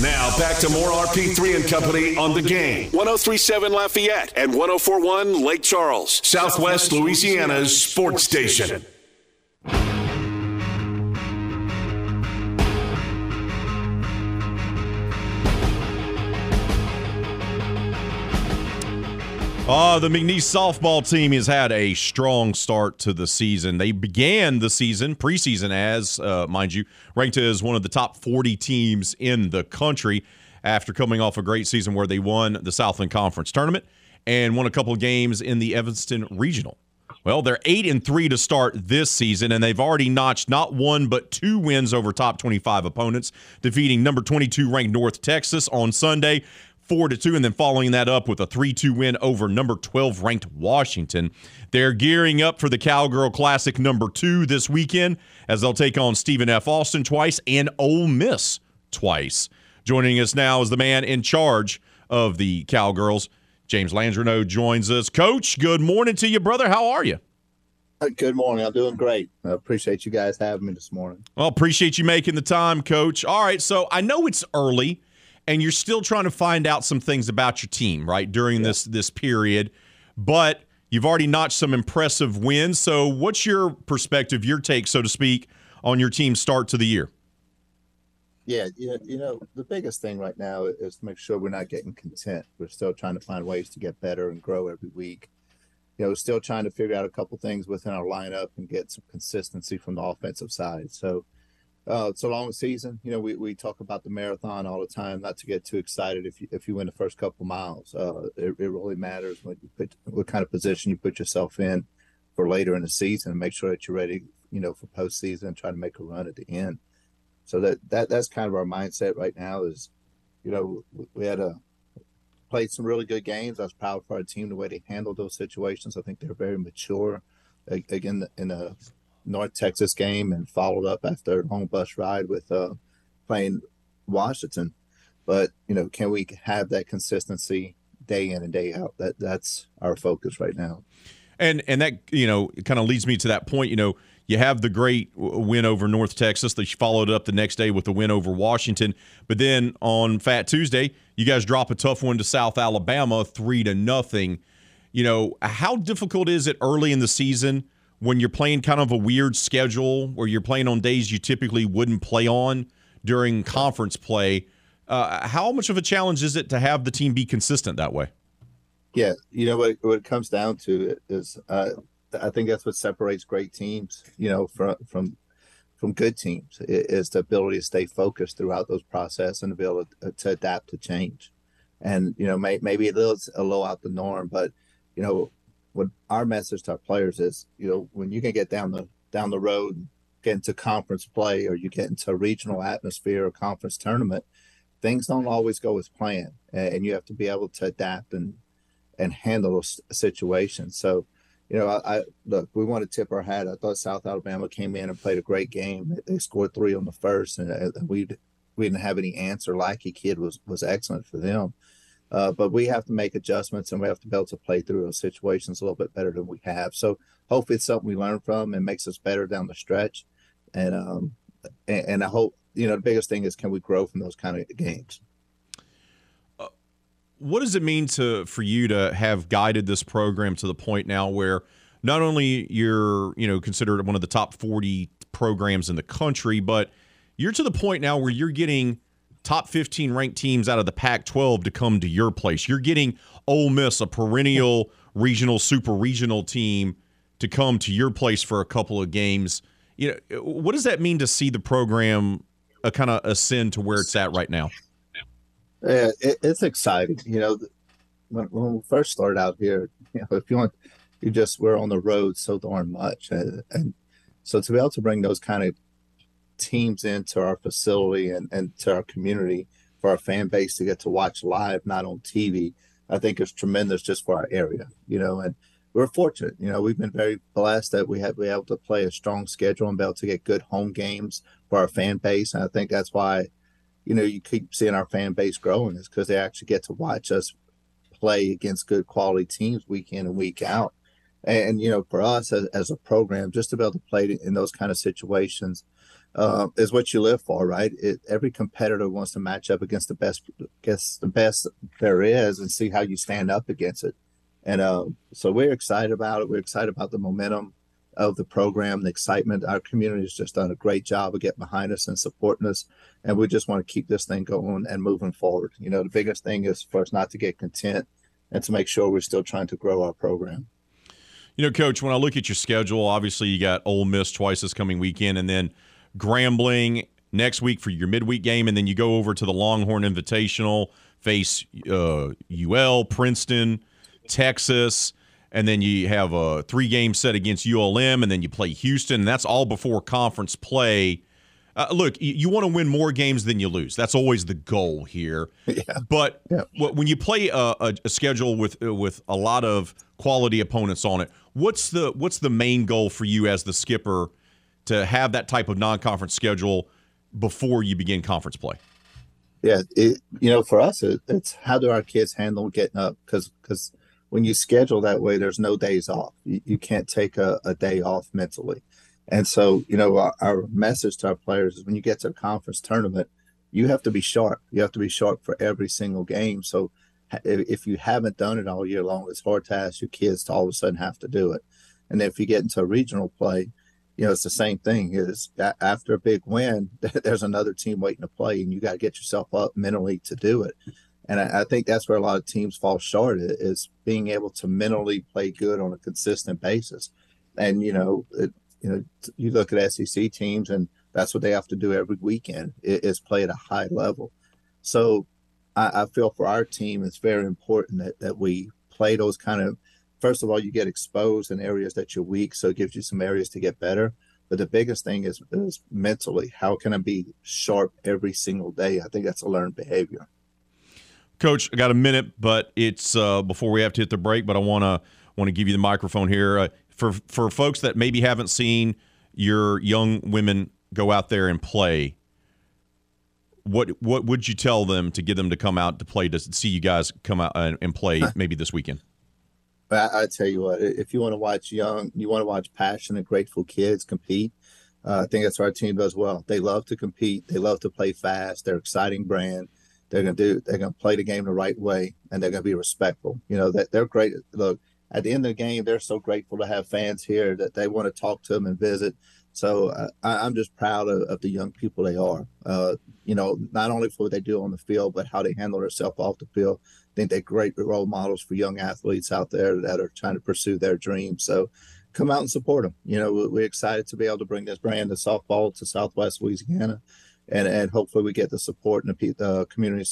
Now back to more RP3 and Company on the game. 1037 Lafayette and 1041 Lake Charles, Southwest Louisiana's sports station. Uh, the McNeese softball team has had a strong start to the season. They began the season, preseason, as, uh, mind you, ranked as one of the top 40 teams in the country after coming off a great season where they won the Southland Conference tournament and won a couple of games in the Evanston Regional. Well, they're 8 and 3 to start this season and they've already notched not one but two wins over top 25 opponents, defeating number 22 ranked North Texas on Sunday four to two, and then following that up with a three-two win over number 12 ranked Washington. They're gearing up for the Cowgirl Classic number two this weekend as they'll take on Stephen F. Austin twice and Ole Miss twice. Joining us now is the man in charge of the Cowgirls. James Landreneau joins us. Coach, good morning to you, brother. How are you? Uh, Good morning. I'm doing great. I appreciate you guys having me this morning. Well, appreciate you making the time, Coach. All right, so I know it's early, and you're still trying to find out some things about your team, right, during this this period. But you've already notched some impressive wins. So, what's your perspective, your take, so to speak, on your team's start to the year? Yeah, you you know, the biggest thing right now is to make sure we're not getting content. We're still trying to find ways to get better and grow every week. You know, still trying to figure out a couple things within our lineup and get some consistency from the offensive side. So, uh, it's a long season. You know, we, we talk about the marathon all the time. Not to get too excited if you if you win the first couple miles. Uh, it, it really matters when you put what kind of position you put yourself in for later in the season and make sure that you're ready. You know, for postseason and try to make a run at the end. So that that that's kind of our mindset right now. Is you know we had a played some really good games. I was proud for our team the way they handled those situations. I think they're very mature. Again, in a North Texas game and followed up after a long bus ride with uh, playing Washington. But you know, can we have that consistency day in and day out? That that's our focus right now. And and that you know kind of leads me to that point. You know, you have the great win over North Texas. They followed up the next day with the win over Washington. But then on Fat Tuesday, you guys drop a tough one to South Alabama, three to nothing. You know, how difficult is it early in the season when you're playing kind of a weird schedule where you're playing on days you typically wouldn't play on during conference play? Uh, how much of a challenge is it to have the team be consistent that way? Yeah, you know what what it comes down to is uh, I think that's what separates great teams, you know, from from from good teams is the ability to stay focused throughout those process and to be able to, to adapt to change. And you know, may, maybe a little a little out the norm, but you know, what our message to our players is, you know, when you can get down the down the road, and get into conference play, or you get into a regional atmosphere or conference tournament, things don't always go as planned, and you have to be able to adapt and and handle those situations. So, you know, I, I look, we want to tip our hat. I thought South Alabama came in and played a great game. They scored three on the first, and, uh, and we we didn't have any answer. Likey kid was was excellent for them. Uh, but we have to make adjustments and we have to be able to play through those situations a little bit better than we have. So hopefully it's something we learn from and makes us better down the stretch. And um and, and I hope you know the biggest thing is can we grow from those kind of games. what does it mean to for you to have guided this program to the point now where not only you're you know considered one of the top 40 programs in the country but you're to the point now where you're getting top 15 ranked teams out of the Pac-12 to come to your place. You're getting Ole Miss a perennial regional super regional team to come to your place for a couple of games. You know what does that mean to see the program uh, kind of ascend to where it's at right now? Yeah, it, it's exciting. You know, when, when we first started out here, you know, if you want, you just we're on the road so darn much, and, and so to be able to bring those kind of teams into our facility and, and to our community for our fan base to get to watch live, not on TV, I think is tremendous just for our area. You know, and we're fortunate. You know, we've been very blessed that we have been able to play a strong schedule and be able to get good home games for our fan base, and I think that's why you know, you keep seeing our fan base growing is because they actually get to watch us play against good quality teams week in and week out. And, you know, for us as, as a program, just to be able to play in those kind of situations uh, is what you live for, right? It, every competitor wants to match up against the best, against the best there is, and see how you stand up against it. And uh, so we're excited about it. We're excited about the momentum of the program, the excitement. Our community has just done a great job of getting behind us and supporting us. And we just want to keep this thing going and moving forward. You know, the biggest thing is for us not to get content and to make sure we're still trying to grow our program. You know, Coach, when I look at your schedule, obviously you got Ole Miss twice this coming weekend, and then Grambling next week for your midweek game, and then you go over to the Longhorn Invitational, face uh, UL, Princeton, Texas, and then you have a three-game set against ULM, and then you play Houston, and that's all before conference play. Uh, look, you, you want to win more games than you lose. That's always the goal here. But wh- when you play a, a, a schedule with uh, with a lot of quality opponents on it, what's the what's the main goal for you as the skipper to have that type of non-conference schedule before you begin conference play? Yeah, it, you know, for us, it, it's how do our kids handle getting up? Because because when you schedule that way, there's no days off. You, you can't take a, a day off mentally. And so, you know, our, our message to our players is when you get to a conference tournament, you have to be sharp. You have to be sharp for every single game. So if you haven't done it all year long, it's hard to ask your kids to all of a sudden have to do it. And if you get into a regional play, you know, it's the same thing. Is after a big win, there's another team waiting to play, and you got to get yourself up mentally to do it. And I, I, think that's where a lot of teams fall short is being able to mentally play good on a consistent basis. And you know, it, you know, you look at SEC teams, and that's what they have to do every weekend is play at a high level. So I, I feel for our team, it's very important that, that we play those kind of. First of all, you get exposed in areas that you're weak, so it gives you some areas to get better. But the biggest thing is, is mentally. How can I be sharp every single day? I think that's a learned behavior. Coach, I got a minute, but it's uh, before we have to hit the break. But I want to want to give you the microphone here uh, for for folks that maybe haven't seen your young women go out there and play what what would you tell them to get them to come out to play to see you guys come out and, and play maybe this weekend? I, I, tell you what, if you want to watch young, you want to watch passionate, grateful kids compete. Uh, I think that's what our team does well. They love to compete. They love to play fast. They're exciting brand. They're gonna do. They're gonna play the game the right way, and they're gonna be respectful. You know that they're great. Look, at the end of the game, they're so grateful to have fans here that they want to talk to them and visit. So uh, I, am just proud of, of, the young people they are. Uh, you know, not only for what they do on the field, but how they handle themselves off the field. I think they're great role models for young athletes out there that are trying to pursue their dreams. So come out and support them. You know, we're excited to be able to bring this brand of softball to Southwest Louisiana, and and hopefully we get the support and the uh, community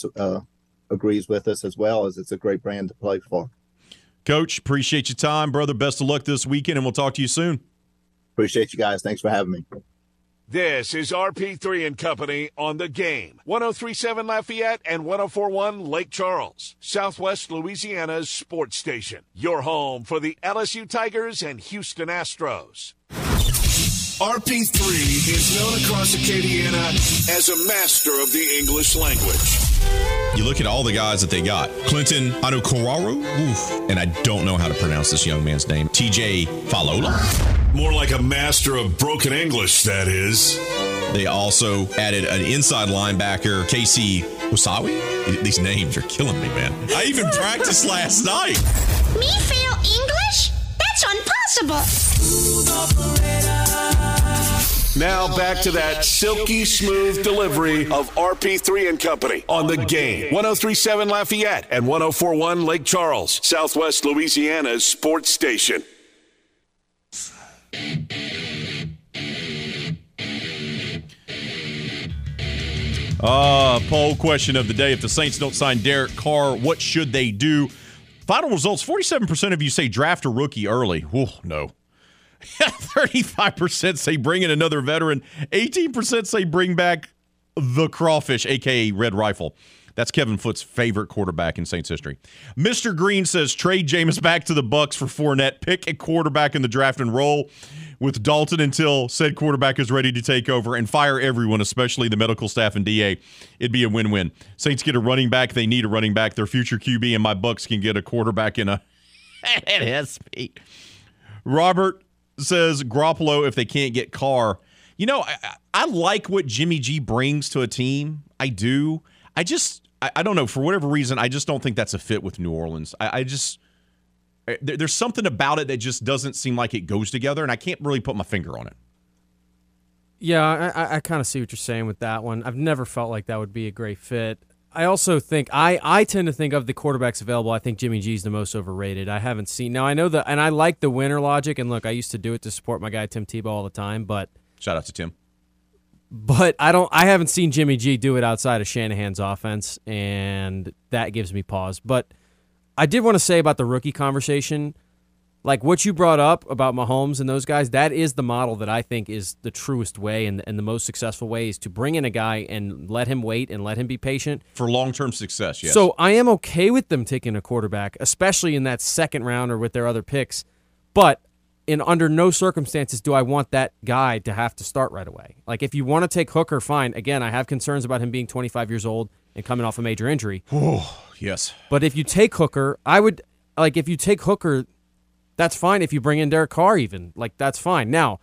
agrees with us as well as it's a great brand to play for. Coach, appreciate your time, brother. Best of luck this weekend, and we'll talk to you soon. Appreciate you guys. Thanks for having me. This is RP3 and Company on the game. 1037 Lafayette and 1041 Lake Charles, Southwest Louisiana's sports station. Your home for the LSU Tigers and Houston Astros. RP3 is known across Acadiana as a master of the English language. You look at all the guys that they got. Clinton Anukoraru, and I don't know how to pronounce this young man's name. TJ Falola. More like a master of broken English, that is. They also added an inside linebacker, Casey Wasawi. These names are killing me, man. I even practiced last night. Me fail English? That's impossible. Now back to that silky smooth delivery of RP3 and Company on the game. 1037 Lafayette and 1041 Lake Charles, Southwest Louisiana's sports station. Uh, poll question of the day. If the Saints don't sign Derek Carr, what should they do? Final results 47% of you say draft a rookie early. Whew, no. 35% say bring in another veteran. 18% say bring back the crawfish, aka Red Rifle. That's Kevin Foot's favorite quarterback in Saints history. Mr. Green says trade Jameis back to the Bucks for Fournette. Pick a quarterback in the draft and roll with Dalton until said quarterback is ready to take over and fire everyone, especially the medical staff and DA. It'd be a win-win. Saints get a running back. They need a running back. Their future QB and my Bucks can get a quarterback in a NSP. Robert says Garoppolo if they can't get Carr. You know, I, I, like what Jimmy G brings to a team. I do. I just, I, I, don't know. For whatever reason, I just don't think that's a fit with New Orleans. I, I just, there, there's something about it that just doesn't seem like it goes together, and I can't really put my finger on it. Yeah, I, I kind of see what you're saying with that one. I've never felt like that would be a great fit. I also think I, I tend to think of the quarterbacks available. I think Jimmy G is the most overrated. I haven't seen now. I know that, and I like the winner logic. And look, I used to do it to support my guy Tim Tebow all the time. But shout out to Tim. But I don't. I haven't seen Jimmy G do it outside of Shanahan's offense, and that gives me pause. But I did want to say about the rookie conversation like what you brought up about Mahomes and those guys, that is the model that I think is the truest way and, and the most successful way is to bring in a guy and let him wait and let him be patient. For long term success, yes. So I am okay with them taking a quarterback, especially in that second round or with their other picks. But in under no circumstances do I want that guy to have to start right away. Like if you want to take Hooker, fine. Again, I have concerns about him being 25 years old and coming off a major injury. Oh, yes. But if you take Hooker, I would like if you take Hooker, that's fine. If you bring in Derek Carr, even like that's fine. Now,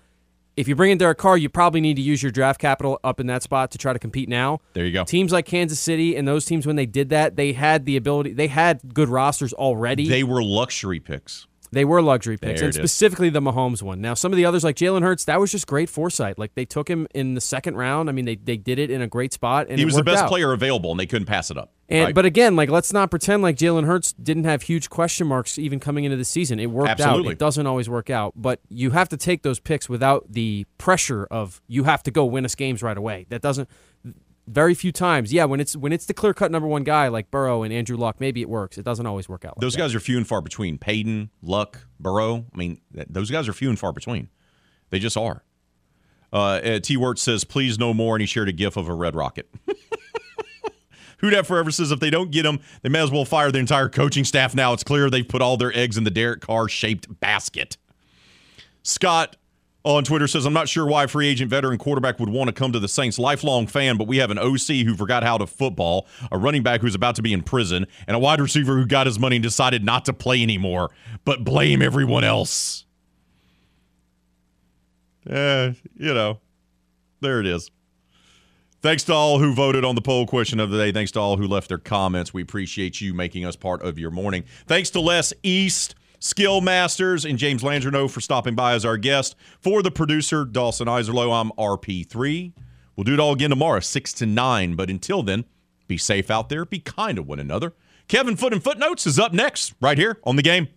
if you bring in Derek Carr, you probably need to use your draft capital up in that spot to try to compete now. There you go. Teams like Kansas City and those teams, when they did that, they had the ability, they had good rosters already. They were luxury picks. They were luxury picks, There and it is. specifically the Mahomes one. Now, some of the others, like Jalen Hurts, that was just great foresight. Like they took him in the second round. I mean, they, they did it in a great spot, and he was the best out. player available, and they couldn't pass it up. And right? but again, like let's not pretend like Jalen Hurts didn't have huge question marks even coming into the season. It worked Absolutely. out. It doesn't always work out, but you have to take those picks without the pressure of you have to go win us games right away. That doesn't. Very few times, yeah. When it's when it's the clear cut number one guy like Burrow and Andrew Luck, maybe it works. It doesn't always work out. Like those that. guys are few and far between. Payton, Luck, Burrow. I mean, th- those guys are few and far between. They just are. Uh, uh, T. Wirt says, "Please no more," and he shared a GIF of a red rocket. Who that forever says if they don't get him, they may as well fire the entire coaching staff. Now it's clear they've put all their eggs in the Derek Carr shaped basket. Scott on Twitter says, I'm not sure why a free agent veteran quarterback would want to come to the Saints. Lifelong fan, but we have an OC who forgot how to football, a running back who's about to be in prison, and a wide receiver who got his money and decided not to play anymore, but blame everyone else. Eh, you know, there it is. Thanks to all who voted on the poll question of the day. Thanks to all who left their comments. We appreciate you making us part of your morning. Thanks to Les East, Skill Masters, and James Landreneau for stopping by as our guest. For the producer, Dawson Iserlow, I'm RP3. We'll do it all again tomorrow, 6 to 9. But until then, be safe out there. Be kind to one another. Kevin Foot and Footnotes is up next, right here on the game.